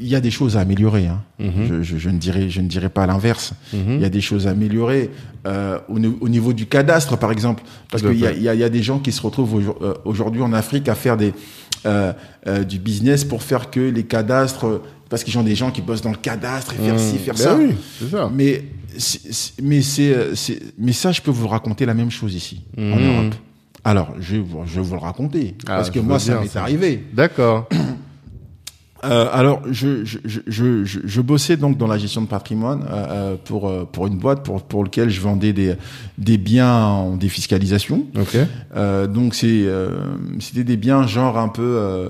il y a des choses à améliorer. Hein. Mhm. Je, je, je ne dirais, je ne dirais pas l'inverse. Mhm. Il y a des choses à améliorer euh, au, ni- au niveau du cadastre, par exemple, parce qu'il y a, y, y des gens qui se retrouvent aujourd- aujourd'hui en Afrique à faire des du business pour faire que les cadastres, parce qu'ils ont des gens qui bossent dans le cadastre et faire ci, faire Ben ça. oui, c'est ça. Mais mais c'est c'est- mais ça, je peux vous raconter la même chose ici en. Europe. Alors, je vais vous, je vais vous le raconter Ah, parce que moi, ça m'est arrivé. D'accord. Euh, alors, je, je, je, je, bossais donc dans la gestion de patrimoine euh, euh, pour pour une boîte pour pour lequel je vendais des des biens en défiscalisation. Ok. Euh, donc c'est c'était des biens genre un peu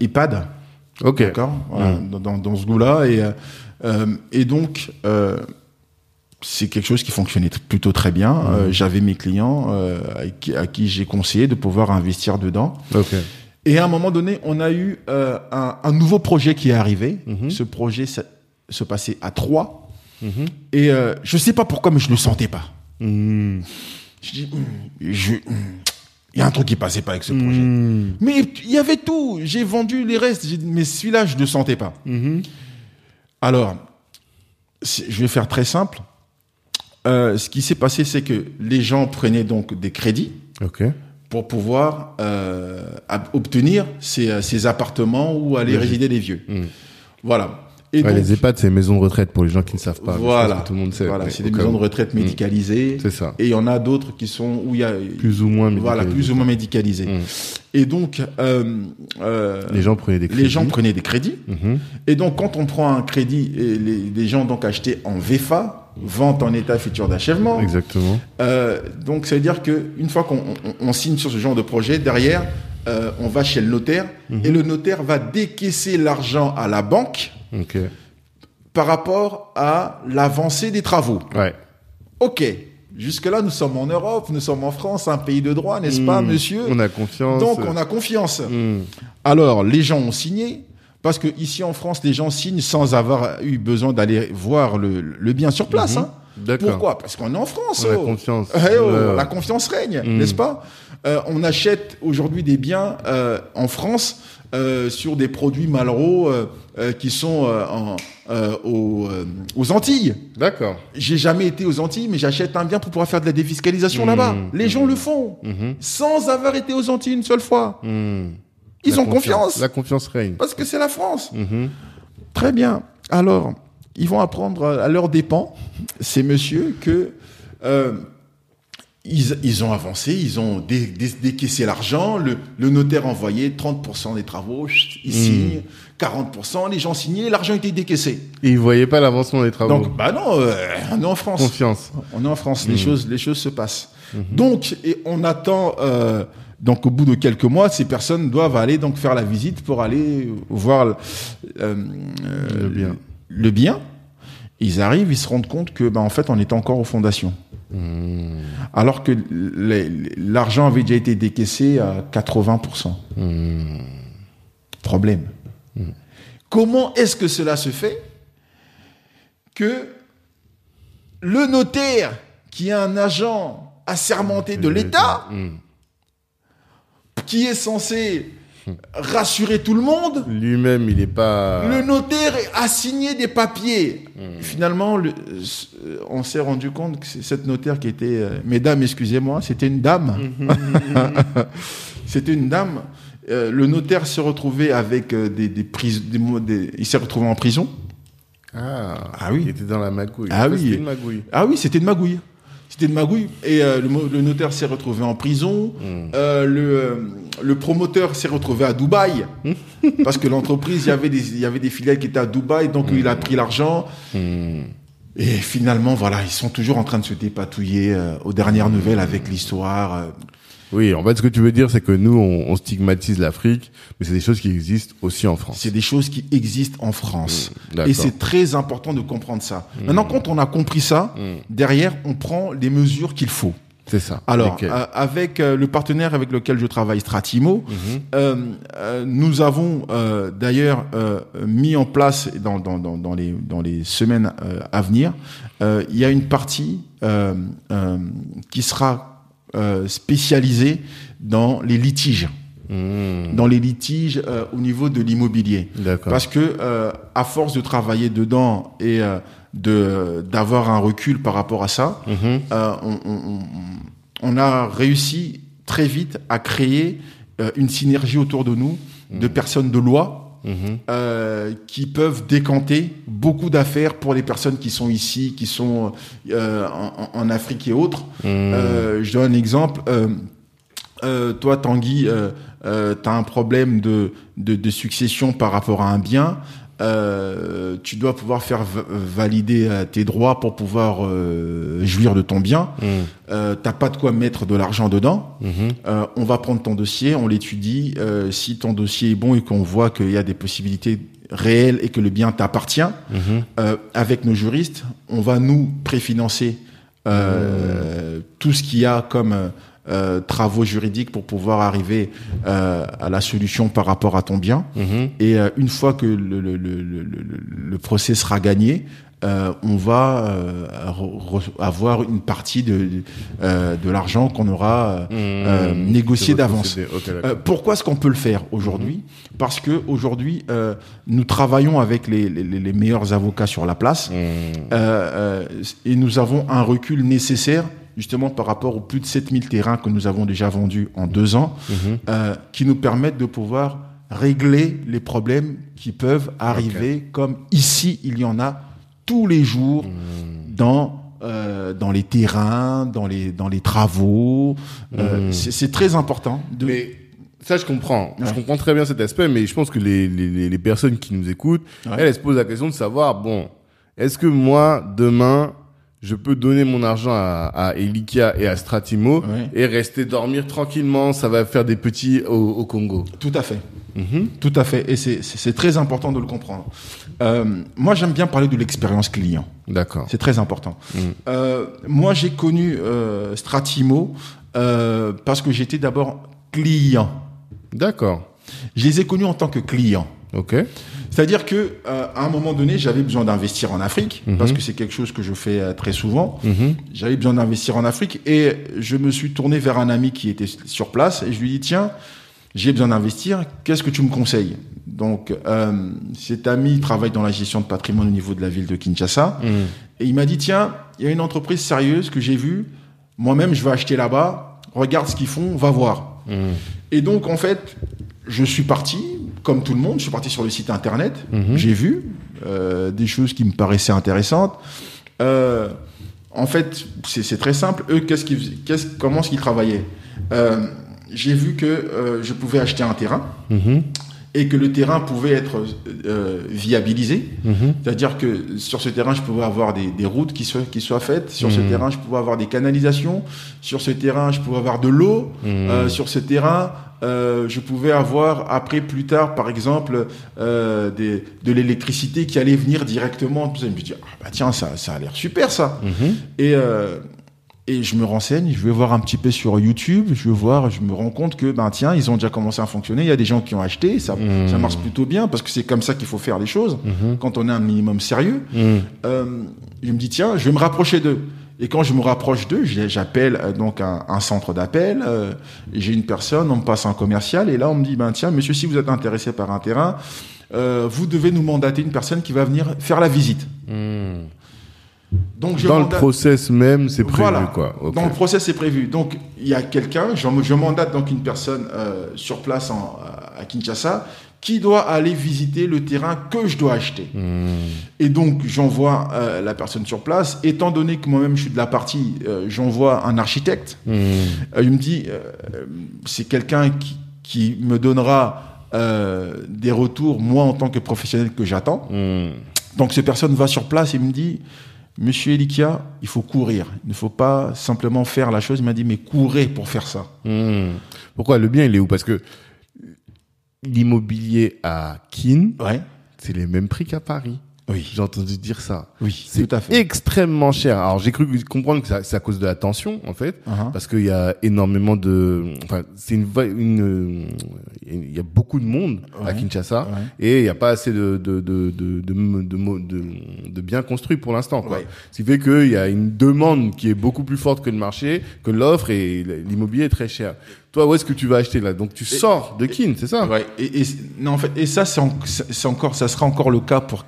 EHPAD, Ok. d'accord, voilà, dans, dans, dans ce goût-là et et donc c'est quelque chose qui fonctionnait plutôt très bien. Euh, J'avais mes clients euh, à qui, j'ai conseillé de pouvoir investir dedans. Et à un moment donné, on a eu euh, un, un nouveau projet qui est arrivé. Mhm. Ce projet ça- se passait à trois. Mhm. Et je sais pas pourquoi, mais je le sentais pas. Mhm. Je dis, je, hum, il y a un truc qui passait pas avec ce projet. Mhm. Mais il y avait tout. J'ai vendu les restes, mais celui-là, je le sentais pas. Mhm. Alors, je vais faire très simple. Euh, ce qui s'est passé, c'est que les gens prenaient donc des crédits pour pouvoir euh, obtenir ces, euh, ces appartements où aller résider les vieux. Mhm. Voilà. Et Ouais, donc, les EHPAD, c'est maisons de retraite pour les gens qui ne savent pas. voilà, que tout le monde sait. voilà, c'est des maisons de retraite Mhm. médicalisées. C'est ça. Et il y en a d'autres qui sont où il y a Plus ou moins. voilà plus ou moins médicalisées. Mhm. Et donc euh, euh, Les gens prenaient des crédits. les gens prenaient des crédits. Et donc quand on prend un crédit, et les, les gens donc achetaient en VFA, vente en état futur d'achèvement. Exactement. Euh, donc ça veut dire que une fois qu'on on- on signe sur ce genre de projet, derrière, euh, on va chez le notaire Mhm. et le notaire va décaisser l'argent à la banque par rapport à l'avancée des travaux. Ouais. Ok, jusque-là nous sommes en Europe, nous sommes en France, un pays de droit, n'est-ce pas, Mhm. monsieur On a confiance. Donc on a confiance. Mhm. Alors les gens ont signé. Parce que ici en France, les gens signent sans avoir eu besoin d'aller voir le, le bien sur place. Mhm. hein. D'accord. Pourquoi? Parce qu'on est en France. On a oh. confiance. Eh oh. La confiance règne, Mm. n'est-ce pas? Euh, On achète aujourd'hui des biens euh, en France euh, sur des produits Malraux euh, euh, qui sont euh, en, euh, aux, euh, aux Antilles. D'accord. J'ai jamais été aux Antilles, mais j'achète un bien pour pouvoir faire de la défiscalisation Mm. là-bas. Les gens le font Mhm. sans avoir été aux Antilles une seule fois. Ils La ont confiance, La confiance règne. parce que c'est la France. Mhm. Très bien. Alors, ils vont apprendre à leur dépens, ces messieurs, que euh, ils, ils ont avancé, ils ont dé- dé- décaissé l'argent, le, le notaire a envoyé 30% des travaux, ils Mm. signent, 40%, les gens signaient, l'argent était décaissé. Et ils voyaient pas l'avancement des travaux. Donc, bah non, euh, on est en France. Confiance. On est en France, les Mm. choses, les choses se passent. Donc, et on attend. euh, donc, au bout de quelques mois, ces personnes doivent aller donc faire la visite pour aller voir le, euh, euh, Le bien. le bien. Ils arrivent, ils se rendent compte que, bah, en fait, on est encore aux fondations, Mhm. alors que l'argent avait déjà été décaissé à 80%. Mhm. Problème. Comment est-ce que cela se fait que le notaire, qui est un agent assermenté de l'État, Hmm. Qui est censé rassurer tout le monde, Lui-même, il est pas. le notaire a signé des papiers. Hmm. Finalement, le- euh, on s'est rendu compte que cette notaire qui était, euh, mesdames, excusez-moi, c'était une dame. Hmm. c'était une dame. Euh, le notaire s'est retrouvé avec euh, des, des prises, des des- il s'est retrouvé en prison. Ah. Ah oui. Il était dans la magouille. Ah oui. C'était une magouille. Ah oui, c'était une magouille. C'était une magouille. Et euh, le, notaire s'est retrouvé en prison. Hmm. Euh, le, euh, le promoteur s'est retrouvé à Dubaï. parce que l'entreprise, il y avait des, il y avait des filiales qui étaient à Dubaï, donc il a pris l'argent. Hmm. Et finalement, voilà, ils sont toujours en train de se dépatouiller euh, aux dernières nouvelles avec l'histoire. Oui, en fait, ce que tu veux dire, c'est que nous, on, on stigmatise l'Afrique, mais c'est des choses qui existent aussi en France. C'est des choses qui existent en France. Mmh. Et c'est très important de comprendre ça. Maintenant, quand on a compris ça, derrière, on prend les mesures qu'il faut. C'est ça. Alors, euh, avec euh, le partenaire avec lequel je travaille, Stratimo, euh, nous avons d'ailleurs mis en place dans, dans, dans, dans les, dans les semaines à venir, il y a une partie qui sera euh, spécialisée dans les litiges, Mmh. dans les litiges euh, au niveau de l'immobilier. Parce que euh, à force de travailler dedans et de d'avoir un recul par rapport à ça, Mhm. on, on- on- on a réussi très vite à créer une synergie autour de nous de personnes de loi Euh, qui peuvent décanter beaucoup d'affaires pour les personnes qui sont ici, qui sont euh, en, en Afrique et autres. Mhm. Euh, je donne un exemple. Euh, toi, Tanguy, euh, euh, tu as un problème de, de, de succession par rapport à un bien. Euh, tu dois pouvoir faire va- valider euh, tes droits pour pouvoir euh, jouir de ton bien. Mhm. Euh, T'as pas de quoi mettre de l'argent dedans. Mhm. Euh, on va prendre ton dossier, on l'étudie. Euh, si ton dossier est bon et qu'on voit qu'il y a des possibilités réelles et que le bien t'appartient, Mhm. euh, avec nos juristes, on va nous préfinancer euh, tout ce qu'il y a comme euh, travaux juridiques pour pouvoir arriver euh, à la solution par rapport à ton bien. Mhm. Et euh, une fois que le, le, le, le, procès sera gagné, euh, on va euh, avoir une partie de, euh, de l'argent qu'on aura euh, Mhm. négocié d'avance. pourquoi est-ce qu'on peut le faire aujourd'hui Parce que aujourd'hui, euh, nous travaillons avec les, les, les meilleurs avocats sur la place Mhm. euh, euh, et nous avons un recul nécessaire justement par rapport aux plus de 7000 terrains que nous avons déjà vendus en deux ans, Mhm. euh, qui nous permettent de pouvoir régler les problèmes qui peuvent arriver, comme ici, il y en a tous les jours Mhm. dans euh, dans les terrains, dans les dans les travaux. Euh, Mhm. c'est- C'est très important. De... Mais ça, je comprends. Je comprends très bien cet aspect, mais je pense que les, les, les- les personnes qui nous écoutent, Ouais. elles, elles se posent la question de savoir, bon, est-ce que moi, demain, je peux donner mon argent à, à Elikia et à Stratimo Ouais. et rester dormir tranquillement, ça va faire des petits au, au Congo. Tout à fait. Mhm. Tout à fait. Et c'est très important de le comprendre. Euh, moi, j'aime bien parler de l'expérience client. D'accord. C'est très important. Mhm. Euh, moi, j'ai connu euh, Stratimo euh, parce que j'étais d'abord client. D'accord. Je les ai connus en tant que client. Ok. C'est-à-dire que euh, à un moment donné, j'avais besoin d'investir en Afrique Mhm. parce que c'est quelque chose que je fais euh, très souvent. Mhm. J'avais besoin d'investir en Afrique et je me suis tourné vers un ami qui était sur place et je lui ai dit tiens, j'ai besoin d'investir, qu'est-ce que tu me conseilles? Donc euh, cet ami travaille dans la gestion de patrimoine au niveau de la ville de Kinshasa Mhm. et il m'a dit tiens, il y a une entreprise sérieuse que j'ai vue, moi-même je vais acheter là-bas, regarde ce qu'ils font, va voir. Et donc en fait, je suis parti, comme tout le monde, je suis parti sur le site internet, Mhm. j'ai vu euh, des choses qui me paraissaient intéressantes. Euh, en fait, c'est très simple. Eux, qu'est-ce qu'ils, comment est-ce qu'ils travaillaient? Euh, J'ai vu que je pouvais acheter un terrain Mhm. Et que le terrain pouvait être euh, viabilisé. Mhm. C'est-à-dire que sur ce terrain, je pouvais avoir des, des routes qui soient, qui soient faites. Sur ce Mhm. terrain, je pouvais avoir des canalisations. Sur ce terrain, je pouvais avoir de l'eau. Mhm. Euh, sur ce terrain, euh, je pouvais avoir après, plus tard, par exemple, euh, des, de l'électricité qui allait venir directement. Je me dis, ah, bah tiens, ça, ça a l'air super ça. Et, euh, et je me renseigne, je vais voir un petit peu sur YouTube, je vais voir, je me rends compte que ben tiens, ils ont déjà commencé à fonctionner. Il y a des gens qui ont acheté, ça, Mmh. ça marche plutôt bien parce que c'est comme ça qu'il faut faire les choses Mhm. quand on est un minimum sérieux. Mmh. Euh, je me dis tiens, je vais me rapprocher d'eux. Et quand je me rapproche d'eux, j'appelle euh, donc un, un centre d'appel. euh, j'ai une personne, on me passe un commercial et là on me dit ben tiens, monsieur, si vous êtes intéressé par un terrain, euh, vous devez nous mandater une personne qui va venir faire la visite. Donc je Dans le process même, c'est prévu, voilà. quoi. Dans le process, c'est prévu. Donc, il y a quelqu'un, je, je mandate donc une personne euh, sur place en- à Kinshasa qui doit aller visiter le terrain que je dois acheter. Hmm. Et donc, j'envoie euh, la personne sur place. Étant donné que moi-même, je suis de la partie, euh, j'envoie un architecte. Hmm. Il me dit, c'est quelqu'un qui, qui me donnera des retours, moi, en tant que professionnel, que j'attends. Hmm. Donc cette personne va sur place et me dit, Monsieur Elikia, il faut courir. Il ne faut pas simplement faire la chose. Il m'a dit, mais courez pour faire ça. Hmm. Pourquoi? Le bien il est où? Parce que l'immobilier à Kin, Ouais. c'est les mêmes prix qu'à Paris. Oui. J'ai entendu dire ça. Oui, C'est tout à fait. extrêmement cher. Alors j'ai cru comprendre que c'est à cause de la tension en fait, Uh-huh. parce qu'il y a énormément de, enfin c'est une, il y a beaucoup de monde à. Kinshasa Ouais. et il n'y a pas assez de de de de de, de, de, de biens construits pour l'instant. Quoi. Ouais. Ce qui fait qu'il y a une demande qui est beaucoup plus forte que le marché, que l'offre et l'immobilier est très cher. Toi, où est-ce que tu vas acheter là? Donc tu sors de Kin, c'est ça? Ouais. Et, et- non, en fait, et ça, c'est en- c'est encore, ça sera encore le cas pour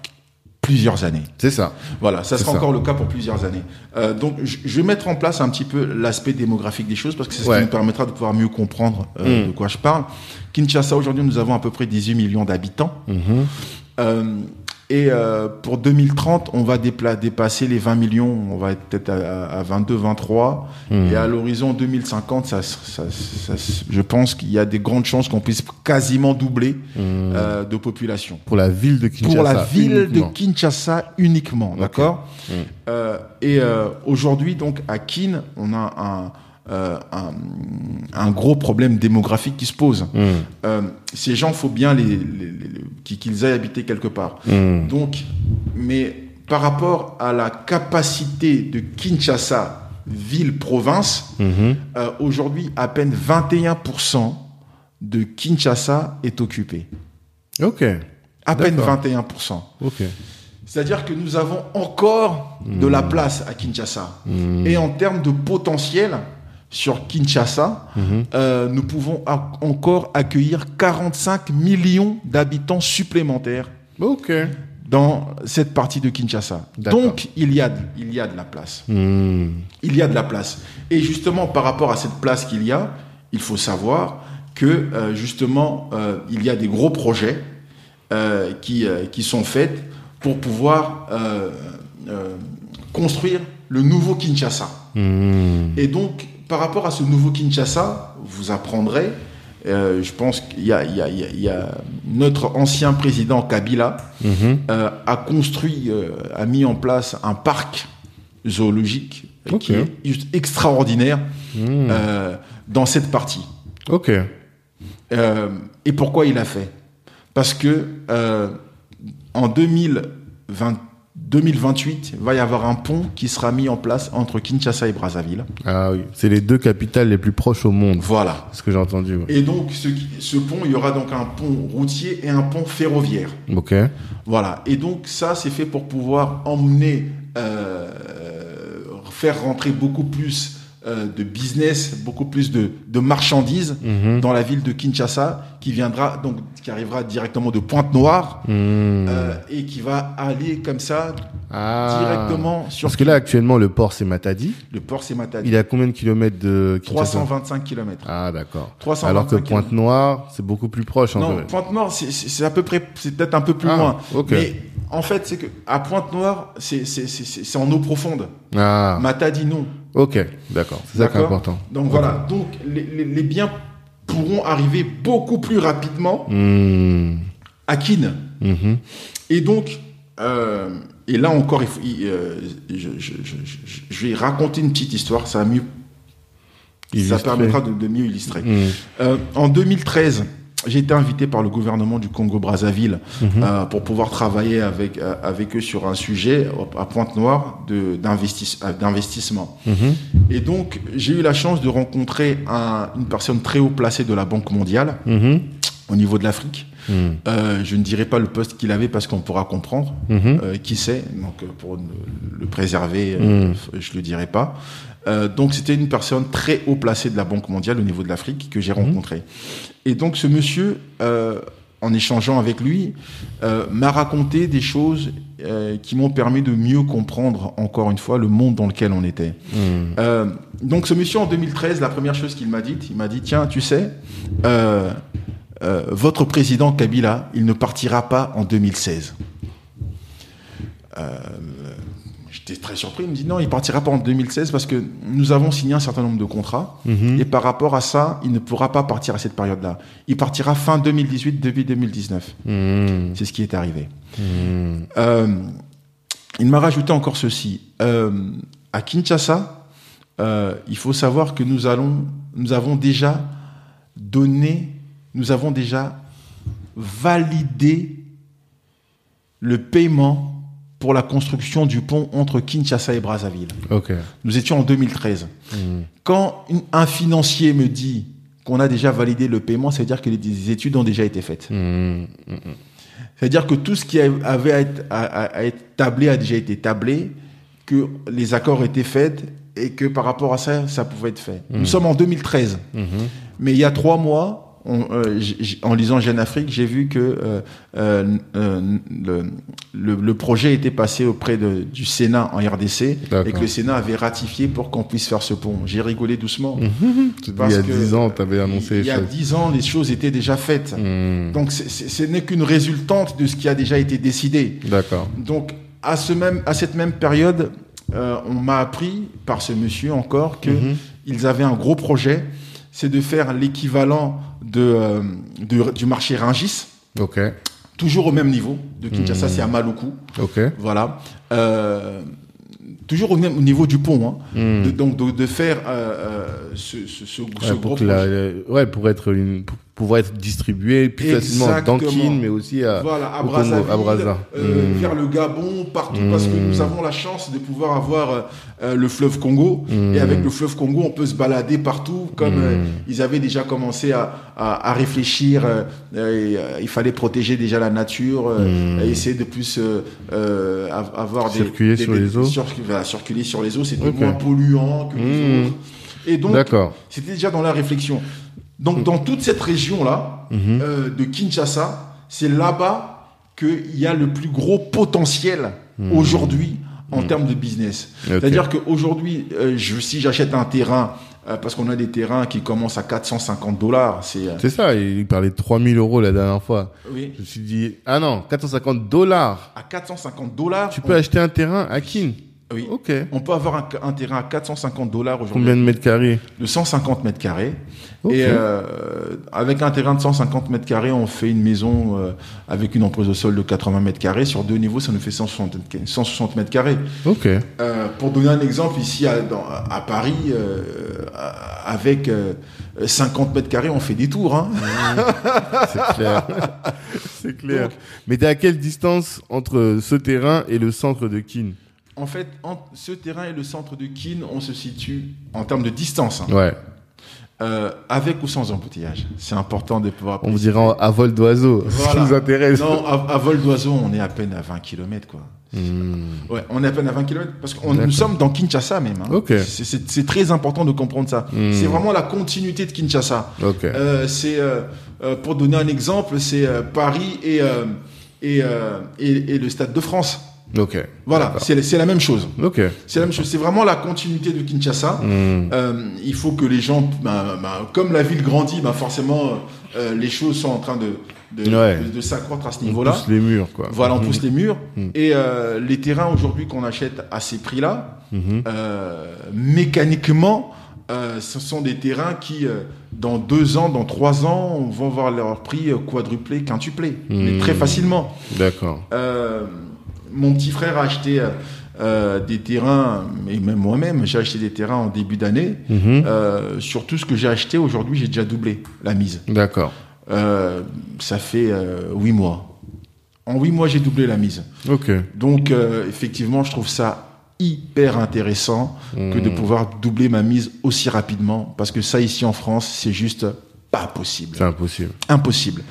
plusieurs années. C'est ça. Voilà, ça sera ça. encore le cas pour plusieurs années. Euh, donc, je vais mettre en place un petit peu l'aspect démographique des choses parce que c'est ce Ouais. qui nous permettra de pouvoir mieux comprendre euh, Mm. de quoi je parle. Kinshasa, aujourd'hui, nous avons à peu près 18 millions d'habitants. Mhm. Et euh, pour 2030, on va dépla- dépasser les 20 millions. On va être peut-être à, à 22, 23. Mhm. Et à l'horizon 2050, ça, ça- ça- je pense qu'il y a des grandes chances qu'on puisse quasiment doubler Mhm. euh, de population. Pour la ville de Kinshasa. Pour la ville uniquement. de Kinshasa uniquement, d'accord? Mhm. Euh, Et euh, aujourd'hui, donc à Kin, on a un, euh, un, un gros problème démographique qui se pose. Mhm. Euh, ces gens, faut bien les, les- qu'ils aillent habiter quelque part. Mhm. Donc, mais par rapport à la capacité de Kinshasa, ville-province, Mhm. euh, aujourd'hui, à peine 21% de Kinshasa est occupé. Ok. À peine D'accord. 21%. Ok. C'est-à-dire que nous avons encore de la place à Kinshasa. Et en termes de potentiel sur Kinshasa, Mhm. euh, nous pouvons encore accueillir 45 millions d'habitants supplémentaires dans cette partie de Kinshasa. Donc, il y, a, de- il y a de la place. Mhm. Il y a de la place. Et justement, par rapport à cette place qu'il y a, il faut savoir que, euh, justement, euh, il y a des gros projets qui, qui sont faits pour pouvoir construire le nouveau Kinshasa. Mhm. Et donc, par rapport à ce nouveau Kinshasa, vous apprendrez, euh, je pense qu'il y a, y y notre ancien président Kabila Mhm. euh, a construit, euh, a mis en place un parc zoologique qui est juste extraordinaire Mhm. dans cette partie. Ok. Et pourquoi il a fait? Parce que en 2020 2028, il va y avoir un pont qui sera mis en place entre Kinshasa et Brazzaville. Ah oui, c'est les deux capitales les plus proches au monde. Voilà. C'est ce que j'ai entendu. ouais. Et donc, ce pont, il y aura donc un pont routier et un pont ferroviaire. Ok. Voilà. Et donc, ça, c'est fait pour pouvoir emmener, euh, faire rentrer beaucoup plus euh, de business, beaucoup plus de, de marchandises Mhm. dans la ville de Kinshasa, qui viendra, donc, qui arrivera directement de Pointe-Noire, Mhm. euh, et qui va aller comme ça, Ah. directement sur Parce que là, actuellement, le port, c'est Matadi. le port c'est Matadi. Il est à combien de kilomètres de Kinshasa 325 km. Ah, d'accord. 325 Alors que kilomètres. Pointe-Noire, c'est beaucoup plus proche. en Non, fait. Pointe-Noire, c'est- à peu près, c'est peut-être un peu plus Ah, loin. Mais en fait, c'est que à Pointe-Noire, c'est c'est- c'est- c'est- c'est en eau profonde. Ah, Matadi, non. Ok, d'accord. C'est ça qui est important. Donc voilà. Donc les, les- les biens pourront arriver beaucoup plus rapidement Mhm. à Kin. Mhm. Et donc, euh, et là encore, il faut- il, euh, je, je- je- je- je vais raconter une petite histoire. Ça, mieux, ça permettra de, de mieux illustrer. Mhm. Euh, en 2013, j'ai été invité par le gouvernement du Congo-Brazzaville Mhm. euh, pour pouvoir travailler avec, euh, avec eux sur un sujet à Pointe-Noire euh, d'investissement. Mhm. Et donc, j'ai eu la chance de rencontrer un- une personne très haut placée de la Banque mondiale Mhm. au niveau de l'Afrique. Euh, je ne dirai pas le poste qu'il avait parce qu'on pourra comprendre qui c'est. Donc, pour ne- le préserver, je le dirai pas. Euh, donc, c'était une personne très haut placée de la Banque mondiale au niveau de l'Afrique que j'ai rencontré. Et donc, ce monsieur, euh, en échangeant avec lui, euh, m'a raconté des choses qui m'ont permis de mieux comprendre, encore une fois, le monde dans lequel on était. Mhm. Donc ce monsieur en 2013, la première chose qu'il m'a dit, il m'a dit tiens, tu sais, votre président Kabila, il ne partira pas en 2016. J'étais très surpris. Il me dit non, il partira pas en 2016 parce que nous avons signé un certain nombre de contrats Mhm. et par rapport à ça, il ne pourra pas partir à cette période-là. Il partira fin 2018, début 2019. Mhm. C'est ce qui est arrivé. Mhm. Euh, il m'a rajouté encore ceci. Euh, à Kinshasa, euh, il faut savoir que nous allons, nous avons déjà donné, nous avons déjà validé le paiement pour la construction du pont entre Kinshasa et Brazzaville. Nous étions en 2013. Mhm. Quand un financier me dit qu'on a déjà validé le paiement, ça veut dire que les études ont déjà été faites. Mhm. C'est-à-dire que tout ce qui avait à être, à- à- à être tablé a déjà été tablé, que les accords étaient faits et que par rapport à ça, ça pouvait être fait. Nous sommes en 2013, Mhm. mais il y a trois mois, on, euh, en lisant Jeune Afrique, j'ai vu que euh, euh, le, le, le projet était passé auprès de, du Sénat en RDC et que le Sénat avait ratifié pour qu'on puisse faire ce pont. J'ai rigolé doucement. Il Parce y a 10 ans, tu avais annoncé Il y a dix ans, les choses étaient déjà faites. Mhm. Donc ce n'est qu'une résultante de ce qui a déjà été décidé. D'accord. Donc, à, ce même, à cette même période, euh, on m'a appris par ce monsieur encore que Mhm. ils avaient un gros projet, c'est de faire l'équivalent de, euh, de- du marché Ringis, Ok. toujours au même niveau. De Kinshasa, Mhm. c'est à Maluku. Ok. Voilà. Euh, toujours au même au niveau du pont. Hein. Mhm. De- donc, de, de faire euh, ce, ce, ce- ce Ouais, gros pour, la- projet. ouais, pour être une, pour pouvoir être distribué plus facilement dans Exactement. Mais aussi à, voilà, à au Congo, Brazzaville, à Brazza. euh, Mm. vers le Gabon, partout, parce que nous avons la chance de pouvoir avoir euh, euh, le fleuve Congo, et avec le fleuve Congo, on peut se balader partout, comme euh, ils avaient déjà commencé à, à, à réfléchir, et, il fallait protéger déjà la nature, et essayer de plus av- avoir des... Circuler des- sur des- les eaux. sur- voilà, circuler sur les eaux, c'était Ok. moins polluant que les autres. Et donc, c'était déjà dans la réflexion. Donc, dans toute cette région-là, Mhm. euh, de Kinshasa, c'est là-bas qu'il y a le plus gros potentiel aujourd'hui en termes de business. C'est-à-dire qu'aujourd'hui, euh, je, si j'achète un terrain, euh, parce qu'on a des terrains qui commencent à 450 dollars, c'est... euh, C'est ça, il parlait de 3000 euros la dernière fois. oui, Je me suis dit, ah non, 450 dollars. à 450 dollars, Tu peux acheter un terrain à Kin. Oui, Ok. on peut avoir un, un terrain à 450 dollars aujourd'hui. Combien de mètres carrés? De 150 mètres carrés. Et euh, avec un terrain de 150 mètres carrés, on fait une maison euh, avec une emprise au sol de 80 mètres carrés. Sur deux niveaux, ça nous fait 160, 160 mètres carrés. Ok. Euh, pour donner un exemple, ici à, dans- à Paris, avec euh, 50 mètres carrés, on fait des tours. Hein. C'est clair. C'est clair. Donc- Mais t'es à quelle distance entre ce terrain et le centre de Kin? En fait, entre ce terrain et le centre de Keene, on se situe en termes de distance, hein, Ouais. euh, avec ou sans embouteillage. C'est important de pouvoir. On vous dirait en- à vol d'oiseau. Ce qui Voilà. nous intéresse. Non, à, à vol d'oiseau, on est à peine à 20 km, quoi. Hmm. Ouais, on est à peine à 20 km parce que nous sommes dans Kinshasa même. hein. Ok. C'est- très important de comprendre ça. Hmm. C'est vraiment la continuité de Kinshasa. Ok. Euh, c'est euh, pour donner un exemple, c'est Paris et, et, et, et le Stade de France. Ok. Voilà, c'est la même chose. Ok. C'est la même chose. C'est vraiment la continuité de Kinshasa. Hmm. Euh, il faut que les gens, ben, ben, comme la ville grandit, ben, forcément, euh, les choses sont en train de, de, Ouais. de- de s'accroître à ce On niveau-là. pousse les murs, quoi. Voilà, on Mhm. pousse les murs. Mhm. Et euh, les terrains aujourd'hui qu'on achète à ces prix-là, euh, mécaniquement, ce sont des terrains qui, dans deux ans, dans trois ans, vont voir leur prix quadruplé, quintuplé, mais très facilement. D'accord. Euh, mon petit frère a acheté euh, euh, des terrains, et même moi-même, j'ai acheté des terrains en début d'année. Mhm. Euh, sur tout ce que j'ai acheté aujourd'hui, j'ai déjà doublé la mise. D'accord. Euh, ça fait huit mois. En huit mois, j'ai doublé la mise. Ok. Donc, effectivement, je trouve ça hyper intéressant que de pouvoir doubler ma mise aussi rapidement. Parce que ça, ici en France, c'est juste pas possible. C'est impossible. Impossible.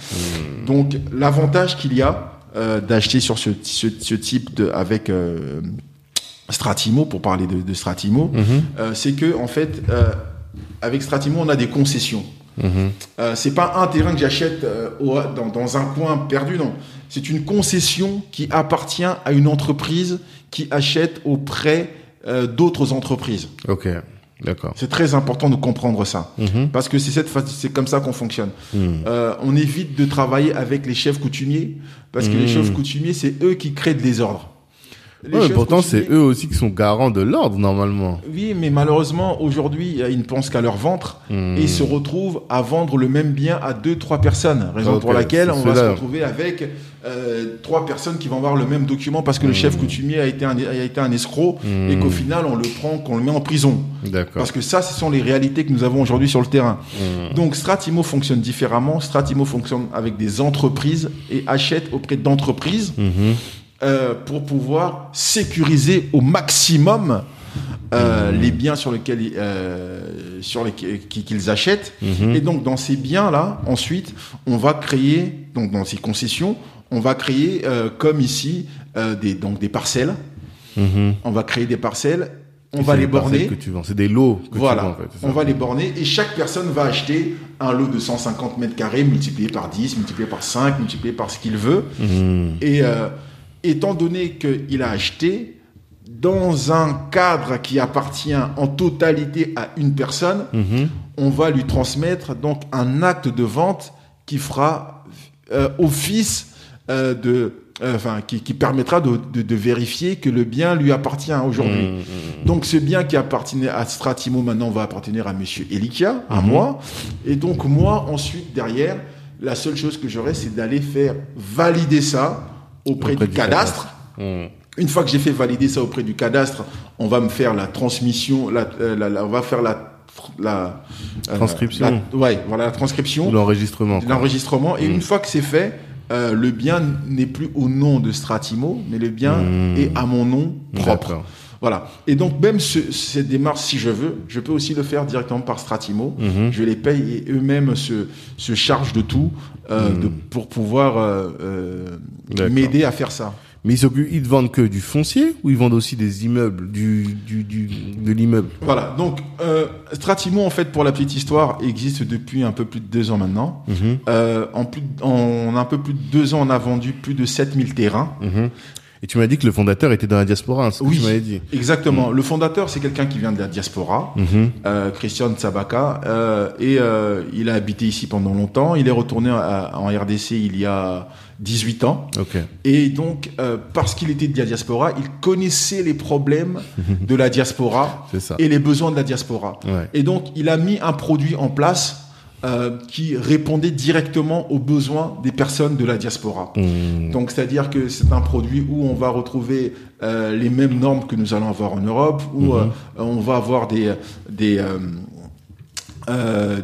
Donc, l'avantage qu'il y a euh, d'acheter sur ce, ce, ce type de, avec euh, Stratimo, pour parler de, de Stratimo, euh, c'est que, en fait, avec Stratimo, on a des concessions. Euh, c'est pas un terrain que j'achète dans, dans un coin perdu, non. C'est une concession qui appartient à une entreprise qui achète auprès d'autres entreprises. Ok, d'accord. C'est très important de comprendre ça. Mhm. Parce que c'est cette c'est comme ça qu'on fonctionne. Mhm. Euh, on évite de travailler avec les chefs coutumiers parce que les Mhm. chefs coutumiers, c'est eux qui créent de désordre. Les Ouais, pourtant, c'est eux aussi qui sont garants de l'ordre, normalement. Oui, mais malheureusement, aujourd'hui, ils ne pensent qu'à leur ventre Mhm. et ils se retrouvent à vendre le même bien à deux, trois personnes. Raison pour laquelle on va se retrouver avec euh, trois personnes qui vont avoir le même document parce que le chef coutumier a été un, a été un escroc et Mhm. qu'au final, on le prend, qu'on le met en prison. D'accord. Parce que ça, ce sont les réalités que nous avons aujourd'hui sur le terrain. Donc Stratimo fonctionne différemment. Stratimo fonctionne avec des entreprises et achète auprès d'entreprises. Euh, pour pouvoir sécuriser au maximum euh, les biens sur lesquels euh, sur les qui- qu'ils achètent. Mhm. Et donc dans ces biens là, ensuite, on va créer donc dans ces concessions, on va créer euh, comme ici des donc des parcelles. Mhm. On va créer des parcelles. On Et va les borner. que tu vends. C'est des lots que Voilà, tu vends, en fait. on va les borner et chaque personne va acheter un lot de 150 mètres carrés multiplié par 10, multiplié par 5, multiplié par ce qu'il veut. Mhm. Et étant donné qu'il a acheté dans un cadre qui appartient en totalité à une personne, Mhm. on va lui transmettre donc un acte de vente qui fera euh, office euh, de, euh, enfin, qui, qui permettra de, de- de vérifier que le bien lui appartient aujourd'hui. Mhm. Donc ce bien qui appartenait à Stratimo maintenant va appartenir à Monsieur Elikia, à Mhm. moi. Et donc moi ensuite derrière, la seule chose que j'aurai, c'est d'aller faire valider ça auprès, Auprès du, du cadastre. Mhm. Une fois que j'ai fait valider ça auprès du cadastre, on va me faire la transmission, la, euh, la- la- on va faire la, la euh, Transcription. la- ouais, voilà la transcription, l'enregistrement. l'enregistrement. Et Mm. une fois que c'est fait, euh, le bien n'est plus au nom de Stratimo, mais le bien Mm. est à mon nom propre. Voilà. Et donc même ce- cette démarche, si je veux, je peux aussi le faire directement par Stratimo. Mhm. Je les paye et eux-mêmes se, se chargent de tout euh, Mhm. de- pour pouvoir euh, euh, m'aider à faire ça. Mais ils, s'occupent- ils vendent que du foncier ou ils vendent aussi des immeubles, du, du, du, de l'immeuble? Voilà. Donc euh, Stratimo, en fait, pour la petite histoire, existe depuis un peu plus de deux ans maintenant. Mhm. Euh, en, plus en un peu plus de deux ans, on a vendu plus de 7000 terrains. Et tu m'as dit que le fondateur était dans la diaspora, hein, Oui. tu m'avais dit. Exactement. Le fondateur, c'est quelqu'un qui vient de la diaspora. Mhm. euh, Christian Tsabaka, euh, et euh, il a habité ici pendant longtemps. Il est retourné à- en RDC il y a 18 ans. Ok. Et donc, parce qu'il était de la diaspora, il connaissait les problèmes de la diaspora et les besoins de la diaspora. Ouais. Et donc, il a mis un produit en place euh, qui répondait directement aux besoins des personnes de la diaspora. Mhm. Donc, c'est-à-dire que c'est un produit où on va retrouver euh, les mêmes normes que nous allons avoir en Europe, où euh, on va avoir des des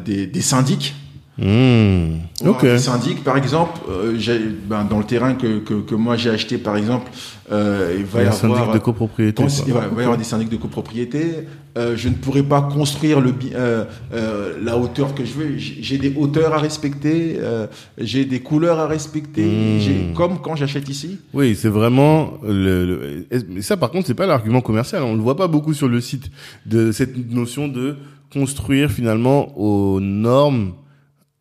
des, des syndics. On va Ok. avoir Des syndics, par exemple, euh, j'ai- ben, dans le terrain que, que, que moi j'ai acheté, par exemple, euh, il va Il y syndic avoir de copropriété. Cons- il va, il va y avoir des syndics de copropriété. Euh, je ne pourrais pas construire le, euh, euh, la hauteur que je veux. J'ai des hauteurs à respecter. euh, j'ai des couleurs à respecter. Mmh. j'ai- Comme quand j'achète ici. Oui, c'est vraiment le, le- ça par contre c'est pas l'argument commercial, on le voit pas beaucoup sur le site de cette notion de construire finalement aux normes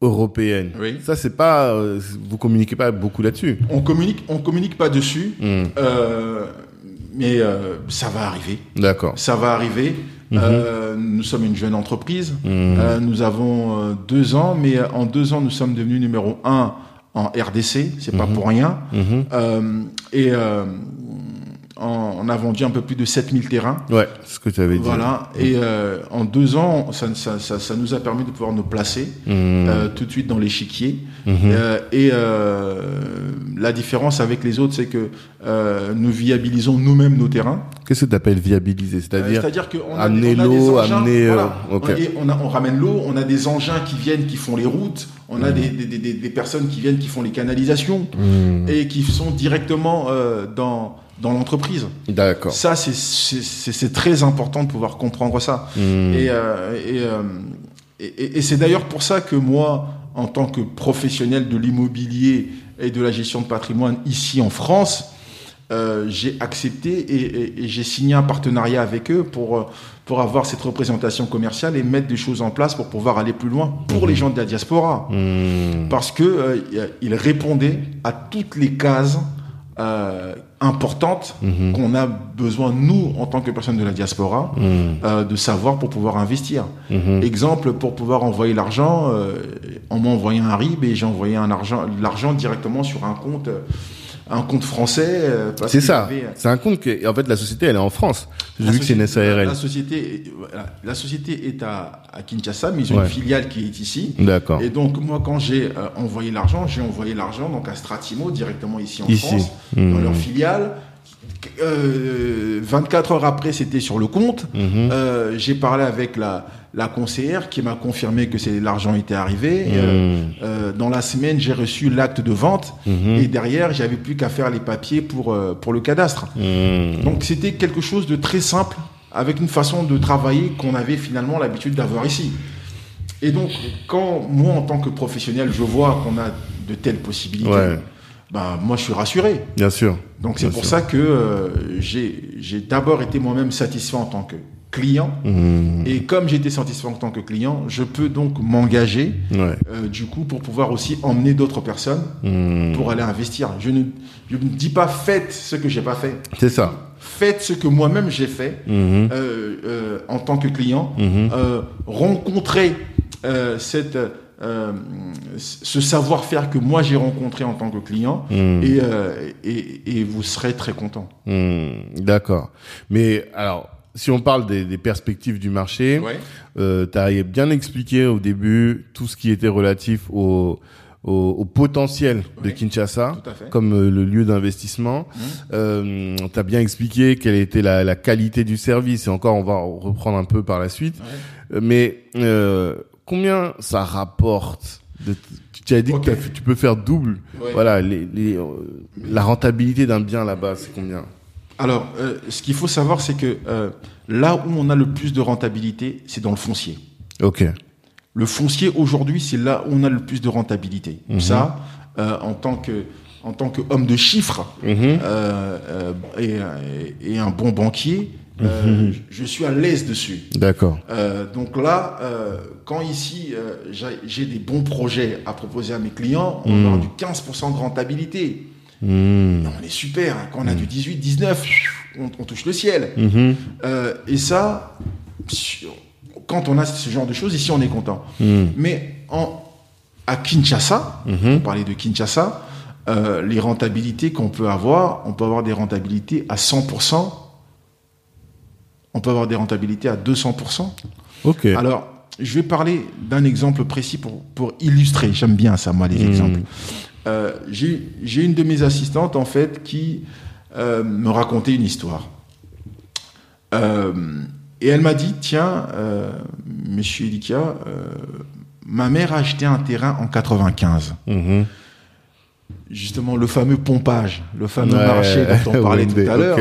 européennes. Oui. Ça c'est pas euh, vous communiquez pas beaucoup là-dessus. On communique, on communique pas dessus. Hmm, euh, mais euh, ça va arriver. D'accord. Ça va arriver. Euh, nous sommes une jeune entreprise. Mhm. Euh, nous avons deux ans, mais en deux ans, nous sommes devenus numéro un en RDC. C'est pas pour rien. Mhm. Et en- on a vendu un peu plus de 7000 terrains. Ouais, c'est ce que tu avais dit. Voilà. Et euh, en deux ans, ça, ça, ça, ça nous a permis de pouvoir nous placer Mhm. euh, tout de suite dans l'échiquier. Mhm. Euh, et la différence avec les autres, c'est que nous viabilisons nous-mêmes nos terrains. Qu'est-ce que tu appelles viabiliser? C'est-à-dire C'est-à-dire qu'on amener l'eau, amener, voilà. ok. Et on, a- on ramène l'eau, on a des engins qui viennent, qui font les routes, on a des, des, des, des personnes qui viennent, qui font les canalisations et qui sont directement dans dans l'entreprise. D'accord. Ça, c'est- très important de pouvoir comprendre ça. Hmm. Et, euh, et, euh, et- c'est d'ailleurs pour ça que moi, en tant que professionnel de l'immobilier et de la gestion de patrimoine ici en France, euh, j'ai accepté et, j'ai signé un partenariat avec eux pour, pour avoir cette représentation commerciale et mettre des choses en place pour pouvoir aller plus loin pour les gens de la diaspora. Hmm. Parce que euh, ils répondaient à toutes les cases euh, importantes Mhm. qu'on a besoin, nous, en tant que personnes de la diaspora, Hmm. euh, de savoir pour pouvoir investir. Mhm. Exemple, pour pouvoir envoyer l'argent, euh, on m'a envoyé un RIB et j'ai envoyé l'argent directement sur un compte, euh, un compte français. euh, C'est ça. j'avais- C'est un compte que, en fait, la société, elle est en France. J'ai vu que c'est une SARL. La société, la société est à, à Kinshasa, mais ils ont Ouais. une filiale qui est ici. D'accord. Et donc, moi, quand j'ai euh, envoyé l'argent, j'ai envoyé l'argent donc à Stratimo directement ici en Ici. France, dans leur filiale. Euh, 24 heures après, c'était sur le compte. Euh, j'ai parlé avec la, la conseillère qui m'a confirmé que l'argent était arrivé. Euh, Mhm. euh, dans la semaine, j'ai reçu l'acte de vente Mhm. et derrière, j'avais plus qu'à faire les papiers pour euh, pour le cadastre. Mhm. Donc c'était quelque chose de très simple avec une façon de travailler qu'on avait finalement l'habitude d'avoir ici. Et donc quand moi en tant que professionnel, je vois qu'on a de telles possibilités, Ouais. ben moi je suis rassuré. Bien sûr. Donc c'est pour sûr. ça que j'ai d'abord été moi-même satisfait en tant que client Mhm. et comme j'étais satisfait en tant que client, je peux donc m'engager Ouais. euh, du coup pour pouvoir aussi emmener d'autres personnes Mhm. pour aller investir. Je ne je ne dis pas faites ce que j'ai pas fait. C'est ça. Faites ce que moi-même j'ai fait Mhm. euh, euh, en tant que client, euh, cette, ce savoir-faire que moi j'ai rencontré en tant que client, et, et, et vous serez très content. D'accord. Mais alors, si on parle des, des perspectives du marché, Ouais. euh, tu as bien expliqué au début tout ce qui était relatif au, au, au potentiel de Kinshasa comme euh, le lieu d'investissement. Mhm. Euh, tu as bien expliqué quelle était la, la qualité du service et encore on va reprendre un peu par la suite. Ouais. Euh, Mais euh, combien ça rapporte de, Tu as dit que tu peux faire double. Ouais. Voilà, les, les, euh, la rentabilité d'un bien là-bas, c'est combien? Alors, euh, ce qu'il faut savoir, c'est que euh, là où on a le plus de rentabilité, c'est dans le foncier. Ok. Le foncier aujourd'hui, c'est là où on a le plus de rentabilité. Mhm. Ça, euh, en tant que en tant qu'homme de chiffres Mhm. et, et un bon banquier, euh, je suis à l'aise dessus. D'accord. Euh, donc là, euh, quand ici j'ai des bons projets à proposer à mes clients, on Mhm. aura du 15% de rentabilité. Hmm. Non, on est super. hein. Quand on a du 18, 19, on, on touche le ciel. Mhm. Euh, et ça, quand on a ce genre de choses, ici on est content. Hmm. Mais en, à Kinshasa, Mhm. on parlait de Kinshasa, euh, les rentabilités qu'on peut avoir, on peut avoir des rentabilités à 100%, on peut avoir des rentabilités à 200%. Ok. Alors, je vais parler d'un exemple précis pour, pour illustrer. J'aime bien ça, moi, les exemples. Euh, J'ai une de mes assistantes, en fait, qui euh, me racontait une histoire. Euh, et elle m'a dit, tiens, monsieur Elikia, euh, ma mère a acheté un terrain en 95. Mhm. Justement, le fameux pompage, le fameux Ouais. marché dont on parlait tout à l'heure,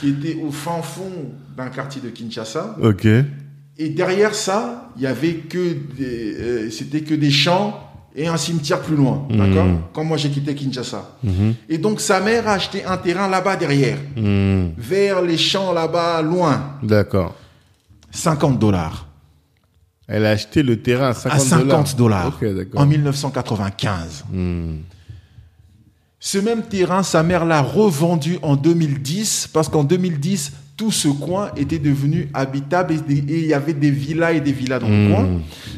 qui était au fin fond d'un quartier de Kinshasa. Et derrière ça, il y avait que des, euh, c'était que des champs et un cimetière plus loin, d'accord Quand moi j'ai quitté Kinshasa. Mhm. Et donc sa mère a acheté un terrain là-bas derrière, Hmm. vers les champs là-bas loin, D'accord. 50 dollars. Elle a acheté le terrain à 50 À 50 dollars. Ok, d'accord. En 1995. Hmm. Ce même terrain, sa mère l'a revendu en 2010 parce qu'en 2010, tout ce coin était devenu habitable et il y avait des villas et des villas dans le coin.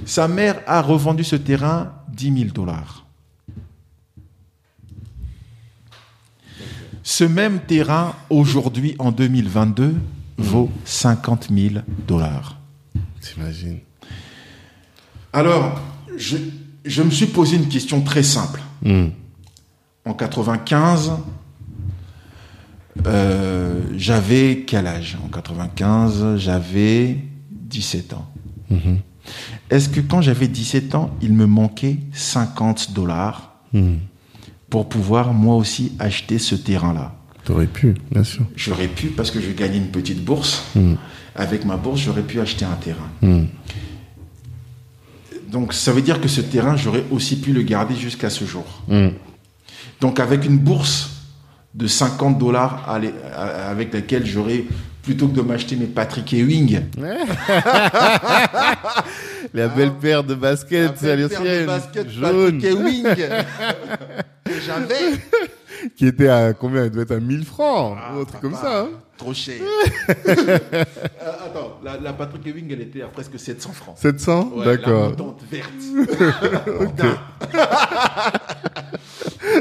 Sa mère a revendu ce terrain 10 000 dollars. Ce même terrain, aujourd'hui, en 2022, vaut 50 000 dollars. T'imagines Alors, je, je me suis posé une question très simple. Hmm. En 95, euh, j'avais quel âge? En 95, j'avais 17 ans. Mhm. Est-ce que quand j'avais 17 ans, il me manquait 50 dollars Hmm. pour pouvoir moi aussi acheter ce terrain-là? T'aurais pu, bien sûr. J'aurais pu parce que je gagnais une petite bourse. Hmm. Avec ma bourse, j'aurais pu acheter un terrain. Hmm. Donc ça veut dire que ce terrain, j'aurais aussi pu le garder jusqu'à ce jour. Donc avec une bourse de 50 dollars à- avec laquelle j'aurais, plutôt que de m'acheter mes Patrick Ewing, La belle paire de baskets à paire de baskets jaune, Patrick Ewing que j'avais, qui était à combien? Il devait être à 1000 francs, Ah, ou un truc comme ça. hein. trop cher. Euh, attends, la, la Patrick Ewing, elle était à presque 700 francs. 700 Ouais, La D'accord. montante verte.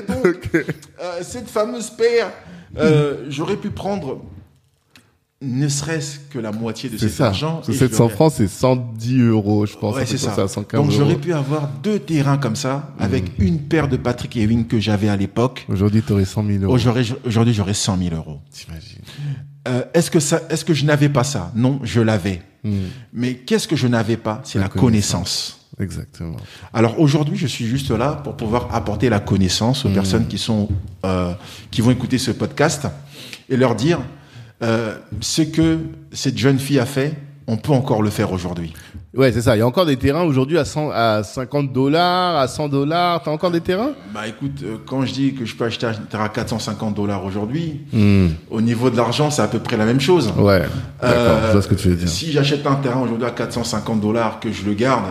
Donc, euh, cette fameuse paire, euh, j'aurais pu prendre ne serait-ce que la moitié de cet ça. argent. Ce et je 700 l'aurais- francs, c'est 110 euros, je pense. Ouais, c'est ça. 115 Donc j'aurais pu avoir deux terrains comme ça, avec une paire de Patrick Ewing que j'avais à l'époque. Aujourd'hui, tu aurais 100 000 euros. Aujourd'hui, j'aurais 100 000 euros. T'imagines Euh, est-ce que ça, est-ce que je n'avais pas ça? Non, je l'avais. Hmm. Mais qu'est-ce que je n'avais pas? C'est La la connaissance. Exactement. Alors aujourd'hui, je suis juste là pour pouvoir apporter la connaissance aux personnes qui sont euh, qui vont écouter ce podcast et leur dire euh, ce que cette jeune fille a fait, on peut encore le faire aujourd'hui. Ouais, c'est ça. Il y a encore des terrains aujourd'hui à, 100 à 50 dollars, à 100 dollars. T'as encore des terrains? Bah écoute, euh, quand je dis que je peux acheter un terrain à 450 dollars aujourd'hui, Hmm. au niveau de l'argent, c'est à peu près la même chose. Ouais, d'accord. Euh, je vois ce que tu veux dire. Si j'achète un terrain aujourd'hui à 450 dollars, que je le garde,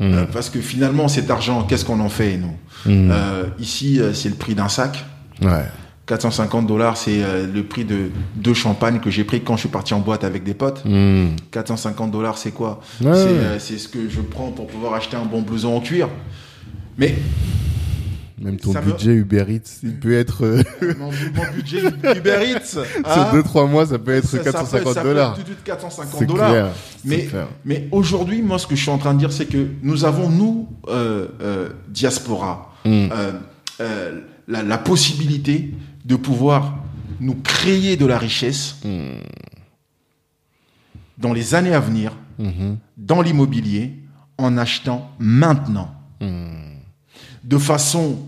Hmm. euh, parce que finalement cet argent, qu'est-ce qu'on en fait nous? Hmm. Euh, Ici, c'est le prix d'un sac. Ouais. 450 dollars, c'est euh, le prix de deux champagnes que j'ai pris quand je suis parti en boîte avec des potes. Hmm. 450 dollars, c'est quoi? Ouais. C'est euh, c'est ce que je prends pour pouvoir acheter un bon blouson en cuir. Mais Même ton me- budget Uber Eats, il peut être euh, mon, mon budget Uber Eats, sur hein, 2-3 mois, ça peut être ça- ça peut- 450 ça peut dollars. être tout de suite 450 C'est dollars. clair. Mais, mais aujourd'hui, moi, ce que je suis en train de dire, c'est que nous avons, nous, diaspora, Hmm. la, la possibilité de pouvoir nous créer de la richesse Hmm. dans les années à venir, Mhm. dans l'immobilier, en achetant maintenant, Hmm. de façon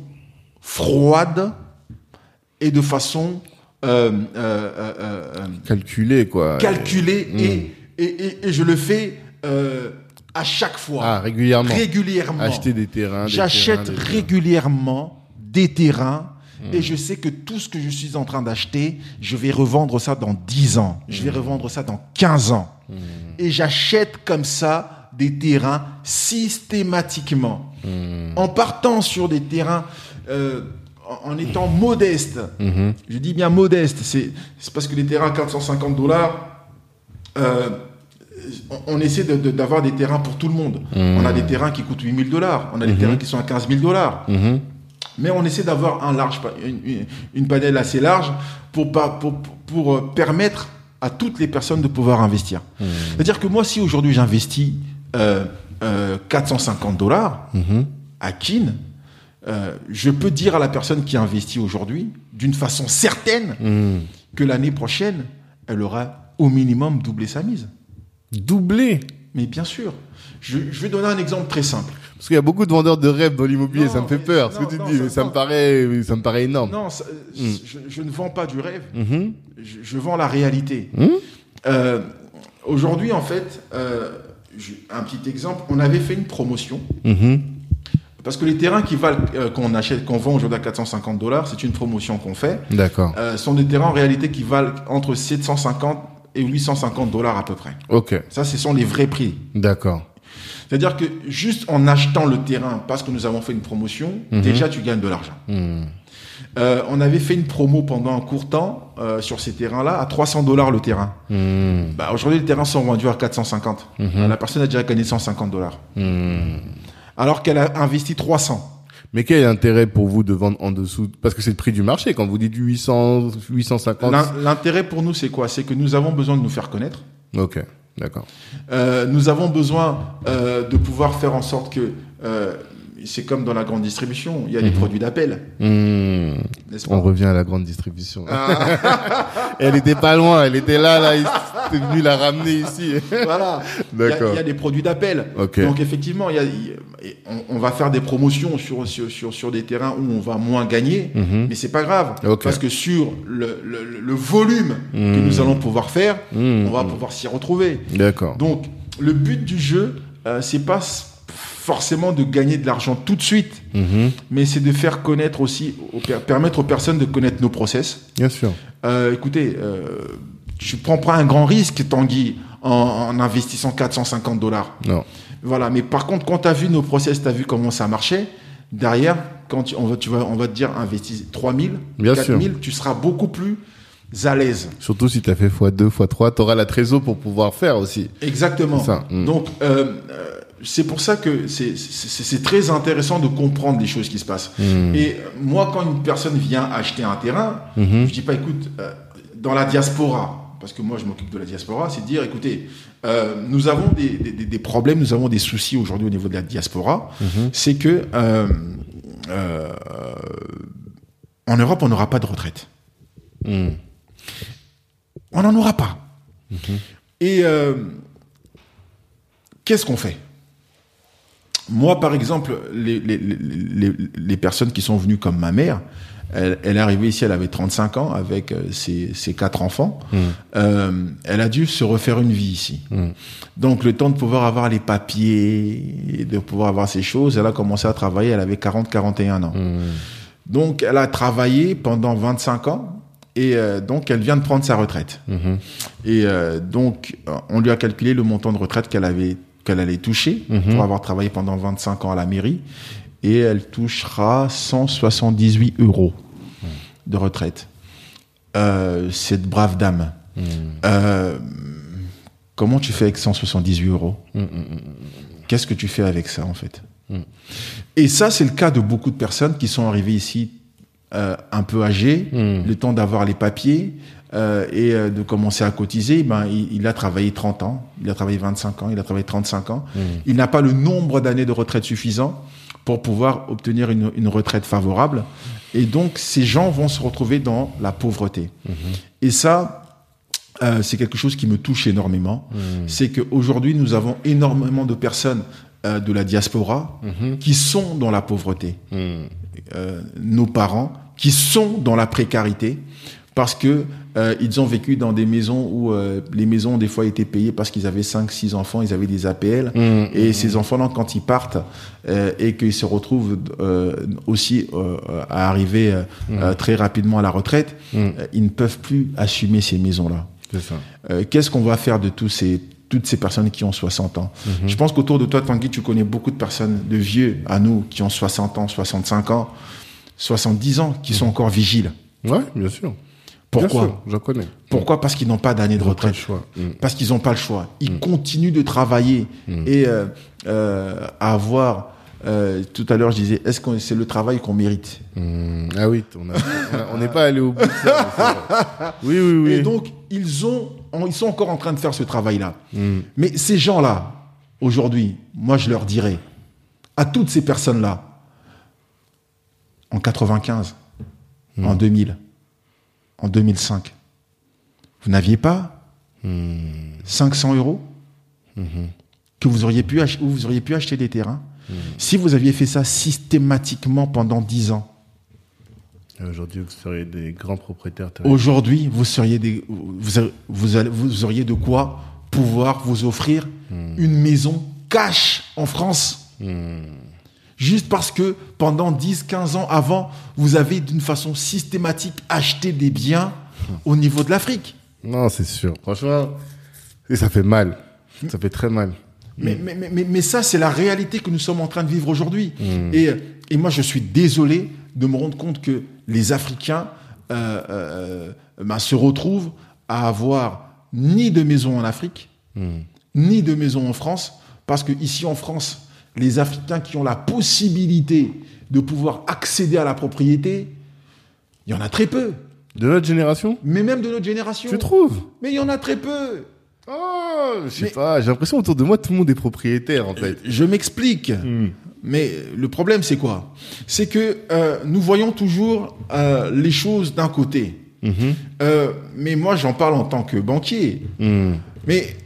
froide et de façon euh, euh, euh, euh, euh, Calculé, quoi. calculée. Mm. Et, et, et, et je le fais à chaque fois, Ah, régulièrement. régulièrement. Acheter des terrains. des J'achète régulièrement des terrains Mm. et je sais que tout ce que je suis en train d'acheter, je vais revendre ça dans 10 ans, je Mm. vais revendre ça dans 15 ans. Et j'achète comme ça des terrains systématiquement. Mm. En partant sur des terrains, euh, en, étant modeste, Mhm. je dis bien modeste, c'est parce que les terrains à 450 dollars, euh, on, essaie de- de- d'avoir des terrains pour tout le monde. On a des terrains qui coûtent 8000 dollars, on a des terrains qui sont à 15 000 dollars. Mhm. Mais on essaie d'avoir un large, une, une, une panel assez large pour, pas- pour, pour, euh, permettre à toutes les personnes de pouvoir investir. C'est-à-dire que moi, si aujourd'hui j'investis euh, euh, 450 dollars Mhm. à Kin, euh, je peux dire à la personne qui investit aujourd'hui, d'une façon certaine, Hmm. que l'année prochaine, elle aura au minimum doublé sa mise. Doublé? Mais bien sûr. Je, je vais donner un exemple très simple. Parce qu'il y a beaucoup de vendeurs de rêves dans l'immobilier, ça me fait peur. Ce que tu non, dis, ça- mais ça me paraît, ça me paraît énorme. Non, ça- je, je ne vends pas du rêve. Mhm. Je, je vends la réalité. Mhm. Euh, Aujourd'hui, en fait, euh, un petit exemple, on avait fait une promotion. Mhm. Parce que les terrains qui valent, euh, qu'on achète, qu'on vend aujourd'hui à 450 dollars, c'est une promotion qu'on fait. D'accord. euh, sont des terrains en réalité qui valent entre 750 et 850 dollars à peu près. Ok. Ça, ce sont les vrais prix. D'accord. C'est-à-dire que juste en achetant le terrain parce que nous avons fait une promotion, Mhm. déjà tu gagnes de l'argent. Hmm. Euh, on avait fait une promo pendant un court temps euh, sur ces terrains-là à 300 dollars le terrain. Hmm. Bah, Aujourd'hui, les terrains sont vendus à 450. Mhm. La personne a déjà gagné 150 dollars. Alors qu'elle a investi 300. Mais quel est l'intérêt pour vous de vendre en dessous? Parce que c'est le prix du marché. Quand vous dites 800, 850. L'in- L'intérêt pour nous, c'est quoi? C'est que nous avons besoin de nous faire connaître. Ok. D'accord. Euh, nous avons besoin euh, de pouvoir faire en sorte que euh, c'est comme dans la grande distribution, il y a des Mhm. produits d'appel. N'est-ce On revient à la grande distribution. elle était pas loin, elle était là, là, il venu la ramener ici. Voilà. Il y a- D'accord. Il y, a des produits d'appel. Donc effectivement, il y a, il y a- et on, on va faire des promotions sur, sur, sur, sur des terrains où on va moins gagner, Mhm. mais c'est pas grave. Parce que sur le, le, le volume que nous allons pouvoir faire, Mhm. on va pouvoir s'y retrouver. D'accord. Donc le but du jeu, euh, c'est pas forcément de gagner de l'argent tout de suite, Mhm. mais c'est de faire connaître aussi, permettre aux personnes de connaître nos process. Bien sûr. Euh, écoutez, euh, tu prends pas un grand risque, Tanguy, en, en investissant 450 dollars. Non. Voilà, mais par contre, quand tu as vu nos process, tu as vu comment ça marchait, derrière, quand tu, on, va, tu vas, on va te dire investis 3000, Bien 4000, tu seras beaucoup plus à l'aise. Surtout si tu as fait x2, x3, tu auras la trésor pour pouvoir faire aussi. Exactement. Ça, mm. Donc, euh, euh, c'est pour ça que c'est- très intéressant de comprendre les choses qui se passent. Mm. Et moi, quand une personne vient acheter un terrain, Mhm. je dis pas, écoute, euh, dans la diaspora, parce que moi je m'occupe de la diaspora, c'est de dire, écoutez, euh, nous avons des, des- des- des problèmes, nous avons des soucis aujourd'hui au niveau de la diaspora, Mhm. c'est que euh, en Europe, on n'aura pas de retraite. On n'en aura pas. Et euh, qu'est-ce qu'on fait? Moi, par exemple, les, les, les, les- les personnes qui sont venues comme ma mère, elle, elle est arrivée ici, elle avait 35 ans avec euh, ses, ses quatre enfants. Mm. Euh, elle a dû se refaire une vie ici. Mm. Donc, le temps de pouvoir avoir les papiers, et de pouvoir avoir ces choses, elle a commencé à travailler, elle avait 40-41 ans. Mm. Donc, elle a travaillé pendant 25 ans et euh, donc elle vient de prendre sa retraite. Mhm. Et euh, donc, on lui a calculé le montant de retraite qu'elle avait qu'elle allait toucher Mhm. pour avoir travaillé pendant 25 ans à la mairie. Et elle touchera 178 euros de retraite. Euh, cette brave dame. Mhm. Euh, comment tu fais avec 178 euros? Qu'est-ce que tu fais avec ça, en fait? Et ça, c'est le cas de beaucoup de personnes qui sont arrivées ici euh, un peu âgées, le temps d'avoir les papiers euh, et euh, de commencer à cotiser. Ben, il, il a travaillé 30 ans, il a travaillé 25 ans, il a travaillé 35 ans. Mm. Il n'a pas le nombre d'années de retraite suffisant pour pouvoir obtenir une, une retraite favorable. Et donc, ces gens vont se retrouver dans la pauvreté. Et ça, euh, c'est quelque chose qui me touche énormément. C'est qu'aujourd'hui, nous avons énormément de personnes euh, de la diaspora Mhm. qui sont dans la pauvreté. Euh, nos parents qui sont dans la précarité parce que euh, ils ont vécu dans des maisons où euh, les maisons des fois étaient payées parce qu'ils avaient 5 6 enfants, ils avaient des APL Mm. et ces enfants-là quand ils partent euh, et qu'ils se retrouvent euh, aussi euh, à arriver euh, euh, très rapidement à la retraite, ils ne peuvent plus assumer ces ça. Euh, Qu'est-ce qu'on va faire de tous ces, toutes ces personnes qui ont 60 ans? Je pense qu'autour de toi, Tanguy, tu connais beaucoup de personnes, de vieux à nous, qui ont 60 ans, 65 ans, 70 ans, qui sont encore vigiles. Ouais, bien sûr. Pourquoi Bien sûr, je connais. Pourquoi? Parce qu'ils n'ont pas d'année de retraite. choix. Mm. Parce qu'ils n'ont pas le choix. Ils continuent de travailler et euh, euh, à avoir. euh, tout à l'heure, je disais, est-ce que c'est le travail qu'on mérite? Mm. Ah oui, on n'est pas allé au bout de ça. Oui, oui, oui. Et donc, ils, ont, ils sont encore en train de faire ce travail-là. Mm. Mais ces gens-là, aujourd'hui, moi, je leur dirais, à toutes ces personnes-là, en 95, en 2000, en 2005, vous n'aviez pas 500 euros que vous auriez pu où vous auriez pu acheter des terrains si vous aviez fait ça systématiquement pendant 10 ans. Aujourd'hui, vous serez des grands propriétaires. Aujourd'hui, vous seriez des, vous, a- vous, auriez de quoi pouvoir vous offrir une maison cash en France. Juste parce que pendant 10, 15 ans avant, vous avez d'une façon systématique acheté des biens au niveau de l'Afrique. Non, c'est sûr. Franchement, et ça fait mal. Ça fait très mal. Mais, mais, mais, mais- mais ça, c'est la réalité que nous sommes en train de vivre aujourd'hui. Et, et moi, je suis désolé de me rendre compte que les Africains euh, euh, ben, se retrouvent à avoir ni de maison en Afrique, ni de maison en France, parce que ici en France, les Africains qui ont la possibilité de pouvoir accéder à la propriété, il y en a très peu. De notre génération Mais même de notre génération. Tu trouves Mais il y en a très peu. Oh, je sais pas. J'ai l'impression autour de moi, tout le monde est propriétaire, en fait. Je m'explique. Hmm. Mais le problème, c'est quoi? C'est que euh, nous voyons toujours euh, les choses d'un côté. Mhm. Euh, mais moi, j'en parle en tant que banquier. Hmm. Mais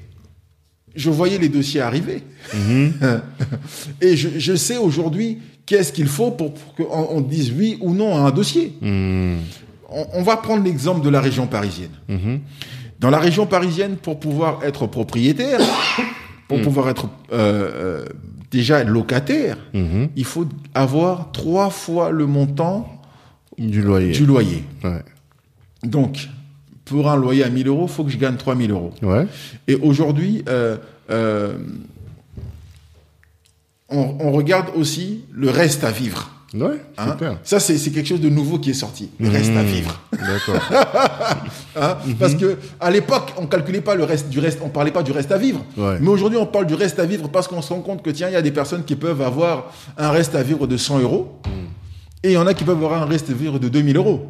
je voyais les dossiers arriver. Mhm. Et je, je sais aujourd'hui qu'est-ce qu'il faut pour, pour qu'on on dise oui ou non à un dossier. Hmm. On, on va prendre l'exemple de la région parisienne. Mhm. Dans la région parisienne, pour pouvoir être propriétaire, pour pouvoir être euh, euh, déjà locataire, Mhm. il faut avoir trois fois le montant Du loyer. du loyer. Ouais. Donc, pour un loyer à 1000 euros, il faut que je gagne 3000 euros. Ouais. Et aujourd'hui, euh, euh, on, on regarde aussi le reste à vivre. Ouais. hein. Ça, c'est quelque chose de nouveau qui est sorti. Le reste à Mmh. vivre. D'accord. hein. Parce que à l'époque, on calculait pas le reste du reste, on parlait pas du reste à vivre. Ouais. Mais aujourd'hui, on parle du reste à vivre parce qu'on se rend compte que tiens, il y a des personnes qui peuvent avoir un reste à vivre de 100 euros Mmh. et il y en a qui peuvent avoir un reste à vivre de 2000 euros.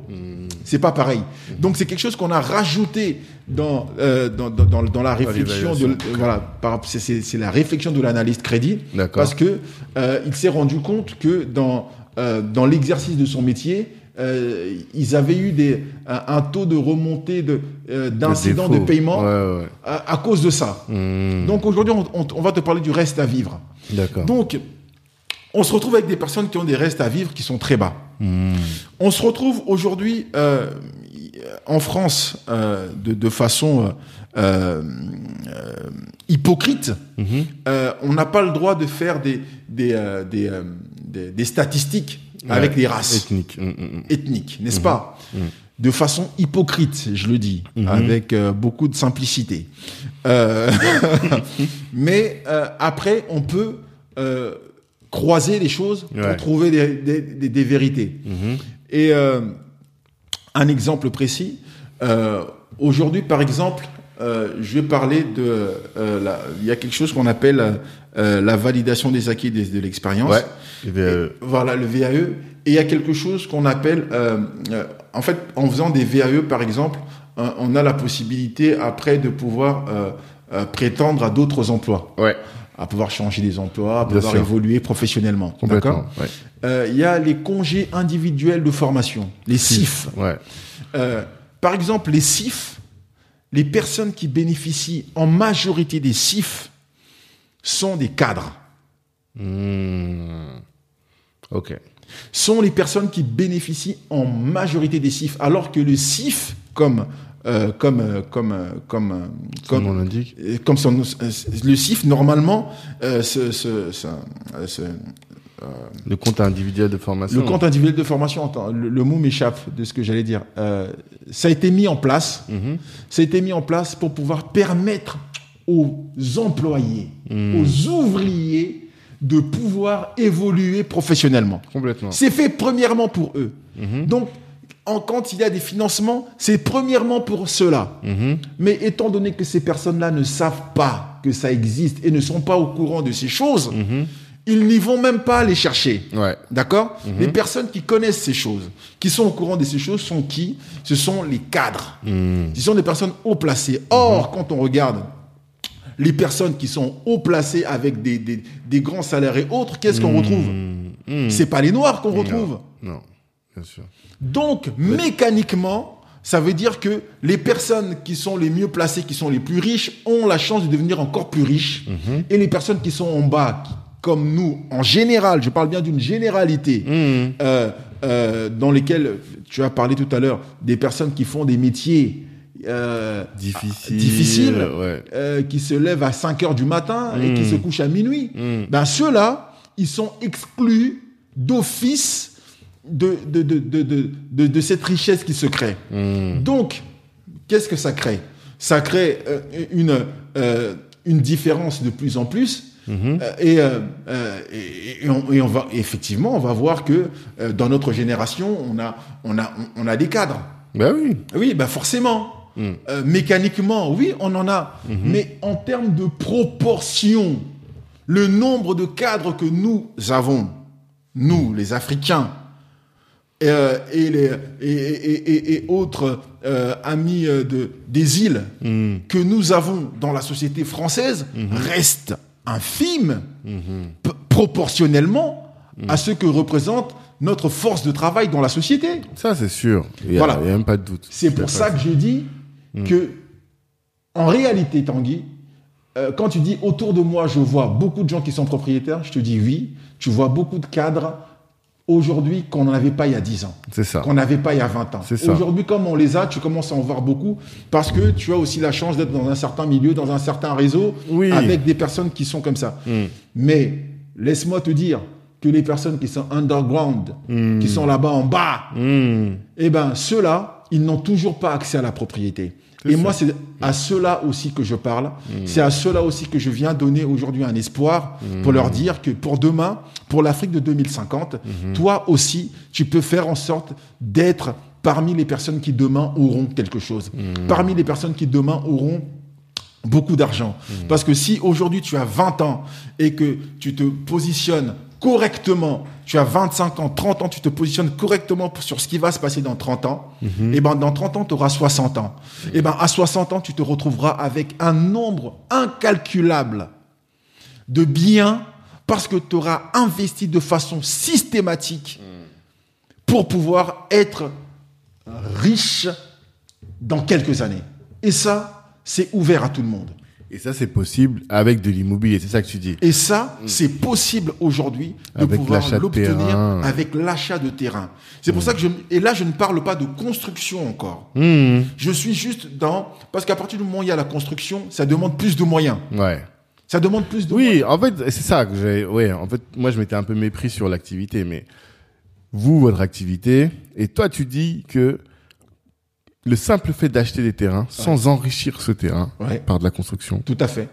C'est pas pareil. Donc c'est quelque chose qu'on a rajouté dans euh, dans, dans, dans, dans la réflexion de euh, voilà c'est- la réflexion de l'analyste crédit parce que euh, il s'est rendu compte que dans euh, dans l'exercice de son métier euh, ils avaient eu des un, un taux de remontée de euh, d'incidents de paiement Ouais, ouais. à, à cause de ça. Hmm. Donc aujourd'hui on, on- on va te parler du reste à vivre. Donc on se retrouve avec des personnes qui ont des restes à vivre qui sont très bas. Hmm. On se retrouve aujourd'hui euh, en France euh, de, de façon euh, euh, hypocrite. Mhm. Euh, on n'a pas le droit de faire des, des, euh, des, euh, des- des statistiques avec les races Ethnique. Hmm, hmm, ethniques, n'est-ce pas De façon hypocrite, je le dis, avec euh, beaucoup de simplicité. Euh, mais euh, après, on peut euh, croiser les choses pour Ouais. trouver des, des- des- des vérités. Mhm. Et euh, un exemple précis, euh, aujourd'hui par exemple, euh, je vais parler de, euh, la- il y a quelque chose qu'on appelle euh, la validation des acquis de, de l'expérience. Ouais. Euh, Et Voilà, le VAE. Et il y a quelque chose qu'on appelle, euh, euh, en fait, en faisant des VAE par exemple, on a la possibilité après de pouvoir prétendre à d'autres emplois, ouais. À pouvoir changer des emplois, à pouvoir sûr. évoluer professionnellement. D'accord Ouais. Euh, Il y a les congés individuels de formation, les CIF. Ouais. Euh, par exemple, les CIF, les personnes qui bénéficient en majorité des CIF sont des cadres, Hmm. Ok. sont les personnes qui bénéficient en majorité des CIF, alors que le CIF, comme euh, comme euh, comme euh, comme Comme comme on l'indique. comme son, le CIF normalement euh, ce- ce- ce- euh, Le compte individuel de formation. le compte individuel de formation attends, le, le mot m'échappe de ce que j'allais dire ça a été mis en place Mhm. ça a été mis en place pour pouvoir permettre aux employés, Hmm. aux ouvriers de pouvoir évoluer professionnellement. Complètement. C'est fait premièrement pour eux. Mhm. Donc, en, quand il y a des financements, c'est premièrement pour ceux-là. Mhm. Mais étant donné que ces personnes-là ne savent pas que ça existe et ne sont pas au courant de ces choses, Mhm. ils n'y vont même pas les chercher. Ouais. D'accord? Mhm. Les personnes qui connaissent ces choses, qui sont au courant de ces choses, sont qui? Ce sont les cadres. Hmm. Ce sont des personnes haut placées. Or, quand on regarde les personnes qui sont haut placées avec des, des, des grands salaires et autres, qu'est-ce qu'on retrouve? C'est pas les noirs qu'on retrouve. Non. Bien sûr. Donc, mécaniquement, ça veut dire que les personnes qui sont les mieux placées, qui sont les plus riches, ont la chance de devenir encore plus riches. Et les personnes qui sont en bas, qui- comme nous, en général, je parle bien d'une généralité, Hmm. euh, euh, dans lesquelles tu as parlé tout à l'heure, des personnes qui font des métiers euh, Difficile. difficiles, Ouais. euh, qui se lèvent à 5 heures du matin et qui Mm. se couchent à minuit. Ben ceux-là, ils sont exclus d'office de, de, de, de, de, de- de cette richesse qui se crée. Hmm. Donc, qu'est-ce que ça crée? Ça crée euh, une, euh, une différence de plus en plus. Mhm. Euh, et, et, et on, et on va effectivement, on va voir que dans notre génération, on a, on a, on a des cadres. Bah oui. Oui, bah forcément. Mm. Euh, mécaniquement, oui, on en a. Mais en termes de proportion, le nombre de cadres que nous avons, nous, les Africains, euh, et, les, et, et- autres euh, amis euh, de, des îles Hmm. que nous avons dans la société française restent infimes p- proportionnellement à ce que représente notre force de travail dans la société. Ça, c'est sûr. Il y a, Voilà. même pas de doute. C'est pour ça que je dis que, en réalité, Tanguy, euh, quand tu dis autour de moi, je vois beaucoup de gens qui sont propriétaires, je te dis oui, tu vois beaucoup de cadres aujourd'hui qu'on n'en avait pas il y a 10 ans, C'est ça. qu'on n'avait pas il y a 20 ans. C'est ça. Aujourd'hui, comme on les a, tu commences à en voir beaucoup parce que tu as aussi la chance d'être dans un certain milieu, dans un certain réseau, Oui. avec des personnes qui sont comme ça. Mais laisse-moi te dire que les personnes qui sont underground, qui sont là-bas en bas, Hmm. eh ben, ceux-là, ils n'ont toujours pas accès à la propriété. Et moi, c'est à ceux-là aussi que je parle. C'est à ceux-là aussi que je viens donner aujourd'hui un espoir pour leur dire que pour demain, pour l'Afrique de 2050, toi aussi, tu peux faire en sorte d'être parmi les personnes qui demain auront quelque chose. Parmi les personnes qui demain auront beaucoup d'argent. Parce que si aujourd'hui tu as 20 ans et que tu te positionnes correctement, tu as 25 ans, 30 ans, tu te positionnes correctement sur ce qui va se passer dans 30 ans, et ben dans 30 ans, tu auras 60 ans. Et ben à 60 ans, tu te retrouveras avec un nombre incalculable de biens parce que tu auras investi de façon systématique pour pouvoir être riche dans quelques années. Et ça, c'est ouvert à tout le monde. Et ça, c'est possible avec de l'immobilier. C'est ça que tu dis. Et ça, c'est possible aujourd'hui de Avec pouvoir l'obtenir avec l'achat de terrain. C'est pour ça que je, et là, je ne parle pas de construction encore. Hmm. Je suis juste dans, parce qu'à partir du moment où il y a la construction, ça demande plus de moyens. Ouais. Ça demande plus de moyens. Oui, en fait, c'est ça que j'ai. Ouais, en fait, moi, je m'étais un peu mépris sur l'activité, mais vous, votre activité, et toi, tu dis que le simple fait d'acheter des terrains sans enrichir ce terrain Ouais. par de la construction, Tout à fait.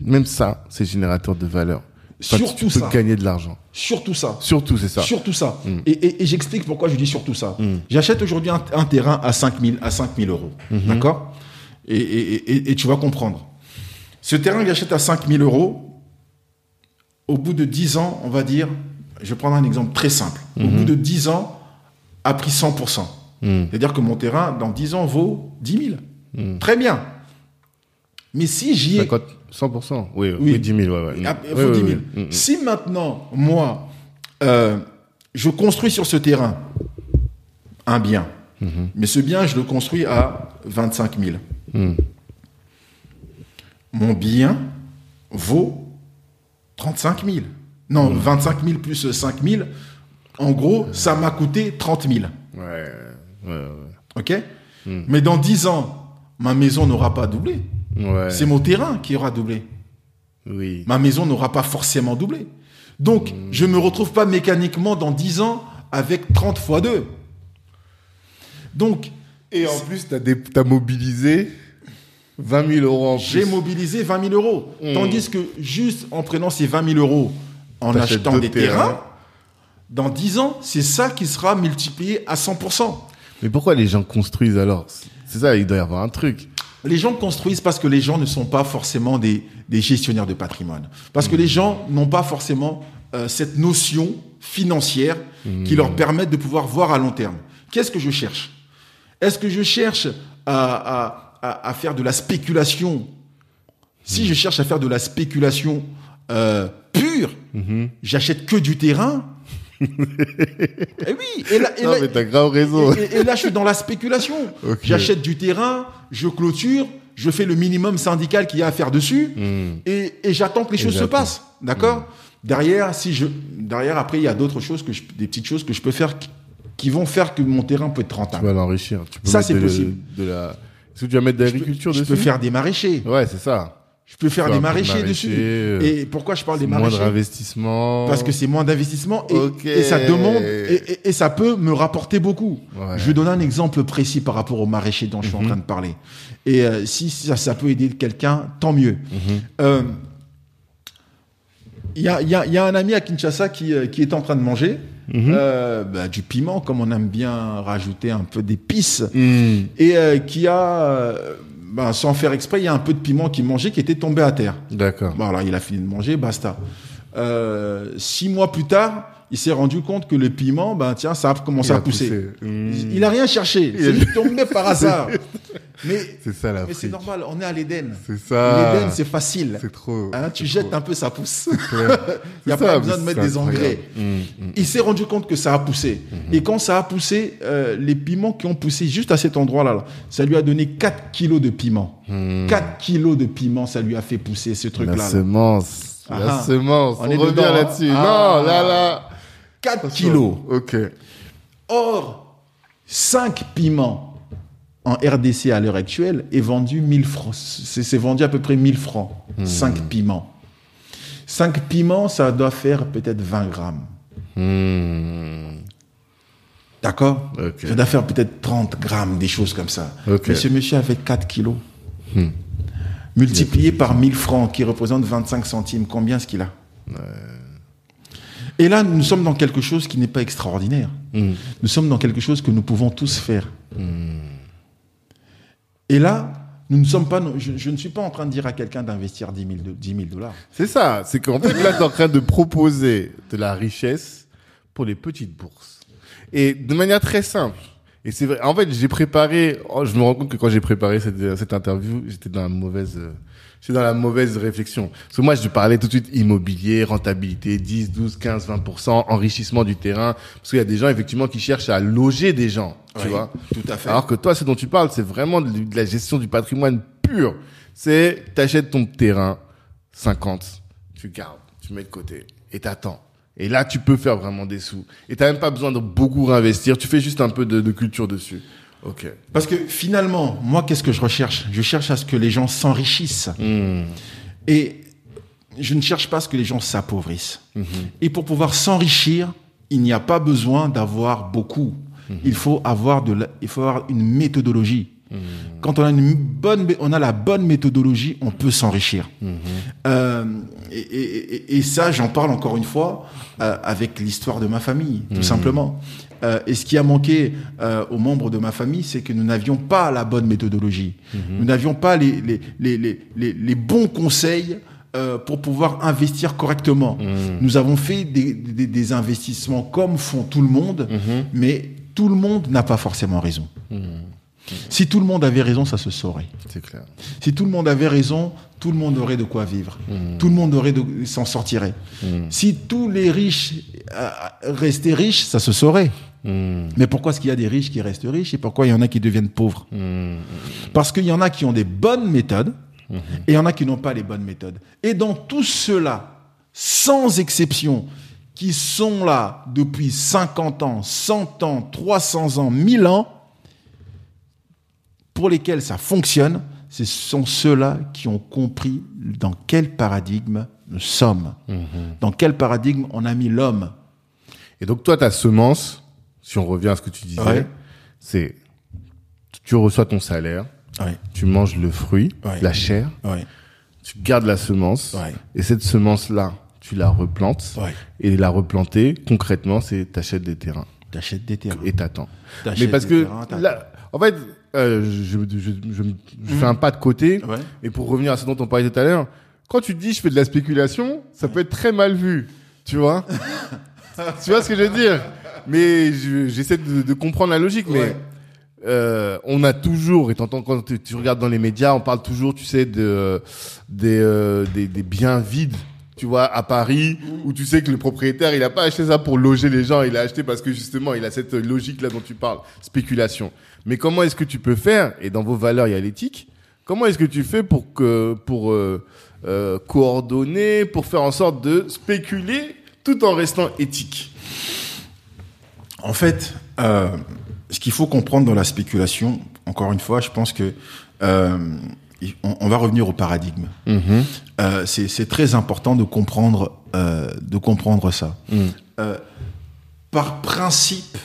même ça, c'est générateur de valeur. Enfin, Surtout tu peux ça. gagner de l'argent. Surtout ça. Surtout, c'est ça. Surtout ça. Et, et- et j'explique pourquoi je dis surtout ça. J'achète aujourd'hui un, un terrain à 5 000, à 5 000 euros. D'accord? Et, et- et- et tu vas comprendre. Ce terrain que j'achète à 5 000 euros, au bout de 10 ans, on va dire, je vais prendre un exemple très simple. Au bout de 10 ans, a pris 100%. C'est-à-dire que mon terrain, dans 10 ans, vaut 10 000. Très bien. Mais si j'y ai 50, 100%. Oui, Oui. oui. 10 000, ouais, ouais. il Oui, faut oui, 10 000. oui. Si maintenant, moi, euh, je construis sur ce terrain un bien, Mm-hmm. mais ce bien, je le construis à 25 000. Mm. Mon bien vaut 35 000. Non, Mm. 25 000 plus 5 000. En gros, ça m'a coûté 30 000. Ouais, ouais, ouais. OK Mm. Mais dans 10 ans, ma maison n'aura pas doublé. Ouais. C'est mon terrain qui aura doublé. Oui. ma maison n'aura pas forcément doublé. Donc, je ne me retrouve pas mécaniquement dans 10 ans avec 30 fois 2. Donc, Et en plus, t'as des- t'as mobilisé 20 000 euros en j'ai plus. mobilisé 20 000 euros. Tandis que juste en prenant ces 20 000 euros, en achetant des terrains, terrains. dans 10 ans, c'est ça qui sera multiplié à 100%. Mais pourquoi les gens construisent alors? C'est ça, il doit y avoir un truc. Les gens construisent parce que les gens ne sont pas forcément des, des gestionnaires de patrimoine. Parce que les gens n'ont pas forcément euh, cette notion financière qui leur permet de pouvoir voir à long terme. Qu'est-ce que je cherche? Est-ce que je cherche à, à- à- à faire de la spéculation? Si je cherche à faire de la spéculation euh, pure, j'achète que du terrain. Et oui, et là, et non, là- mais t'as grave raison. et, là, je suis dans la spéculation. J'achète du terrain, je clôture, je fais le minimum syndical qu'il y a à faire dessus, Hmm. et, et j'attends que les choses se passent. D'accord Derrière, si je, derrière, après, il y a d'autres choses que je, des petites choses que je peux faire qui, qui vont faire que mon terrain peut être Tu rentable. vas l'enrichir. Tu peux Ça, c'est possible. De la... Est-ce que tu vas mettre de l'agriculture Je dessus peux faire des maraîchers. Ouais, c'est ça. Je peux faire des maraîchers maraîcher, dessus. Et pourquoi je parle des maraîchers investissement. Parce que c'est moins d'investissement et, ça demande et, et- et ça peut me rapporter beaucoup. Ouais. Mhm. Je vais donner un exemple précis par rapport au maraîcher dont je suis en train de parler. Et euh, si ça, ça peut aider quelqu'un, tant mieux. Mhm. Euh, Il y, a, il y a- il y a un ami à Kinshasa qui, euh, qui est en train de manger Mhm. euh, bah, du piment, comme on aime bien rajouter un peu d'épices, et qui a, bah, sans faire exprès, il y a un peu de piment qu'il mangeait qui était tombé à terre. D'accord. Bon, alors il a fini de manger, basta. Euh, six mois plus tard, il s'est rendu compte que le piment, ben tiens, ça a commencé a à pousser. poussé. Mmh. Il a rien cherché. C'est tombé par hasard. Mais, C'est ça mais c'est normal, on est à l'Éden. C'est ça. L'Éden, c'est facile. C'est trop. Hein, tu jettes un peu, ça pousse. Il n'y a pas besoin de mettre des engrais. Mmh, Il s'est rendu compte que ça a poussé. Et quand ça a poussé, euh, les piments qui ont poussé juste à cet endroit-là, là, ça lui a donné 4 kilos de piment. 4 kilos de piment, ça lui a fait pousser ce La truc-là. là. semence. La Ah. semence. On On, est revient hein. là-dessus. Ah. Non, là, là. 4 kilos. Ok. Or, 5 piments en RDC à l'heure actuelle est vendu 1000 francs. C'est vendu à peu près 1000 francs. Hmm. 5 piments. 5 piments, ça doit faire peut-être 20 grammes. Mmh. D'accord? Ça doit faire peut-être 30 grammes, des choses comme ça. Ok. Mais ce monsieur avait 4 kilos. Hmm. Multiplié par 1000 francs, qui représente 25 centimes, combien est-ce qu'il a? Et là, nous sommes dans quelque chose qui n'est pas extraordinaire. Mmh. Nous sommes dans quelque chose que nous pouvons tous faire. Hmm. Et là, nous ne sommes pas, je, je ne suis pas en train de dire à quelqu'un d'investir 10 000, de- 10 000 dollars. C'est ça. C'est qu'en fait, là, tu es en train de proposer de la richesse pour les petites bourses. Et de manière très simple. Et c'est vrai. En fait, j'ai préparé, oh, je me rends compte que quand j'ai préparé cette, cette interview, j'étais dans la mauvaise, euh, j'étais dans la mauvaise réflexion. Parce que moi, je parlais tout de suite immobilier, rentabilité, 10, 12, 15, 20%, enrichissement du terrain. Parce qu'il y a des gens, effectivement, qui cherchent à loger des gens. Tu Oui, vois? Tout à fait. Alors que toi, ce dont tu parles, c'est vraiment de de la gestion du patrimoine pur. C'est, t'achètes ton terrain, 50, tu gardes, tu mets de côté, et t'attends. Et là, tu peux faire vraiment des sous. Et t'as même pas besoin de beaucoup réinvestir, tu fais juste un peu de, de culture dessus. Ok. Parce que finalement, moi, qu'est-ce que je recherche? Je cherche à ce que les gens s'enrichissent. Hmm. Et je ne cherche pas à ce que les gens s'appauvrissent. Et pour pouvoir s'enrichir, il n'y a pas besoin d'avoir beaucoup. Il faut avoir de la- il faut avoir une méthodologie. Quand on a une bonne, on a la bonne méthodologie, on peut s'enrichir. Euh, et, et- et- et ça, j'en parle encore une fois euh, avec l'histoire de ma famille, tout simplement. Euh, et ce qui a manqué euh, aux membres de ma famille, c'est que nous n'avions pas la bonne méthodologie. Nous n'avions pas les, les, les, les, bons conseils euh, pour pouvoir investir correctement. Nous avons fait des, des, des investissements comme font tout le monde, mais tout le monde n'a pas forcément raison. Si tout le monde avait raison, ça se saurait. C'est clair. Si tout le monde avait raison, tout le monde aurait de quoi vivre. Tout le monde aurait de, s'en sortirait. Si tous les riches euh, restaient riches, ça se saurait. Hmm. Mais pourquoi est-ce qu'il y a des riches qui restent riches et pourquoi il y en a qui deviennent pauvres Hmm. Parce qu'il y en a qui ont des bonnes méthodes et il y en a qui n'ont pas les bonnes méthodes. Et dans tous ceux-là, sans exception, qui sont là depuis 50 ans, 100 ans, 300 ans, 1000 ans, pour lesquels ça fonctionne, ce sont ceux-là qui ont compris dans quel paradigme nous sommes, dans quel paradigme on a mis l'homme. Et donc, toi, ta semence, si on revient à ce que tu disais, Ouais. c'est, tu reçois ton salaire, Ouais, tu manges le fruit, Ouais. la chair, tu gardes la semence, et cette semence-là, tu la replantes, et la replanter, concrètement, c'est t'achètes des terrains. T'achètes des terrains. et t'attends. Mais parce que terrains, là, en fait, euh, je, je, je, je- fais un pas de côté, et pour revenir à ce dont on parlait tout à l'heure, quand tu dis je fais de la spéculation, ça peut être très mal vu, tu vois? Tu vois ce que je veux dire? Mais je- j'essaie de, de comprendre la logique, mais Ouais. euh, on a toujours, et t'entends quand tu, tu regardes dans les médias, on parle toujours, tu sais, de des, euh, des, des biens vides. Tu vois, à Paris, où tu sais que le propriétaire, il a pas acheté ça pour loger les gens, il a acheté parce que justement, il a cette logique-là dont tu parles, spéculation. Mais comment est-ce que tu peux faire, et dans vos valeurs, il y a l'éthique, comment est-ce que tu fais pour que, pour euh, euh, coordonner, pour faire en sorte de spéculer tout en restant éthique? En fait, euh, ce qu'il faut comprendre dans la spéculation, encore une fois, je pense que euh, on, on va revenir au paradigme. Euh, c'est très important de comprendre, de comprendre ça. Euh, par principe,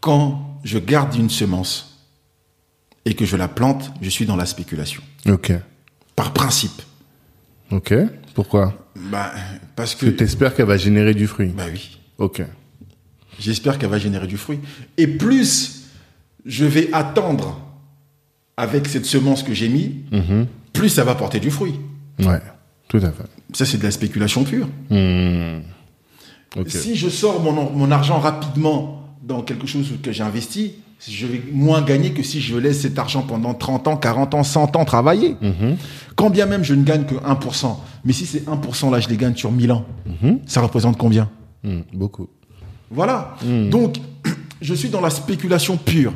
quand je garde une semence et que je la plante, je suis dans la spéculation. Ok. Par principe. Ok. Pourquoi? Bah, parce que. Que t'espères qu'elle va générer du fruit. Bah oui. Ok. J'espère qu'elle va générer du fruit. Et plus je vais attendre avec cette semence que j'ai mis, plus ça va porter du fruit. Ouais. Tout à fait. Ça, c'est de la spéculation pure. Hmm. Si je sors mon, mon argent rapidement dans quelque chose que j'ai investi, je vais moins gagner que si je laisse cet argent pendant 30 ans, 40 ans, 100 ans travailler. Mhm. Quand bien même je ne gagne que 1%, mais si ces 1% là, je les gagne sur 1000 ans, Mhm. ça représente combien? Mm, beaucoup. Voilà. Hmm. Donc, je suis dans la spéculation pure.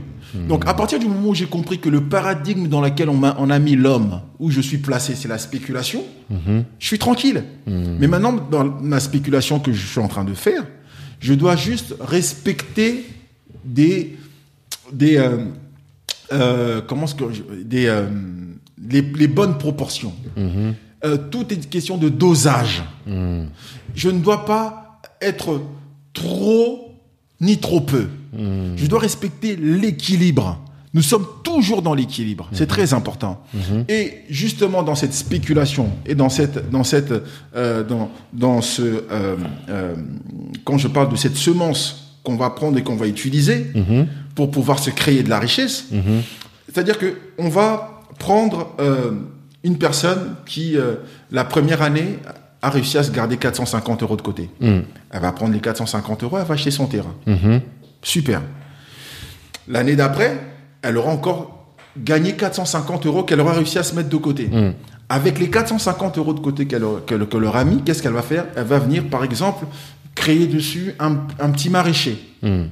Donc, à partir du moment où j'ai compris que le paradigme dans lequel on, a mis l'homme, où je suis placé, c'est la spéculation, Mhm. je suis tranquille. Mais maintenant, dans ma spéculation que je suis en train de faire, je dois juste respecter des, des, euh, euh, comment est-ce que je- des, euh, les, les bonnes proportions. Tout est une question de dosage. Je ne dois pas être trop ni trop peu. Mm. Je dois respecter l'équilibre. Nous sommes toujours dans l'équilibre. C'est très important. Et justement dans cette spéculation et dans cette, dans cette, euh, dans, dans ce, euh, euh, quand je parle de cette semence qu'on va prendre et qu'on va utiliser pour pouvoir se créer de la richesse, c'est-à-dire que on va prendre une personne qui la première année a réussi à se garder 450 euros de côté. Mm. Elle va prendre les 450 euros, elle va acheter son terrain. Mhm. Super. L'année d'après, elle aura encore gagné 450 euros qu'elle aura réussi à se mettre de côté. Mm. Avec les 450 euros de côté qu'elle aura mis, qu'est-ce qu'elle va faire? Elle va venir, par exemple, créer dessus un, un petit maraîcher Mm.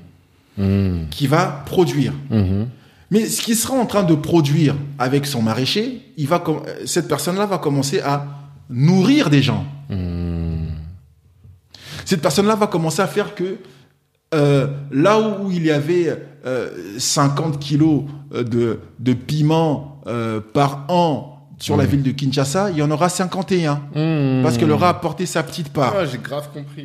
Mm. qui va produire. Mhm. Mais ce qui sera en train de produire avec son maraîcher, il va com- cette personne-là va commencer à nourrir des gens. Mm. Cette personne-là va commencer à faire que euh, là où il y avait euh, 50 kilos euh, de, de piment euh, par an sur la ville de Kinshasa, il y en aura 51. Mm. Parce qu'elle aura apporté sa petite part. Ah, j'ai grave compris.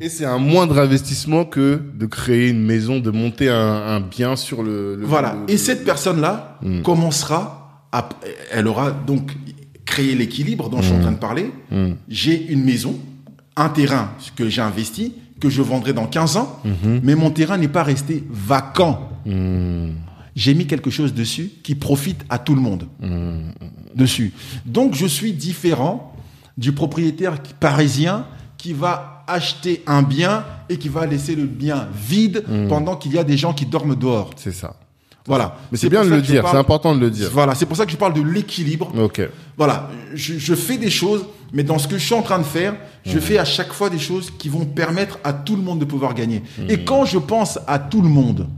Et c'est un moindre investissement que de créer une maison, de monter un, un bien sur le. le- Voilà. le- Et cette personne-là Mm. commencera à, elle aura donc créé l'équilibre dont je suis en train de parler. Mm. J'ai une maison, un terrain que j'ai investi, que je vendrai dans 15 ans, Mhm. mais mon terrain n'est pas resté vacant. Mm. J'ai mis quelque chose dessus qui profite à tout le monde dessus. Donc je suis différent du propriétaire parisien qui va acheter un bien et qui va laisser le bien vide pendant qu'il y a des gens qui dorment dehors. C'est ça. Voilà. Mais c'est bien de le dire, parle- c'est important de le dire. Voilà, c'est pour ça que je parle de l'équilibre. Ok. Voilà, je, je fais des choses, mais dans ce que je suis en train de faire, je fais à chaque fois des choses qui vont permettre à tout le monde de pouvoir gagner. Et quand je pense à tout le monde,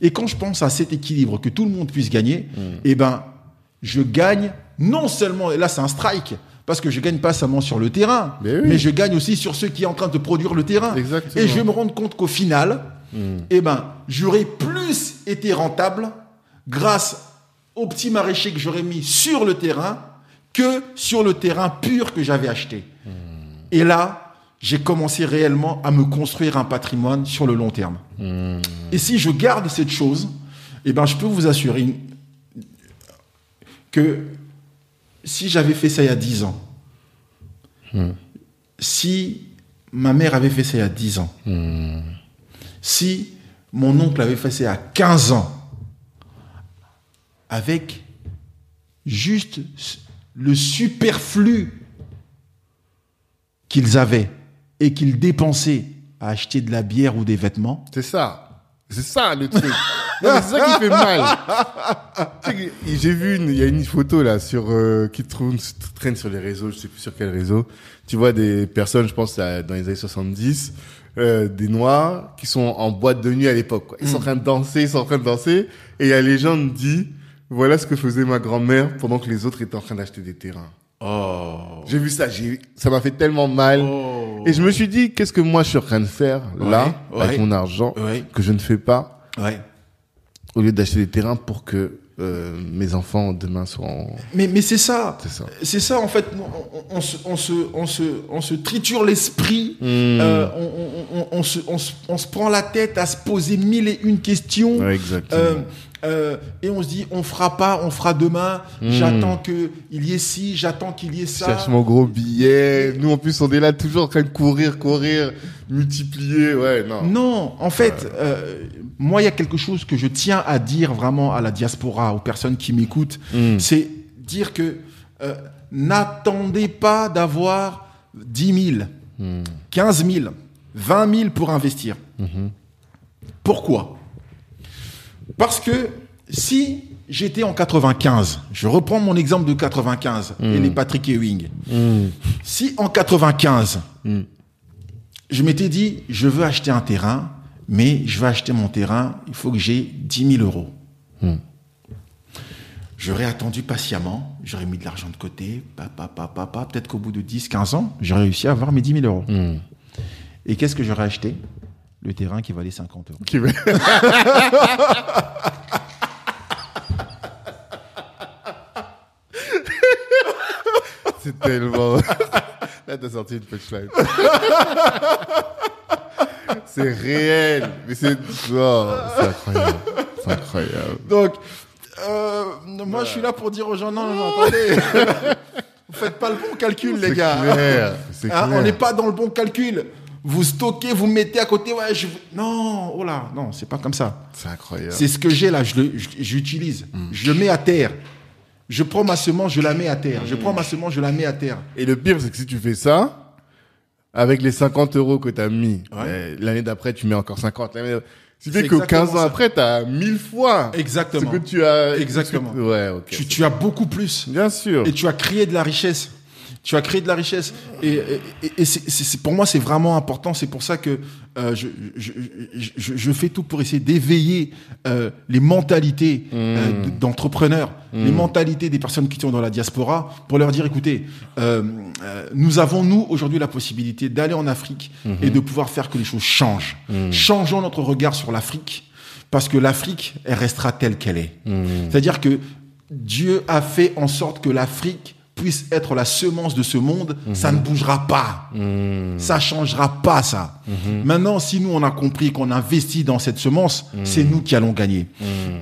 et quand je pense à cet équilibre, que tout le monde puisse gagner, eh ben, je gagne non seulement, et là c'est un strike, parce que je gagne pas seulement sur le terrain, Mais oui. mais je gagne aussi sur ceux qui sont en train de produire le terrain. Exactement. Et je me rendre compte qu'au final, eh ben, j'aurais plus été rentable grâce au petit maraîcher que j'aurais mis sur le terrain que sur le terrain pur que j'avais acheté. Et là, j'ai commencé réellement à me construire un patrimoine sur le long terme. Et si je garde cette chose, eh ben, je peux vous assurer que si j'avais fait ça il y a 10 ans, si ma mère avait fait ça il y a 10 ans, si mon oncle avait fait ça a 15 ans, avec juste le superflu qu'ils avaient et qu'ils dépensaient à acheter de la bière ou des vêtements, C'est ça. C'est ça le truc. C'est ça qui fait mal. J'ai vu, il y a une photo là sur euh, qui traîne sur les réseaux, je sais plus sur quel réseau. Tu vois des personnes, je pense à- dans les années 70, euh, des noirs qui sont en boîte de nuit à l'époque. Ils sont en train de danser, ils sont en train de danser, et il y a les gens qui disent voilà ce que faisait ma grand-mère pendant que les autres étaient en train d'acheter des terrains. oh, J'ai vu ça, j'ai, ça m'a fait tellement mal. Et je me suis dit, qu'est-ce que moi je suis en train de faire là, Ouais, avec ouais. mon argent, Ouais. que je ne fais pas, ouais. au lieu d'acheter des terrains pour que euh, mes enfants demain en... Mais, mais c'est ça. C'est ça. C'est ça, en fait. On, se, on, se, on, se, on se triture l'esprit. Hmm. Euh, on, on- se, on, se, on se prend la tête à se poser mille et une questions. Ouais, exactement. Euh, euh, et on se dit, on fera pas, on fera demain. Hmm. J'attends qu'il y ait ci, j'attends qu'il y ait Je ça. cherche mon gros billet. Nous, en plus, on est là toujours en train de courir, courir, multiplier. Ouais, non. Non, en fait, euh, moi, il y a quelque chose que je tiens à dire vraiment à la diaspora, aux personnes qui m'écoutent, Mm. c'est dire que euh, n'attendez pas d'avoir 10 000, 15 000, 20 000 pour investir. Pourquoi? Parce que si j'étais en 95, je reprends mon exemple de 95 et les Patrick Ewing. Si en 95, je m'étais dit, je veux acheter un terrain, mais je veux acheter mon terrain, il faut que j'ai 10 000 euros. J'aurais attendu patiemment, j'aurais mis de l'argent de côté, papa, papa, papa. Peut-être qu'au bout de 10, 15 ans, j'aurais réussi à avoir mes 10 000 euros. Et qu'est-ce que j'aurais acheté? Le terrain qui valait 50 euros. Qui C'est tellement. Là, t'as sorti une punchline. c'est réel. Mais c'est. Oh, c'est incroyable. C'est incroyable. Donc, euh, moi, je suis là pour dire aux gens, non, non, non, attendez. Vous faites pas le bon calcul, les gars. clair. Hein, clair. on n'est pas dans le bon calcul. Vous stockez, vous mettez à côté. Ouais, je... Non, oh là, non, c'est pas comme ça. C'est incroyable. C'est ce que j'ai là, je le- je- j'utilise. Je le mets à terre. Je prends ma semence, je la mets à terre. Je prends ma semence, je la mets à terre. Et le pire, c'est que si tu fais ça, avec les 50 euros que tu as mis, Ouais. l'année d'après, tu mets encore 50. L'année- Ce qui C'est fait que 15 exactement ans ça. après, tu as 1000 fois Exactement. ce que tu as. Exactement. que- Ouais, ok. Tu, tu as beaucoup plus. Bien sûr. Et tu as créé de la richesse. Tu as créé de la richesse. Et, c'est- pour moi, c'est vraiment important. C'est pour ça que euh, je, je, je- je- je fais tout pour essayer d'éveiller euh, les mentalités euh, d- d'entrepreneurs, les mentalités des personnes qui sont dans la diaspora, pour leur dire, écoutez, nous avons, nous, aujourd'hui, la possibilité d'aller en Afrique et de pouvoir faire que les choses changent. Changeons notre regard sur l'Afrique, parce que l'Afrique, elle restera telle qu'elle est. C'est-à-dire que Dieu a fait en sorte que l'Afrique puisse être la semence de ce monde, ça ne bougera pas. Ça changera pas, ça. Maintenant, si nous, on a compris qu'on investit dans cette semence, c'est nous qui allons gagner.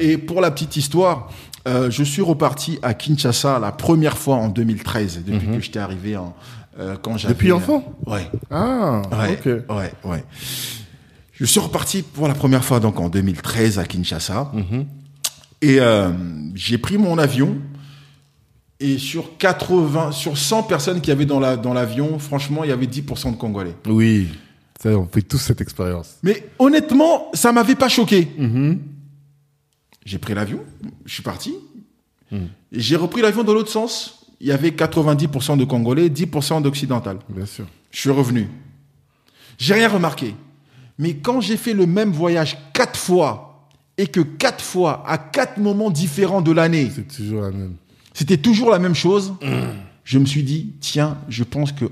Et pour la petite histoire, euh, je suis reparti à Kinshasa la première fois en 2013, depuis que j'étais arrivé en... euh, quand j'avais- Depuis enfant Ouais. Ah, Ouais, ok. ouais, ouais. Je suis reparti pour la première fois donc en 2013 à Kinshasa. Et euh, j'ai pris mon avion. Et sur 80, sur 100 personnes qui y avait dans la dans l'avion, franchement, il y avait 10% de Congolais. Oui. Ça, on fait tous cette expérience. Mais honnêtement, ça m'avait pas choqué. J'ai pris l'avion, je suis parti. Et J'ai repris l'avion dans l'autre sens. Il y avait 90% de Congolais, 10% d'Occidental. Bien sûr. Je suis revenu. J'ai rien remarqué. Mais quand j'ai fait le même voyage quatre fois, et que quatre fois, à quatre moments différents de l'année, C'est toujours la même. C'était toujours la même chose, je me suis dit, tiens, je pense que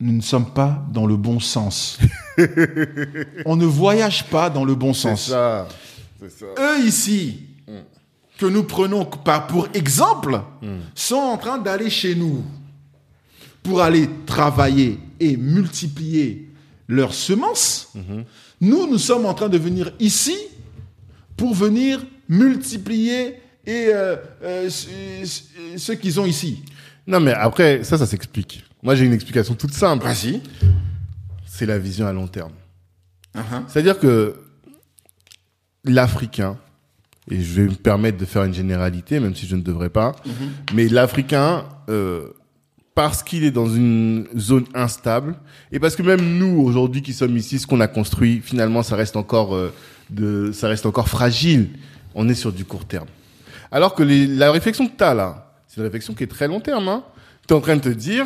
nous ne sommes pas dans le bon sens. On ne voyage pas dans le bon sens. ça. C'est ça. Eux ici, que nous prenons pas pour exemple, sont en train d'aller chez nous pour aller travailler et multiplier leurs semences. Nous, nous sommes en train de venir ici pour venir multiplier et euh, euh, ce, ce- ce qu'ils ont ici. Non, mais après, ça, ça s'explique. Moi, j'ai une explication toute simple. Vas-y. C'est la vision à long terme. Uh-huh. C'est-à-dire que l'Africain, et je vais me permettre de faire une généralité, même si je ne devrais pas, mais l'Africain, euh, parce qu'il est dans une zone instable, et parce que même nous, aujourd'hui, qui sommes ici, ce qu'on a construit, finalement, ça reste encore, euh, de, ça reste encore fragile. On est sur du court terme. Alors que les- la réflexion que tu as là, c'est une réflexion qui est très long terme. Hein. Tu es en train de te dire,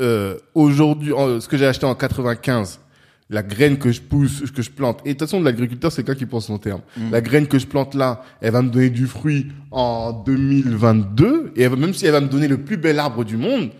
euh, aujourd'hui, ce que j'ai acheté en 95, la graine que je pousse, que je plante. Et de toute façon, l'agriculteur, c'est quelqu'un qui pense long terme. La graine que je plante là, elle va me donner du fruit en 2022. Et elle va- même si elle va me donner le plus bel arbre du monde,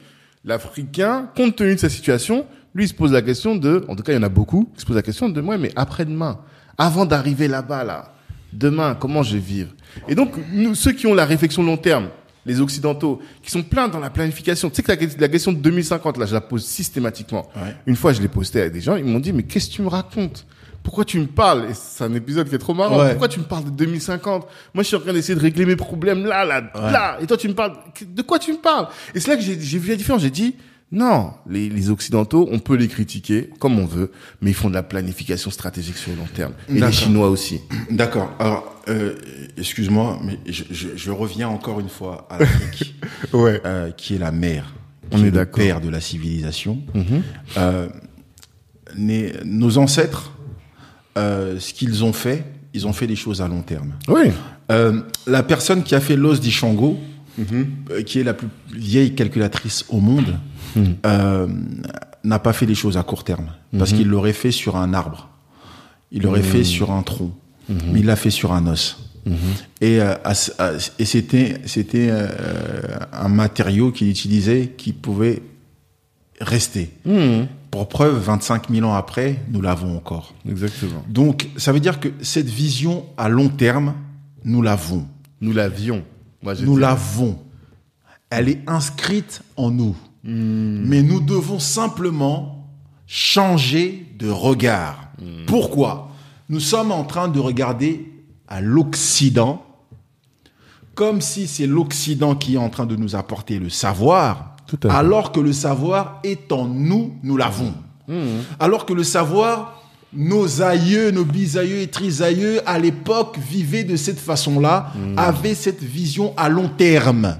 l'Africain, compte tenu de sa situation, lui, il se pose la question de, en tout cas, il y en a beaucoup, qui se posent la question de, moi, mais après-demain, avant d'arriver là-bas, là, demain, comment je vais vivre? Et donc, nous, ceux qui ont la réflexion long terme, les Occidentaux, qui sont pleins dans la planification. Tu sais que la, la question de 2050, là, je la pose systématiquement. Ouais. Une fois, je l'ai posté à des gens, ils m'ont dit, mais qu'est-ce que tu me racontes? Pourquoi tu me parles? Et c'est un épisode qui est trop marrant. Ouais. Pourquoi tu me parles de 2050 Moi, je suis en train d'essayer de régler mes problèmes là, là, là. Et toi, tu me parles... De quoi tu me parles? Et c'est là que j'ai vu la différence. J'ai dit, non, les, les Occidentaux, on peut les critiquer comme on veut, mais ils font de la planification stratégique sur le long terme. Et les. Chinois aussi. D'accord. Alors, euh, excuse-moi, mais je, je- je reviens encore une fois à l'Afrique. Ouais. euh, qui est la mère, On est le. Mhm. père de la civilisation. Euh, les- nos ancêtres, euh, ce qu'ils ont fait, ils ont fait des choses à long terme. Oui. Euh, la personne qui a fait l'os d'Ishango, euh, qui est la plus vieille calculatrice au monde, euh, n'a pas fait des choses à court terme. Parce qu'il l'aurait fait sur un arbre. Il l'aurait fait sur un tronc. Mais il l'a fait sur un os. Et, euh, à- et c'était, c'était euh, un matériau qu'il utilisait qui pouvait rester. Pour preuve, 25 000 ans après, nous l'avons encore. Exactement. Donc, ça veut dire que cette vision à long terme, nous l'avons. Nous l'avions. Nous l'avons. Elle est inscrite en nous. Mais nous devons simplement changer de regard. Pourquoi? Nous sommes en train de regarder à l'Occident comme si c'est l'Occident qui est en train de nous apporter le savoir, Tout à fait. alors que le savoir est en nous, nous l'avons. Alors que le savoir, nos aïeux, nos bisaïeux et trisaïeux, à l'époque, vivaient de cette façon-là, avaient cette vision à long terme.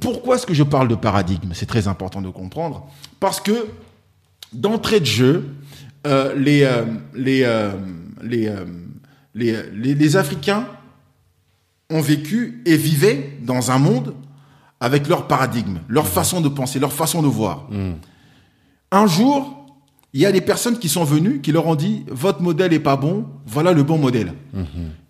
Pourquoi est-ce que je parle de paradigme? C'est très important de comprendre. Parce que, d'entrée de jeu, euh, les, euh, les, euh, les, euh, les, les- les Africains ont vécu et vivaient dans un monde avec leur paradigme, leur façon de penser, leur façon de voir. Un jour, il y a des personnes qui sont venues, qui leur ont dit votre modèle est pas bon, voilà le bon modèle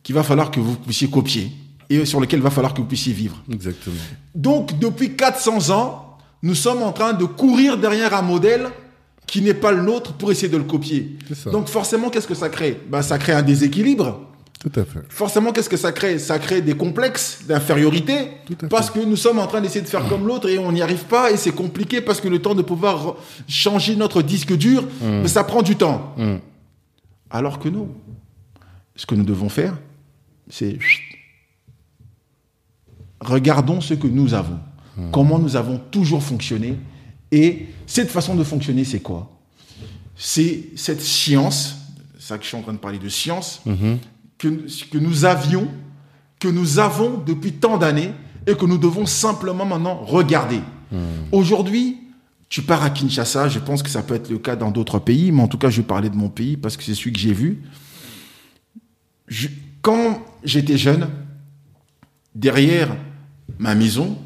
qu'il va falloir que vous puissiez copier et sur lequel il va falloir que vous puissiez vivre. Exactement. Donc, depuis 400 ans, nous sommes en train de courir derrière un modèle qui n'est pas le nôtre pour essayer de le copier. Ça. Donc, forcément, qu'est-ce que ça crée? Ben, Ça crée un déséquilibre. Tout à fait. Forcément, qu'est-ce que ça crée? Ça crée des complexes d'infériorité fait. parce que nous sommes en train d'essayer de faire comme l'autre et on n'y arrive pas et c'est compliqué parce que le temps de pouvoir changer notre disque dur, Mm. mais ça prend du temps. Alors que nous, ce que nous devons faire, c'est regardons ce que nous avons, comment nous avons toujours fonctionné et cette façon de fonctionner, c'est quoi? C'est cette science, c'est ça que je suis en train de parler de science, que, que nous avions, que nous avons depuis tant d'années et que nous devons simplement maintenant regarder. Aujourd'hui, tu pars à Kinshasa, je pense que ça peut être le cas dans d'autres pays, mais en tout cas, je vais parler de mon pays parce que c'est celui que j'ai vu. Je- quand j'étais jeune, derrière ma maison,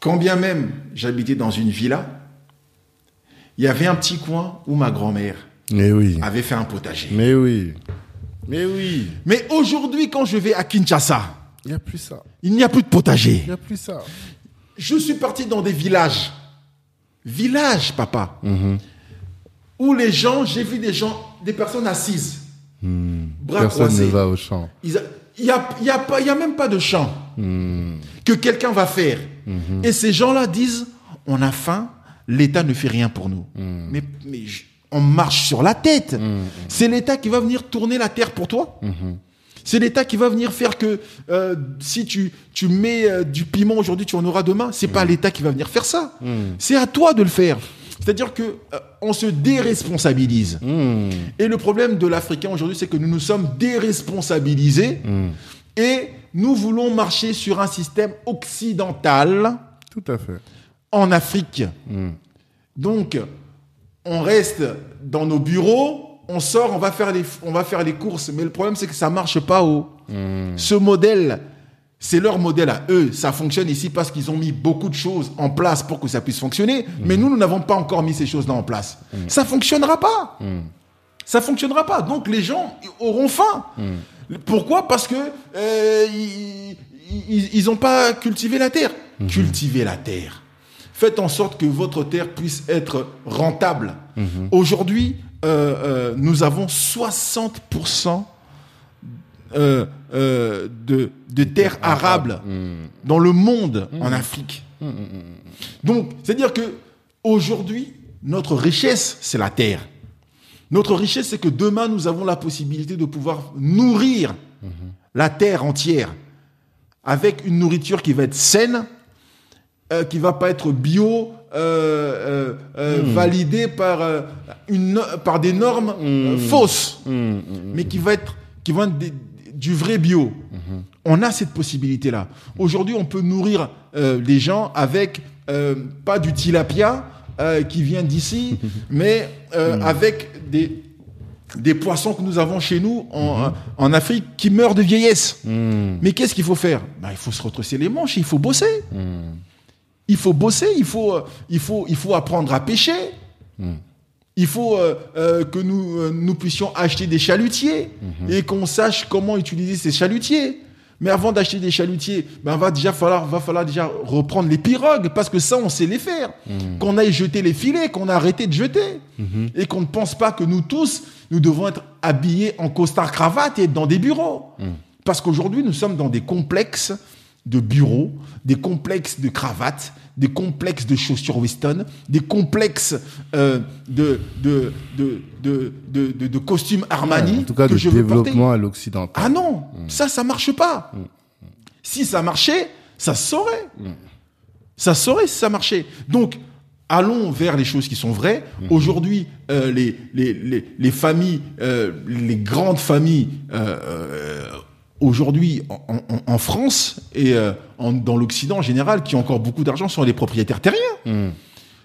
quand bien même j'habitais dans une villa, il y avait un petit coin où ma grand-mère Mais oui. avait fait un potager. Mais oui. Mais oui. Mais aujourd'hui, quand je vais à Kinshasa, Il n'y a plus ça. il n'y a plus de potager. Il n'y a plus ça. Je suis parti dans des villages. Villages, papa. Où les gens, j'ai vu des gens, des personnes assises. Bras Personne croisés. ne va au champ. Ils a- Il n'y a, y a, pas- y a même pas de champ que quelqu'un va faire. Et ces gens-là disent, on a faim, l'État ne fait rien pour nous. Mais, mais je- on marche sur la tête. C'est l'État qui va venir tourner la terre pour toi. C'est l'État qui va venir faire que euh, si tu, tu mets euh, du piment aujourd'hui, tu en auras demain. C'est pas l'État qui va venir faire ça. C'est à toi de le faire. C'est-à-dire que euh, on se déresponsabilise. Et le problème de l'Africain aujourd'hui, c'est que nous nous sommes déresponsabilisés et nous voulons marcher sur un système occidental Tout à fait. en Afrique. Donc, on reste dans nos bureaux, on sort, on va faire les, on va faire les courses. Mais le problème, c'est que ça marche pas au. Ce modèle, c'est leur modèle à eux. Ça fonctionne ici parce qu'ils ont mis beaucoup de choses en place pour que ça puisse fonctionner. Mais nous, nous n'avons pas encore mis ces choses-là en place. Ça fonctionnera pas. Ça fonctionnera pas. Donc, les gens auront faim. Pourquoi? Parce que euh, ils- n'ont pas cultivé la terre. Cultivez la terre. Faites en sorte que votre terre puisse être rentable. Aujourd'hui, euh, euh, nous avons 60% euh, euh, de, de terres arables dans le monde, en Afrique. Donc, c'est-à-dire que aujourd'hui, notre richesse, c'est la terre. Notre richesse, c'est que demain, nous avons la possibilité de pouvoir nourrir la terre entière avec une nourriture qui va être saine, euh, qui va pas être bio, euh, validée par, une, no- par des normes fausses, mais qui va être, qui vont être des- du vrai bio. On a cette possibilité-là. Aujourd'hui, on peut nourrir euh, les gens avec euh, pas du tilapia, euh, qui vient d'ici, mais euh, avec des, des poissons que nous avons chez nous en, en Afrique qui meurent de vieillesse. Mais qu'est-ce qu'il faut faire? Bah, Il faut se retrousser les manches, il faut bosser. Il faut bosser, il faut, euh, il faut, il faut apprendre à pêcher. Il faut euh, euh, que nous, euh, nous puissions acheter des chalutiers et qu'on sache comment utiliser ces chalutiers. Mais avant d'acheter des chalutiers, ben va déjà falloir, va falloir déjà reprendre les pirogues parce que ça, on sait les faire. Qu'on aille jeter les filets, qu'on a arrêté de jeter et qu'on ne pense pas que nous tous, nous devons être habillés en costard cravate et être dans des bureaux. Parce qu'aujourd'hui, nous sommes dans des complexes de bureaux, des complexes de cravates, des complexes de chaussures Weston, des complexes euh, de, de, de, de, costumes Armani en tout cas, que veux développement à l'occidental. Ah non, ça, ça marche pas. Si ça marchait, ça saurait. Ça saurait si ça marchait. Donc, allons vers les choses qui sont vraies. Aujourd'hui, euh, les, les, les, les familles, euh, les grandes familles, euh, aujourd'hui en, en- en France et euh, en- dans l'Occident en général, qui ont encore beaucoup d'argent, sont les propriétaires terriens.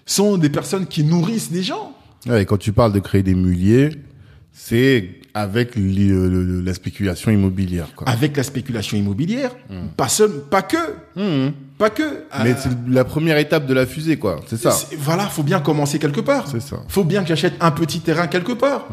Sont des personnes qui nourrissent des gens. Ouais, et quand tu parles de créer des muliers, c'est avec li- le- le- la spéculation immobilière. Quoi. Avec la spéculation immobilière, pas seul, pas que, pas que. Mais Euh, c'est la première étape de la fusée, quoi. C'est ça. Voilà, faut bien commencer quelque part. C'est ça. Faut bien que j'achète un petit terrain quelque part.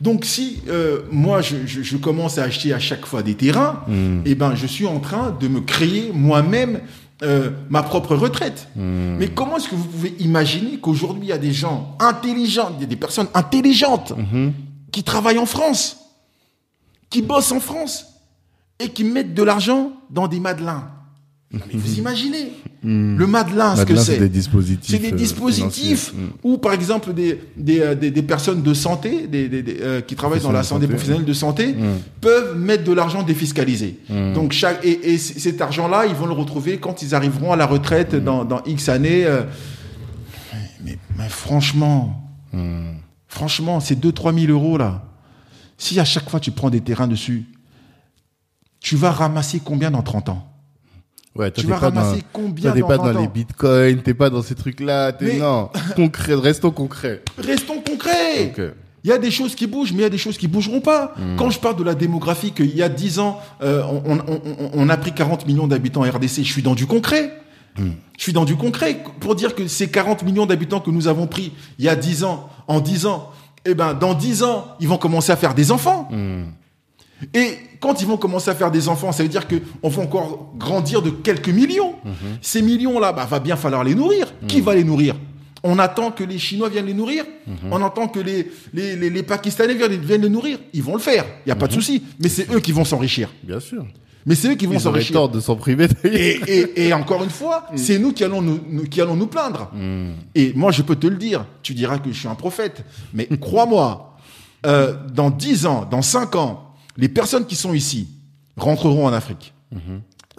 Donc si euh, moi je, je- je commence à acheter à chaque fois des terrains, eh ben je suis en train de me créer moi-même euh, ma propre retraite. Mais comment est-ce que vous pouvez imaginer qu'aujourd'hui il y a des gens intelligents, il y a des personnes intelligentes qui travaillent en France, qui bossent en France et qui mettent de l'argent dans des madelins. Non, mais vous imaginez le madelin, ce que c'est c'est des dispositifs. c'est des euh, dispositifs financiers. où, par exemple, des, des, euh, des, des personnes de santé, des, des- des, euh, qui travaillent dans la santé, Professionnels de professionnels de santé, peuvent mettre de l'argent défiscalisé. Donc, chaque, et, cet argent-là, ils vont le retrouver quand ils arriveront à la retraite dans, dans X années. euh. Mais, mais franchement, franchement, ces 2-3 000 euros là, si à chaque fois tu prends des terrains dessus, tu vas ramasser combien dans 30 ans? Ouais, Tu t'es vas pas dans- ramasser combien Toi, t'es dans pas 30 dans les bitcoins, t'es pas dans ces trucs-là. t'es- Mais- Non, concret, restons concrets. Restons concrets. Il y a des choses qui bougent, mais il y a des choses qui bougeront pas. Quand je parle de la démographie, qu'il y a 10 ans, euh, on, on- on- on a pris 40 millions d'habitants en RDC, je suis dans du concret. Je suis dans du concret pour dire que ces 40 millions d'habitants que nous avons pris il y a 10 ans, en 10 ans, eh ben, dans 10 ans, ils vont commencer à faire des enfants. Et quand ils vont commencer à faire des enfants, ça veut dire qu'on va encore grandir de quelques millions. Ces millions-là, bah, va bien falloir les nourrir. Qui va les nourrir? On attend que les Chinois viennent les nourrir. On attend que les, les, les, les Pakistanais viennent, viennent les nourrir. Ils vont le faire. Il n'y a pas de souci. Mais c'est eux qui vont s'enrichir. Bien sûr. Mais c'est eux qui vont s'enrichir. tort de s'en priver. Et, et, et encore une fois, c'est nous qui allons nous, nous- qui allons nous plaindre. Et moi, je peux te le dire. Tu diras que je suis un prophète. Mais crois-moi, euh, dans 10 ans, dans 5 ans, les personnes qui sont ici rentreront en Afrique.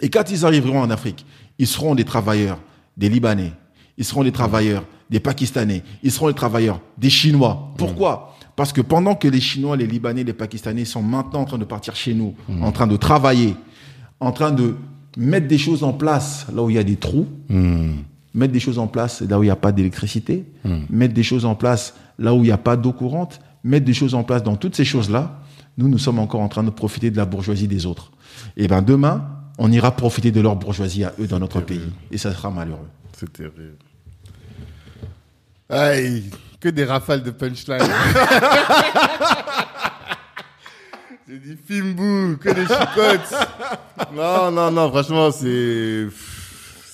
Et quand ils arriveront en Afrique, ils seront des travailleurs, des Libanais. Ils seront des travailleurs, des Pakistanais. Ils seront des travailleurs, des Chinois. Pourquoi? Parce que pendant que les Chinois, les Libanais, les Pakistanais sont maintenant en train de partir chez nous, en train de travailler, en train de mettre des choses en place là où il y a des trous, mettre des choses en place là où il n'y a pas d'électricité, mettre des choses en place là où il n'y a pas d'eau courante, mettre des choses en place dans toutes ces choses-là, nous, nous sommes encore en train de profiter de la bourgeoisie des autres. Et ben demain, on ira profiter de leur bourgeoisie à eux dans notre pays. Et ça sera malheureux. C'est terrible. Aïe, que des rafales de punchline. J'ai dit Fimbou, que des chicottes. Non, non, non, franchement, c'est.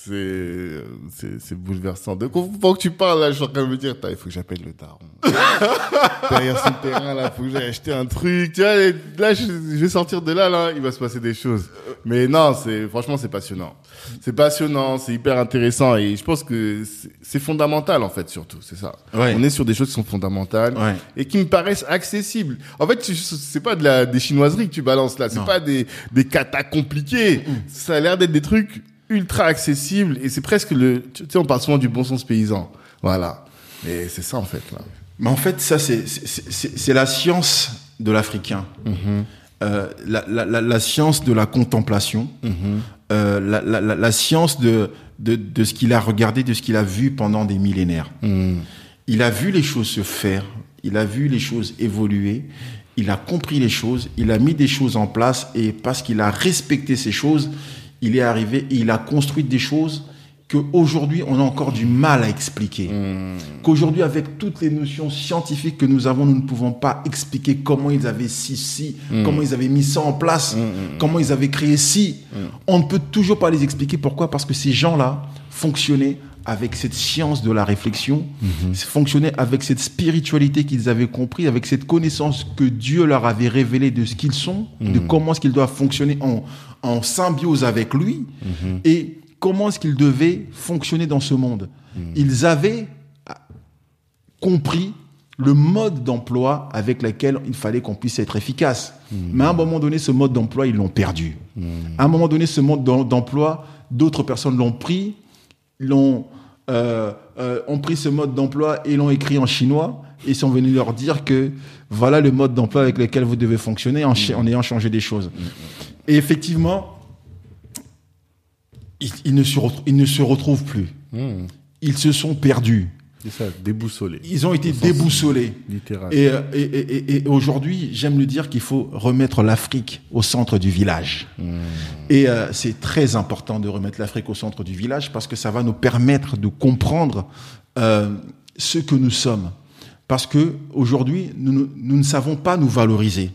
C'est. C'est c'est bouleversant. Quoi faut que tu parles là, je suis en train de me dire, il faut que j'appelle le daron. Derrière ce terrain là, faut que j'aille acheter un truc. Tu vois, là, je, je vais sortir de là, là, il va se passer des choses. Mais non, c'est, franchement, c'est passionnant. C'est passionnant, c'est hyper intéressant et je pense que c'est- c'est fondamental en fait, surtout, c'est ça. Ouais. On est sur des choses qui sont fondamentales Ouais. et qui me paraissent accessibles. En fait, c'est pas de la, des chinoiseries que tu balances là, c'est Non. pas des, des katas compliqués. Ça a l'air d'être des trucs ultra accessibles et c'est presque le, tu sais, on parle souvent du bon sens paysan. Voilà. Et c'est ça en fait là. Mais en fait, ça, c'est- la science de l'Africain. Euh, la, la- la- la science de la contemplation. euh, la, la, la, la science de, de, de ce qu'il a regardé, de ce qu'il a vu pendant des millénaires. Il a vu les choses se faire, il a vu les choses évoluer, il a compris les choses, il a mis des choses en place et parce qu'il a respecté ces choses, il est arrivé et il a construit des choses qu'aujourd'hui on a encore du mal à expliquer. Qu'aujourd'hui avec toutes les notions scientifiques que nous avons, nous ne pouvons pas expliquer comment ils avaient ci, ci, comment ils avaient mis ça en place, comment ils avaient créé ci. On ne peut toujours pas les expliquer. Pourquoi? Parce que ces gens-là fonctionnaient avec cette science de la réflexion, fonctionnaient avec cette spiritualité qu'ils avaient compris, avec cette connaissance que Dieu leur avait révélée de ce qu'ils sont, de comment est-ce qu'ils doivent fonctionner en, en symbiose avec lui, et comment est-ce qu'ils devaient fonctionner dans ce monde. Ils avaient compris le mode d'emploi avec lequel il fallait qu'on puisse être efficace. Mais à un moment donné, ce mode d'emploi, ils l'ont perdu. À un moment donné, ce mode d'em- d'emploi, d'autres personnes l'ont pris, l'ont euh, euh, ont pris ce mode d'emploi et l'ont écrit en chinois et sont venus leur dire que voilà le mode d'emploi avec lequel vous devez fonctionner en ayant changé des choses. Et effectivement, ils, ils ne, se retrou- ils ne se retrouvent plus. Ils se sont perdus. C'est ça, déboussolé. Ils ont été déboussolés. Et, euh, et, et, et- et aujourd'hui, j'aime le dire qu'il faut remettre l'Afrique au centre du village. Et euh, c'est très important de remettre l'Afrique au centre du village parce que ça va nous permettre de comprendre euh, ce que nous sommes. Parce que aujourd'hui, nous, ne- nous ne savons pas nous valoriser.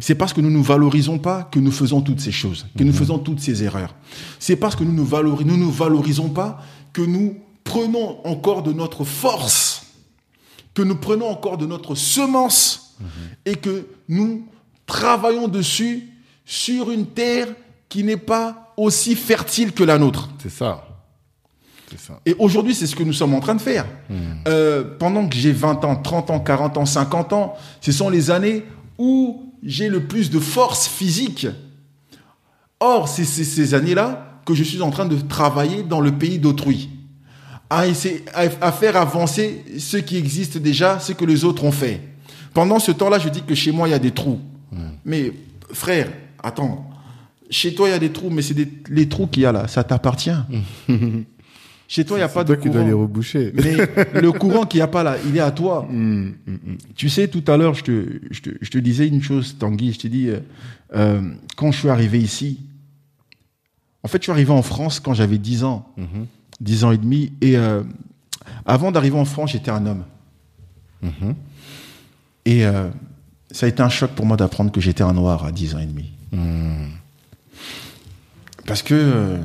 C'est parce que nous ne nous valorisons pas que nous faisons toutes ces choses, que nous faisons toutes ces erreurs. C'est parce que nous ne valori- nous nous valorisons pas que nous prenons encore de notre force que nous prenons encore de notre semence et que nous travaillons dessus sur une terre qui n'est pas aussi fertile que la nôtre. C'est ça. Ça. Et aujourd'hui, c'est ce que nous sommes en train de faire. Euh, pendant que j'ai 20 ans, 30 ans, 40 ans, 50 ans, ce sont les années où j'ai le plus de force physique. Or, c'est ces années-là que je suis en train de travailler dans le pays d'autrui. À, essayer- à, à faire avancer ce qui existe déjà, ce que les autres ont fait. Pendant ce temps-là, je dis que chez moi, il y a des trous. Mais frère, attends. Chez toi, il y a des trous, mais c'est les trous qu'il y a là, ça t'appartient. Chez toi, il n'y a pas de toi qui dois les reboucher. Mais le courant qu'il n'y a pas là, il est à toi. Tu sais, tout à l'heure, je te, je, te, je te disais une chose, Tanguy. Je te dis, euh, euh, quand je suis arrivé ici, en fait, je suis arrivé en France quand j'avais 10 ans, 10 ans et demi. Et euh, avant d'arriver en France, j'étais un homme. Et euh, ça a été un choc pour moi d'apprendre que j'étais un noir à 10 ans et demi. Parce que euh,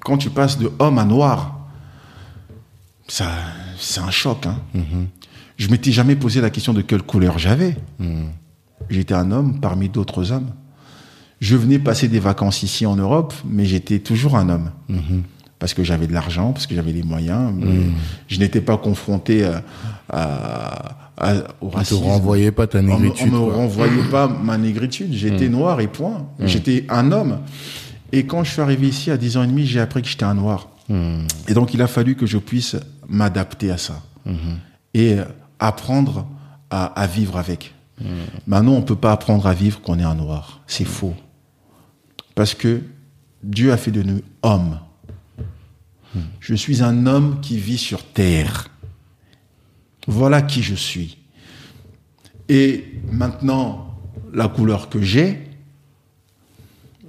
quand tu passes de homme à noir, ça, c'est un choc. Hein. Je m'étais jamais posé la question de quelle couleur j'avais. J'étais un homme parmi d'autres hommes. Je venais passer des vacances ici en Europe, mais j'étais toujours un homme. Parce que j'avais de l'argent, parce que j'avais les moyens. mais Je n'étais pas confronté à, à- à- au On te racisme. renvoyait pas ta me, on négritude. me quoi. renvoyait pas ma négritude. J'étais noir et point. J'étais un homme. Et quand je suis arrivé ici à 10 ans et demi, j'ai appris que j'étais un noir. Et donc, il a fallu que je puisse m'adapter à ça. Et euh, apprendre à, à vivre avec. Maintenant, on peut pas apprendre à vivre qu'on est un noir. C'est faux. Parce que Dieu a fait de nous hommes. Je suis un homme qui vit sur terre. Voilà qui je suis. Et maintenant, la couleur que j'ai,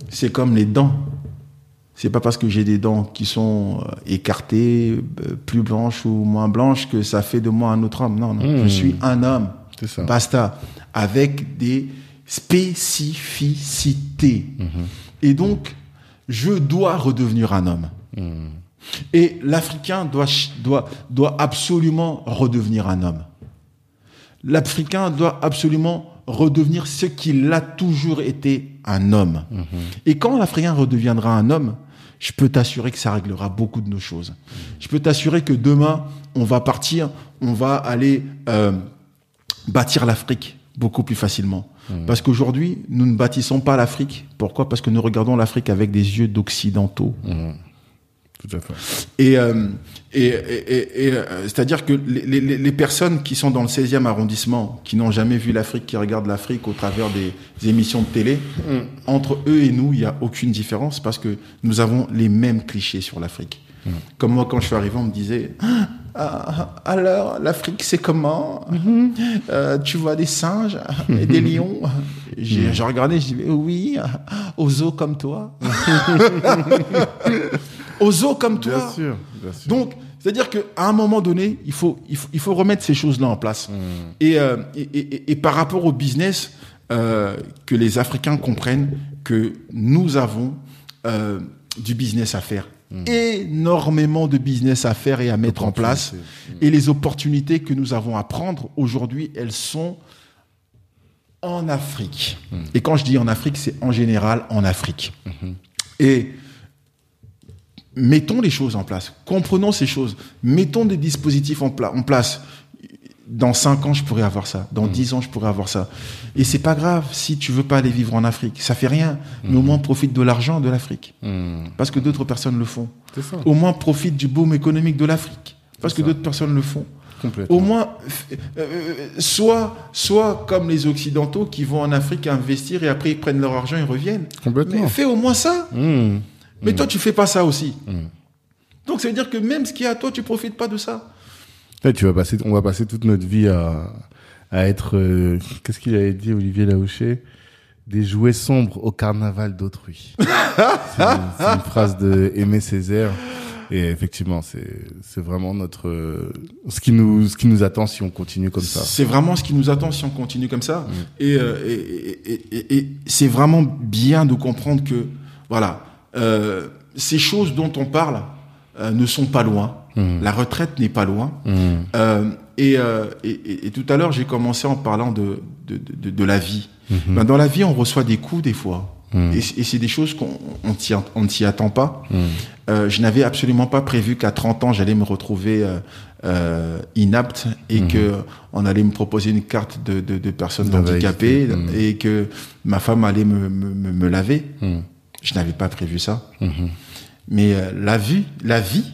c'est comme les dents. C'est pas parce que j'ai des dents qui sont euh, écartées, euh, plus blanches ou moins blanches, que ça fait de moi un autre homme. Non, non. Je suis un homme. C'est ça. Basta. Avec des spécificités. Et donc, je dois redevenir un homme. Et l'Africain doit, doit, doit absolument redevenir un homme. L'Africain doit absolument redevenir ce qu'il a toujours été, un homme. Et quand l'Africain redeviendra un homme, je peux t'assurer que ça réglera beaucoup de nos choses. Je peux t'assurer que demain, on va partir, on va aller euh, bâtir l'Afrique beaucoup plus facilement. Parce qu'aujourd'hui, nous ne bâtissons pas l'Afrique. Pourquoi? Parce que nous regardons l'Afrique avec des yeux d'occidentaux. Tout à fait. Et, euh, et, et, et, euh, c'est-à-dire que les, les, les, personnes qui sont dans le 16e arrondissement, qui n'ont jamais vu l'Afrique, qui regardent l'Afrique au travers des, des, émissions de télé, mm. entre eux et nous, il n'y a aucune différence parce que nous avons les mêmes clichés sur l'Afrique. Mm. Comme moi, quand je suis arrivé, on me disait ah, alors, l'Afrique, c'est comment mm-hmm. euh, Tu vois des singes et des mm-hmm. lions J'ai mm. regardé, je dis oui, aux os comme toi. aux os comme toi. Bien sûr, bien sûr. Donc, c'est-à-dire qu'à un moment donné, il faut, il faut, il faut remettre ces choses-là en place. Mm. Et, euh, et, et, et, par rapport au business, euh, que les Africains comprennent que nous avons euh, du business à faire. Mm. énormément de business à faire et à mettre en place. Et les opportunités que nous avons à prendre aujourd'hui, elles sont en Afrique. Mm. Et quand je dis en Afrique, c'est en général en Afrique. Et mettons les choses en place, comprenons ces choses, mettons des dispositifs en, pla en place. Dans 5 ans, je pourrais avoir ça. Dans 10 ans, je pourrais avoir ça. Et c'est pas grave si tu veux pas aller vivre en Afrique. Ça fait rien. Mais au moins, profite de l'argent de l'Afrique. Parce que d'autres personnes le font. Ça. Au moins, profite du boom économique de l'Afrique. Parce que d'autres personnes le font. Au moins, euh, soit, soit comme les Occidentaux qui vont en Afrique investir et après ils prennent leur argent et reviennent. Complètement. Mais fais au moins ça. Mmh. Mais toi, tu fais pas ça aussi. Mmh. Donc, ça veut dire que même ce qui est à toi, tu profites pas de ça. Là, tu vas passer, on va passer toute notre vie à, à être, euh, qu'est-ce qu'il avait dit, Olivier Laouché Des jouets sombres au carnaval d'autrui. c'est une, une, phrase de Aimé Césaire. Et effectivement, c'est c'est vraiment notre ce qui nous ce qui nous attend si on continue comme ça. C'est vraiment ce qui nous attend si on continue comme ça. Mmh. Et, euh, et, et, et, et c'est vraiment bien de comprendre que voilà euh, ces choses dont on parle euh, ne sont pas loin. Mmh. La retraite n'est pas loin. Mmh. Euh, et, et, et, tout à l'heure, j'ai commencé en parlant de, de, de, de la vie. Mmh. Ben, dans la vie, on reçoit des coups des fois. Et, et c'est des choses qu'on on ne s'y attend pas. Euh, je n'avais absolument pas prévu qu'à 30 ans, j'allais me retrouver euh, euh, inapte et que on allait me proposer une carte de, de, de personnes handicapées et que ma femme allait me, me, me laver. Je n'avais pas prévu ça. Mais euh, la vie, la vie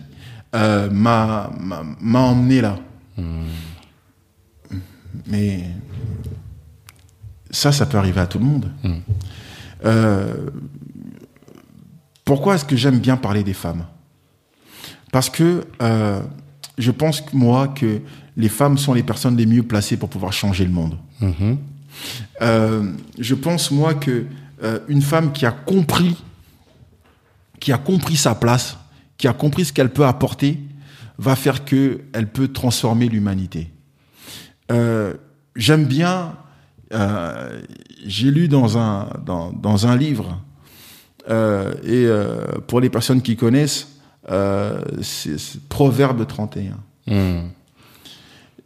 euh, m'a m'a emmené là. Mais ça, ça peut arriver à tout le monde. Mmh. Euh, pourquoi est-ce que j'aime bien parler des femmes? Parce que je pense moi que les femmes sont les personnes les mieux placées pour pouvoir changer le monde. Je pense moi que une femme qui a compris, qui a compris sa place, qui a compris ce qu'elle peut apporter, va faire que elle peut transformer l'humanité. Euh, j'aime bien, euh, j'ai lu dans un, livre, euh, et pour les personnes qui connaissent, c'est Proverbe 31. Mmh.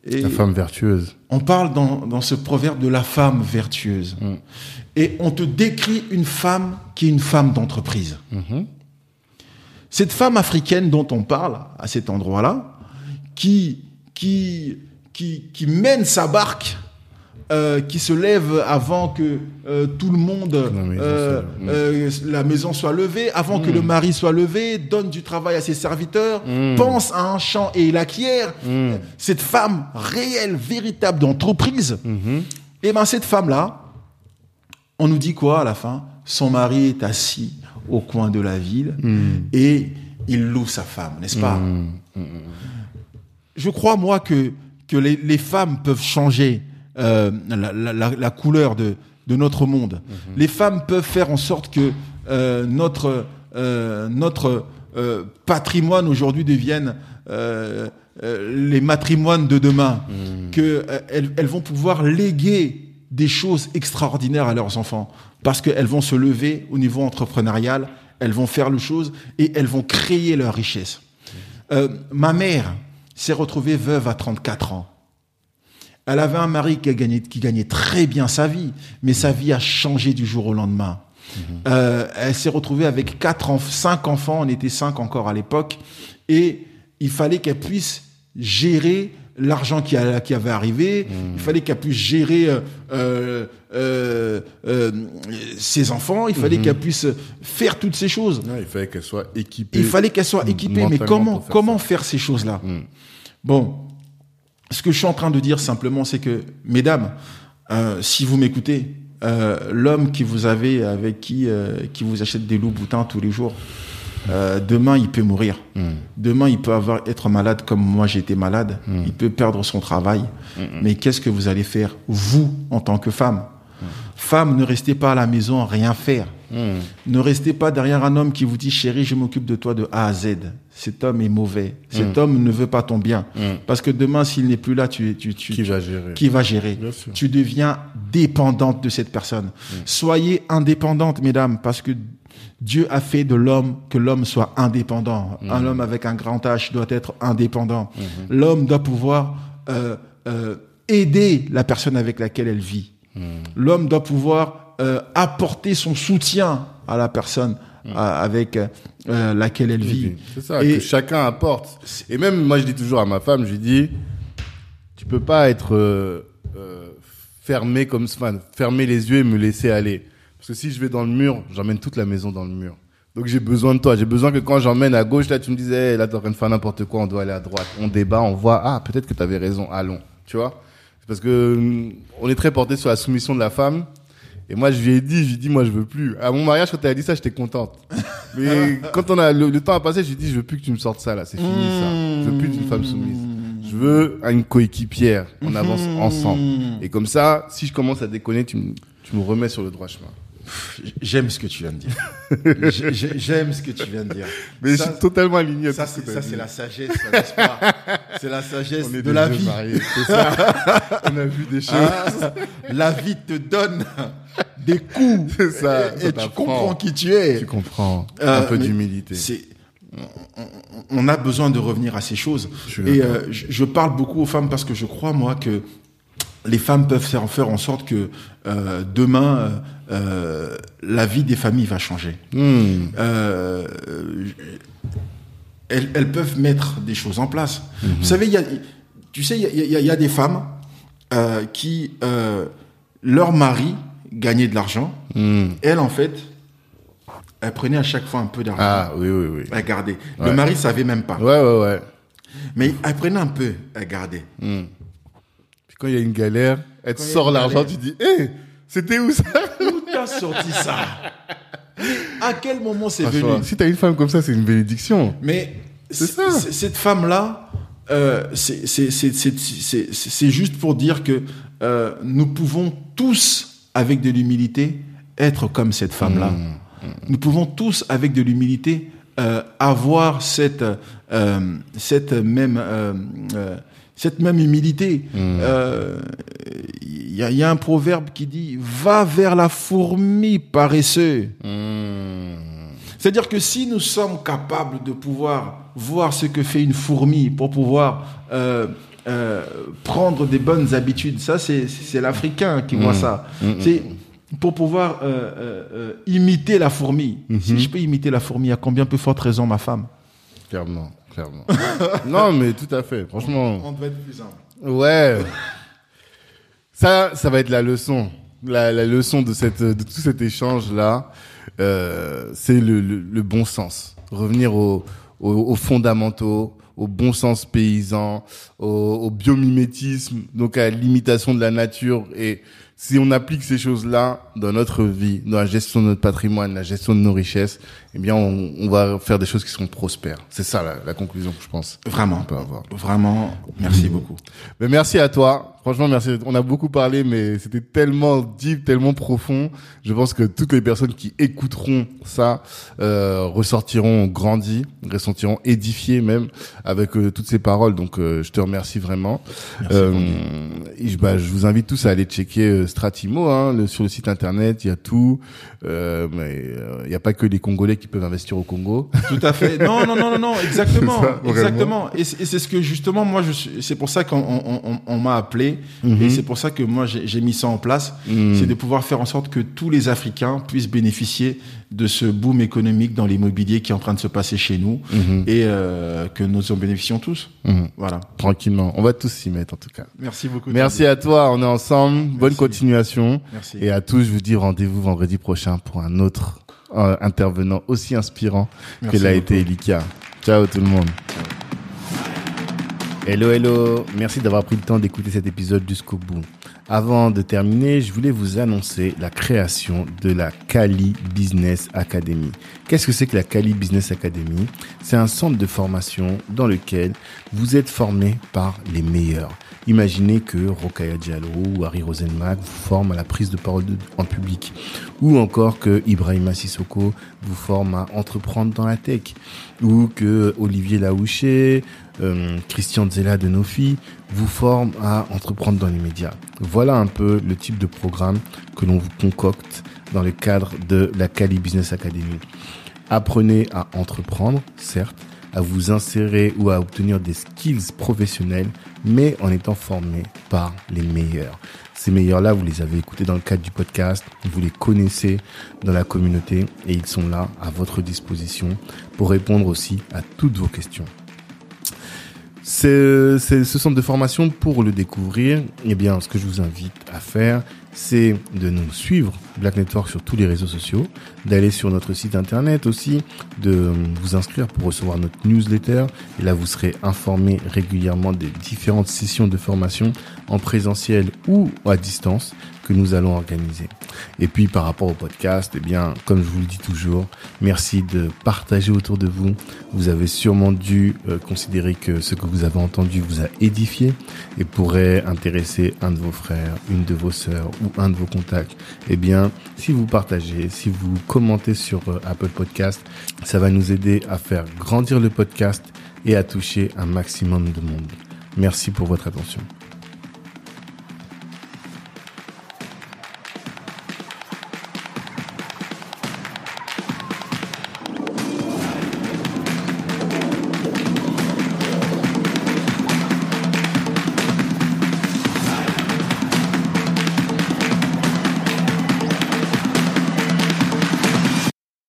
Et la femme vertueuse. On parle dans, dans, ce proverbe de la femme vertueuse. Mmh. Et on te décrit une femme qui est une femme d'entreprise. Mmh. Cette femme africaine dont on parle à cet endroit-là, qui, qui, qui, qui mène sa barque, euh, qui se lève avant que euh, tout le monde, la maison, euh, euh, la maison soit levée, avant mmh. que le mari soit levé, donne du travail à ses serviteurs, mmh. pense à un champ et il acquiert. Mmh. Cette femme réelle, véritable d'entreprise, et ben cette femme-là, on nous dit quoi à la fin? Son mari est assis au coin de la ville et il loue sa femme, n'est-ce pas? Je crois, moi, que, que les, les femmes peuvent changer la, la, la, couleur de, de notre monde. Mm-hmm. Les femmes peuvent faire en sorte que euh, notre, euh, notre patrimoine aujourd'hui devienne les matrimoines de demain, mm. qu'elles elles vont pouvoir léguer des choses extraordinaires à leurs enfants, parce qu'elles vont se lever au niveau entrepreneurial, elles vont faire le chose et elles vont créer leur richesse. Euh, ma mère s'est retrouvée veuve à 34 ans. Elle avait un mari qui, a gagné, qui gagnait très bien sa vie, mais sa vie a changé du jour au lendemain. Mmh. Euh, elle s'est retrouvée avec quatre, enf cinq enfants, on était cinq encore à l'époque, et il fallait qu'elle puisse gérer l'argent qui, a- qui avait arrivé, il fallait qu'elle puisse gérer euh, euh, ses enfants, il fallait qu'elle puisse faire toutes ces choses. Ouais, il fallait qu'elle soit équipée. Il fallait qu'elle soit équipée, mais faire comment faire ces choses-là? Bon, ce que je suis en train de dire simplement, c'est que, mesdames, euh, si vous m'écoutez, euh, l'homme qui vous avez, avec qui, euh, qui vous achète des loups boutins tous les jours, demain il peut mourir. Demain il peut avoir être malade comme moi été malade. Il peut perdre son travail. Mais qu'est-ce que vous allez faire vous en tant que femme? Femme, ne restez pas à la maison à rien faire. Ne restez pas derrière un homme qui vous dit chérie, je m'occupe de toi de A à Z. Cet homme est mauvais. Cet homme ne veut pas ton bien. Parce que demain, s'il n'est plus là, tu, tu, tu, Qui va gérer qui va gérer. Tu deviens dépendante de cette personne. Soyez indépendante, mesdames, parce que Dieu a fait de l'homme que l'homme soit indépendant. Un homme avec un grand H doit être indépendant. L'homme doit pouvoir euh, euh, aider la personne avec laquelle elle vit. L'homme doit pouvoir euh, apporter son soutien à la personne avec euh, laquelle elle vit. C'est ça, Et- que chacun apporte. Et même, moi, je dis toujours à ma femme, je lui dis, tu peux pas être euh, euh, fermé comme enfin, fermer les yeux et me laisser aller. Parce que si je vais dans le mur, j'emmène toute la maison dans le mur. Donc j'ai besoin de toi. J'ai besoin que quand j'emmène à gauche, là, tu me disais, hey, là, t'es en train de faire n'importe quoi, on doit aller à droite. On débat, on voit, ah, peut-être que tu avais raison, allons. Tu vois? Parce que hum, on est très porté sur la soumission de la femme. Et moi, je lui ai dit, je lui ai dit, moi, je veux plus. À mon mariage, quand elle a dit ça, j'étais contente. Mais quand on a le, le temps a passé, je lui ai dit, je veux plus que tu me sortes ça, là. C'est fini, ça. Je veux plus d'une femme soumise. Je veux une coéquipière. On avance ensemble. Et comme ça, si je commence à déconner, tu me, tu me remets sur le droit chemin. J'aime ce que tu viens de dire. J'ai- j'ai- J'aime ce que tu viens de dire. Mais Ça, je suis totalement aligné. à Ça, c'est ça, c'est la sagesse, n'est-ce pas? C'est la sagesse de la vie. mariés, c'est ça. on a vu des choses. Ah, la vie te donne des coups. C'est ça, Et, ça et tu comprends qui tu es. Tu comprends. Euh, un peu mais d'humilité. C'est on, a besoin de revenir à ces choses. Je Et euh, je parle beaucoup aux femmes parce que je crois moi que les femmes peuvent faire, faire en sorte que euh, demain euh, euh, la vie des familles va changer. Hmm. Euh, elles, elles peuvent mettre des choses en place. Vous savez, il y a, tu sais, il y a, y y des femmes qui leur mari gagnait de l'argent. Hmm. Elle, en fait, elle prenait à chaque fois un peu d'argent. Ah, oui, oui, oui. Elle gardait. Ouais. Le mari savait même pas. Ouais, ouais, ouais. Mais elle prenait un peu, elle gardait. Quand il y a une galère, elle te sort l'argent, tu dis, hé, c'était où ça Où t'as sorti ça À quel moment c'est venu Si t'as une femme comme ça, c'est une bénédiction. Mais ça. cette femme-là, euh, c'est- juste pour dire que euh, nous pouvons tous, avec de l'humilité, être comme cette femme-là. Mmh. Nous pouvons tous, avec de l'humilité, euh, avoir cette, cette même... euh, euh, cette même humilité. Mmh. Euh, Il y, a- il y a un proverbe qui dit Va vers la fourmi paresseux. Hmm. C'est-à-dire que si nous sommes capables de pouvoir voir ce que fait une fourmi pour pouvoir euh, euh, prendre des bonnes habitudes, ça c'est l'Africain qui voit ça. C'est pour pouvoir euh, euh, euh, imiter la fourmi. Si je peux imiter la fourmi, à combien peut forte raison ma femme? Clairement, clairement. non, mais tout à fait. Franchement, On doit être plus humble. ouais. Ça, ça va être la leçon. La, la leçon de cette, de tout cet échange là, euh, c'est le, le, le bon sens. Revenir aux, aux, aux fondamentaux, au bon sens paysan, au, au biomimétisme, donc à l'imitation de la nature. Et si on applique ces choses-là dans notre vie, dans la gestion de notre patrimoine, la gestion de nos richesses, eh bien, on, on va faire des choses qui seront prospères. C'est ça la, la conclusion que je pense. Vraiment. On peut avoir. Vraiment, merci beaucoup. Mais merci à toi. Franchement, merci. On a beaucoup parlé, mais c'était tellement deep, tellement profond. Je pense que toutes les personnes qui écouteront ça euh, ressortiront grandis, ressentiront édifiés même avec euh, toutes ces paroles. Donc, euh, je te remercie vraiment. Euh, et je, bah, je vous invite tous à aller checker euh, Stratimo hein, le- sur le site internet. Il y a tout. Euh, mais euh, il n'y a pas que les Congolais qui peuvent investir au Congo. Tout à fait. Non, non, non, non, non, exactement, ça, exactement. Et c'est ce que justement, moi, je suis. C'est pour ça qu'on on, on- on m'a appelé créer. Et c'est pour ça que moi, j'ai mis ça en place. C'est de pouvoir faire en sorte que tous les Africains puissent bénéficier de ce boom économique dans l'immobilier qui est en train de se passer chez nous et euh, que nous en bénéficions tous. Voilà. Tranquillement. On va tous s'y mettre en tout cas. Merci beaucoup. Merci à toi, on est ensemble. Bonne continuation. Merci. Et à tous, je vous dis rendez-vous vendredi prochain pour un autre intervenant aussi inspirant Merci que l'a été Elika. Ciao tout le monde. Hello, hello. Merci d'avoir pris le temps d'écouter cet épisode jusqu'au bout. Avant de terminer, je voulais vous annoncer la création de la Kali Business Academy. Qu'est-ce que c'est que la Kali Business Academy? C'est un centre de formation dans lequel vous êtes formé par les meilleurs. Imaginez que Rokaya Diallo ou Harry Rosenmack vous forment à la prise de parole en public. Ou encore que Ibrahima Sissoko vous forme à entreprendre dans la tech. Ou que Olivier Laouché, euh, Christian Zella de Nofi vous forment à entreprendre dans les médias. Voilà un peu le type de programme que l'on vous concocte dans le cadre de la Cali Business Academy. Apprenez à entreprendre, certes, à vous insérer ou à obtenir des skills professionnels, mais en étant formé par les meilleurs. Ces meilleurs-là, vous les avez écoutés dans le cadre du podcast, vous les connaissez dans la communauté et ils sont là à votre disposition pour répondre aussi à toutes vos questions. C'est ce centre de formation pour le découvrir. Eh bien, ce que je vous invite à faire, c'est de nous suivre Black Network sur tous les réseaux sociaux, d'aller sur notre site internet aussi, de vous inscrire pour recevoir notre newsletter. Et là, vous serez informé régulièrement des différentes sessions de formation en présentiel ou à distance que nous allons organiser. Et puis par rapport au podcast, eh bien, comme je vous le dis toujours, merci de partager autour de vous. Vous avez sûrement dû euh, considérer que ce que vous avez entendu vous a édifié et pourrait intéresser un de vos frères, une de vos sœurs ou un de vos contacts. Eh bien, si vous partagez, si vous commentez sur euh, Apple Podcast, ça va nous aider à faire grandir le podcast et à toucher un maximum de monde. Merci pour votre attention.